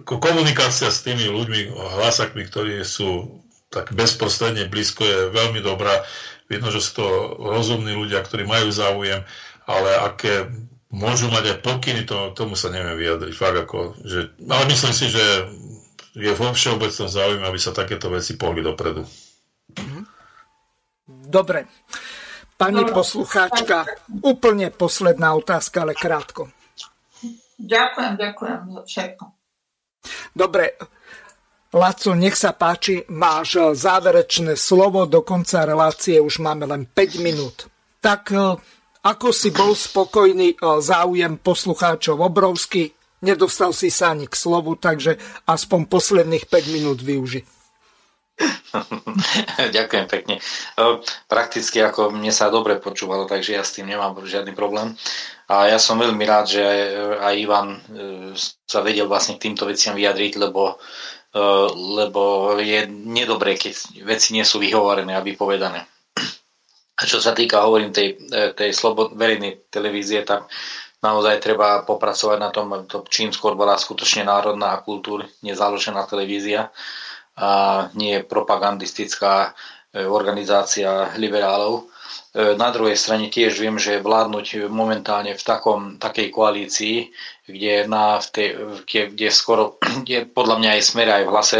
ako komunikácia s tými ľuďmi, hlasakmi, ktorí sú tak bezprostredne blízko, je veľmi dobrá. Vidno, že sú to rozumní ľudia, ktorí majú záujem, ale aké môžu mať aj pokyny, to, tomu sa neviem vyjadriť. Fakt ako, že, ale myslím si, že je vo všeobecnom záujme, aby sa takéto veci pohli dopredu. Mhm. Dobre. Pani no, poslucháčka, úplne posledná otázka, ale krátko. Ďakujem, ďakujem za všetko. Dobre, Laco, nech sa páči, máš záverečné slovo, do konca relácie už máme len 5 minút. Tak e, ako si bol spokojný, e, záujem poslucháčov obrovský, nedostal si sa ani k slovu, takže aspoň posledných 5 minút využi. Ďakujem pekne. Prakticky ako mne sa dobre počúvalo, takže ja s tým nemám žiadny problém. A ja som veľmi rád, že aj Ivan e, sa vedel vlastne k týmto veciam vyjadriť, lebo, e, lebo je nedobré, keď veci nie sú vyhovorené a vypovedané. A čo sa týka, hovorím, tej, e, tej slobod, verejnej televízie, tak naozaj treba popracovať na tom, to čím skôr bola skutočne národná a kultúr nezaložená televízia a nie propagandistická e, organizácia liberálov. E, na druhej strane tiež viem, že vládnuť momentálne v takom, takej koalícii, kde, na, v tej, kde, kde skoro, kde podľa mňa aj smer aj v hlase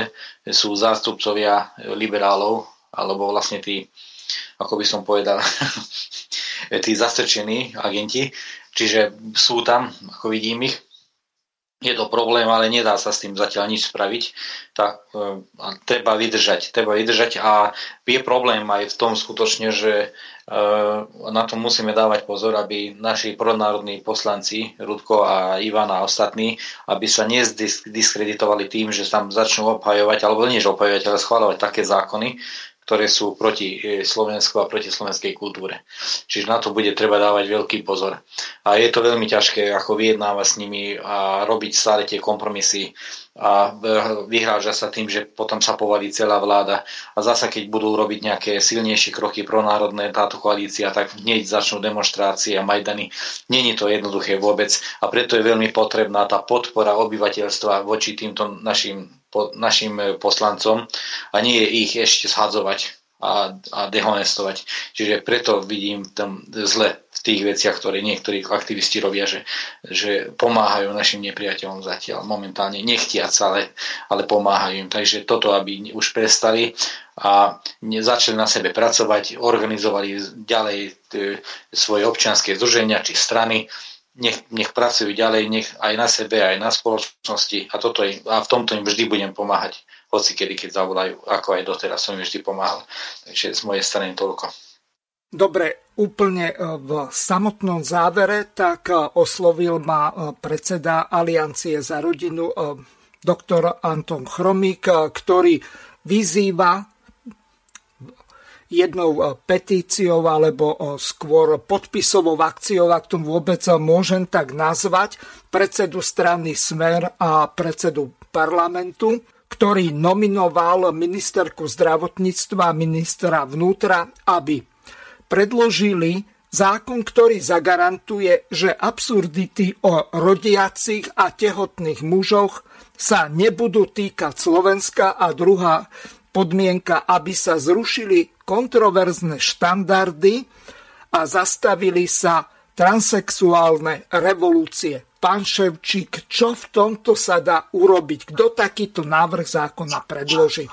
sú zástupcovia liberálov, alebo vlastne tí, ako by som povedal, tí zastrčení agenti, čiže sú tam, ako vidím ich, je to problém, ale nedá sa s tým zatiaľ nič spraviť. Tak, e, treba vydržať. Treba vydržať a je problém aj v tom skutočne, že e, na to musíme dávať pozor, aby naši pronárodní poslanci, Rudko a Ivan a ostatní, aby sa nediskreditovali tým, že tam začnú obhajovať, alebo nie že obhajovať, ale schváľovať také zákony, ktoré sú proti e, Slovensku a proti slovenskej kultúre. Čiže na to bude treba dávať veľký pozor. A je to veľmi ťažké, ako vyjednávať s nimi a robiť stále tie kompromisy a vyhráža sa tým, že potom sa povalí celá vláda a zasa keď budú robiť nejaké silnejšie kroky pro národné táto koalícia, tak hneď začnú demonstrácie a majdany. Není to jednoduché vôbec a preto je veľmi potrebná tá podpora obyvateľstva voči týmto našim našim poslancom a nie je ich ešte zhadzovať a, a dehonestovať. Čiže preto vidím tam zle v tých veciach, ktoré niektorí aktivisti robia, že, že pomáhajú našim nepriateľom zatiaľ momentálne, nechtiac, ale, ale pomáhajú im. Takže toto, aby už prestali a začali na sebe pracovať, organizovali ďalej t- svoje občianske združenia či strany, nech, nech pracujú ďalej, nech aj na sebe, aj na spoločnosti a, toto im, a v tomto im vždy budem pomáhať hoci kedy, keď zavolajú, ako aj doteraz som im vždy pomáhal. Takže z mojej strany toľko. Dobre, úplne e, v samotnom závere, tak e, oslovil ma e, predseda Aliancie za rodinu doktor Anton Chromík, ktorý vyzýva jednou petíciou alebo skôr podpisovou akciou, ak to vôbec môžem tak nazvať, predsedu strany Smer a predsedu parlamentu ktorý nominoval ministerku zdravotníctva a ministra vnútra, aby predložili zákon, ktorý zagarantuje, že absurdity o rodiacich a tehotných mužoch sa nebudú týkať Slovenska. A druhá podmienka, aby sa zrušili kontroverzne štandardy a zastavili sa transexuálne revolúcie. Pán Ševčík, čo v tomto sa dá urobiť? Kto takýto návrh zákona predloží?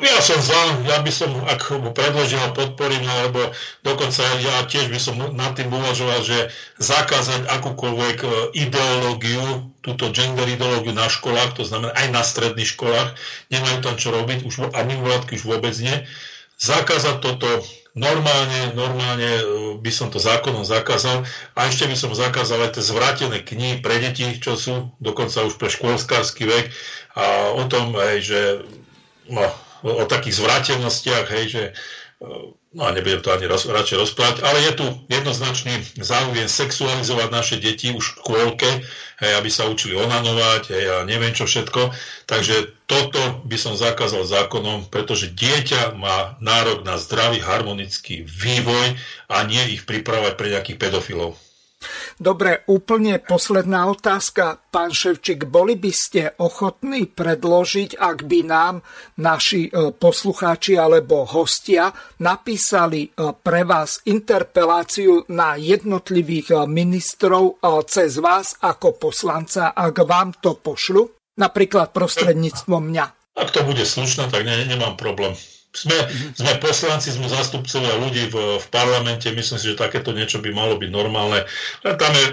Ja som za, ja by som, ak predložil podporím, alebo dokonca ja tiež by som nad tým uvažoval, že zakázať akúkoľvek e, ideológiu, túto gender ideológiu na školách, to znamená aj na stredných školách, nemajú tam čo robiť, už, a mimovládky už vôbec nie. Zakázať toto normálne, normálne e, by som to zákonom zakázal a ešte by som zakázal aj tie zvrátené knihy pre deti, čo sú dokonca už pre škôlskársky vek a o tom, hej, že no, o, takých zvrátenosti,ach hej, že e, no a nebudem to ani roz, radšej rozprávať, ale je tu jednoznačný záujem sexualizovať naše deti už v škôlke, hej, aby sa učili onanovať, hej, a neviem čo všetko. Takže toto by som zakázal zákonom, pretože dieťa má nárok na zdravý harmonický vývoj a nie ich pripravať pre nejakých pedofilov. Dobre, úplne posledná otázka. Pán Ševčík, boli by ste ochotní predložiť, ak by nám naši e, poslucháči alebo hostia napísali e, pre vás interpeláciu na jednotlivých e, ministrov cez vás ako poslanca, ak vám to pošlu? Napríklad prostredníctvom mňa. Ak to bude slušné, tak ne, nemám problém. Sme, sme poslanci, sme zastupcovia ľudí v, v parlamente, myslím si, že takéto niečo by malo byť normálne. Ale tam je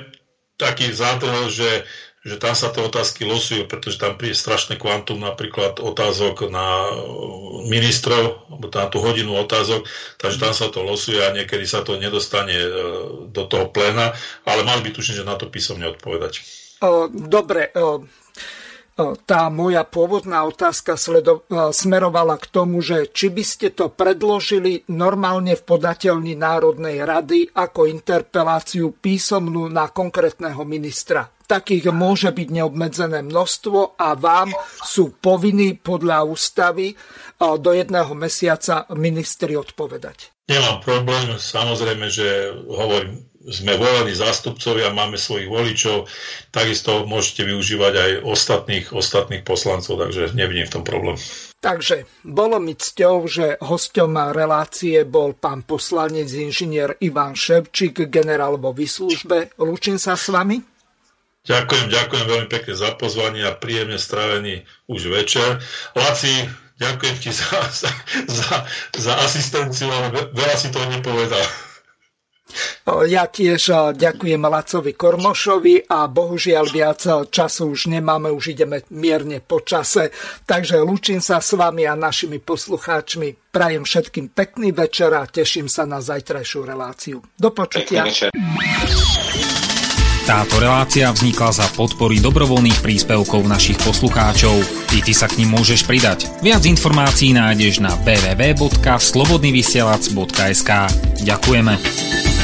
taký zátel, že, že tam sa tie otázky losujú, pretože tam príde strašné kvantum napríklad otázok na ministrov, alebo na tú hodinu otázok, takže tam sa to losuje a niekedy sa to nedostane e, do toho pléna, ale mal by tuším, že na to písomne odpovedať. Dobre, tá moja pôvodná otázka sledo- smerovala k tomu, že či by ste to predložili normálne v podateľni Národnej rady ako interpeláciu písomnú na konkrétneho ministra. Takých môže byť neobmedzené množstvo a vám sú povinní podľa ústavy do jedného mesiaca ministri odpovedať. Nemám problém, samozrejme, že hovorím, sme volení zástupcovia, máme svojich voličov, takisto môžete využívať aj ostatných, ostatných poslancov, takže nevidím v tom problém. Takže bolo mi cťou, že hosťom relácie bol pán poslanec inžinier Ivan Ševčík, generál vo vyslužbe. Lúčim sa s vami. Ďakujem, ďakujem veľmi pekne za pozvanie a príjemne strávený už večer. Laci, ďakujem ti za, za, za, za asistenciu, ale veľa si toho nepovedal. Ja tiež ďakujem Lacovi Kormošovi a bohužiaľ viac času už nemáme, už ideme mierne po čase. Takže lúčim sa s vami a našimi poslucháčmi. Prajem všetkým pekný večer a teším sa na zajtrajšiu reláciu. Do počutia. Táto relácia vznikla za podpory dobrovoľných príspevkov našich poslucháčov. I ty sa k ním môžeš pridať. Viac informácií nájdeš na www.slobodnyvysielac.sk Ďakujeme.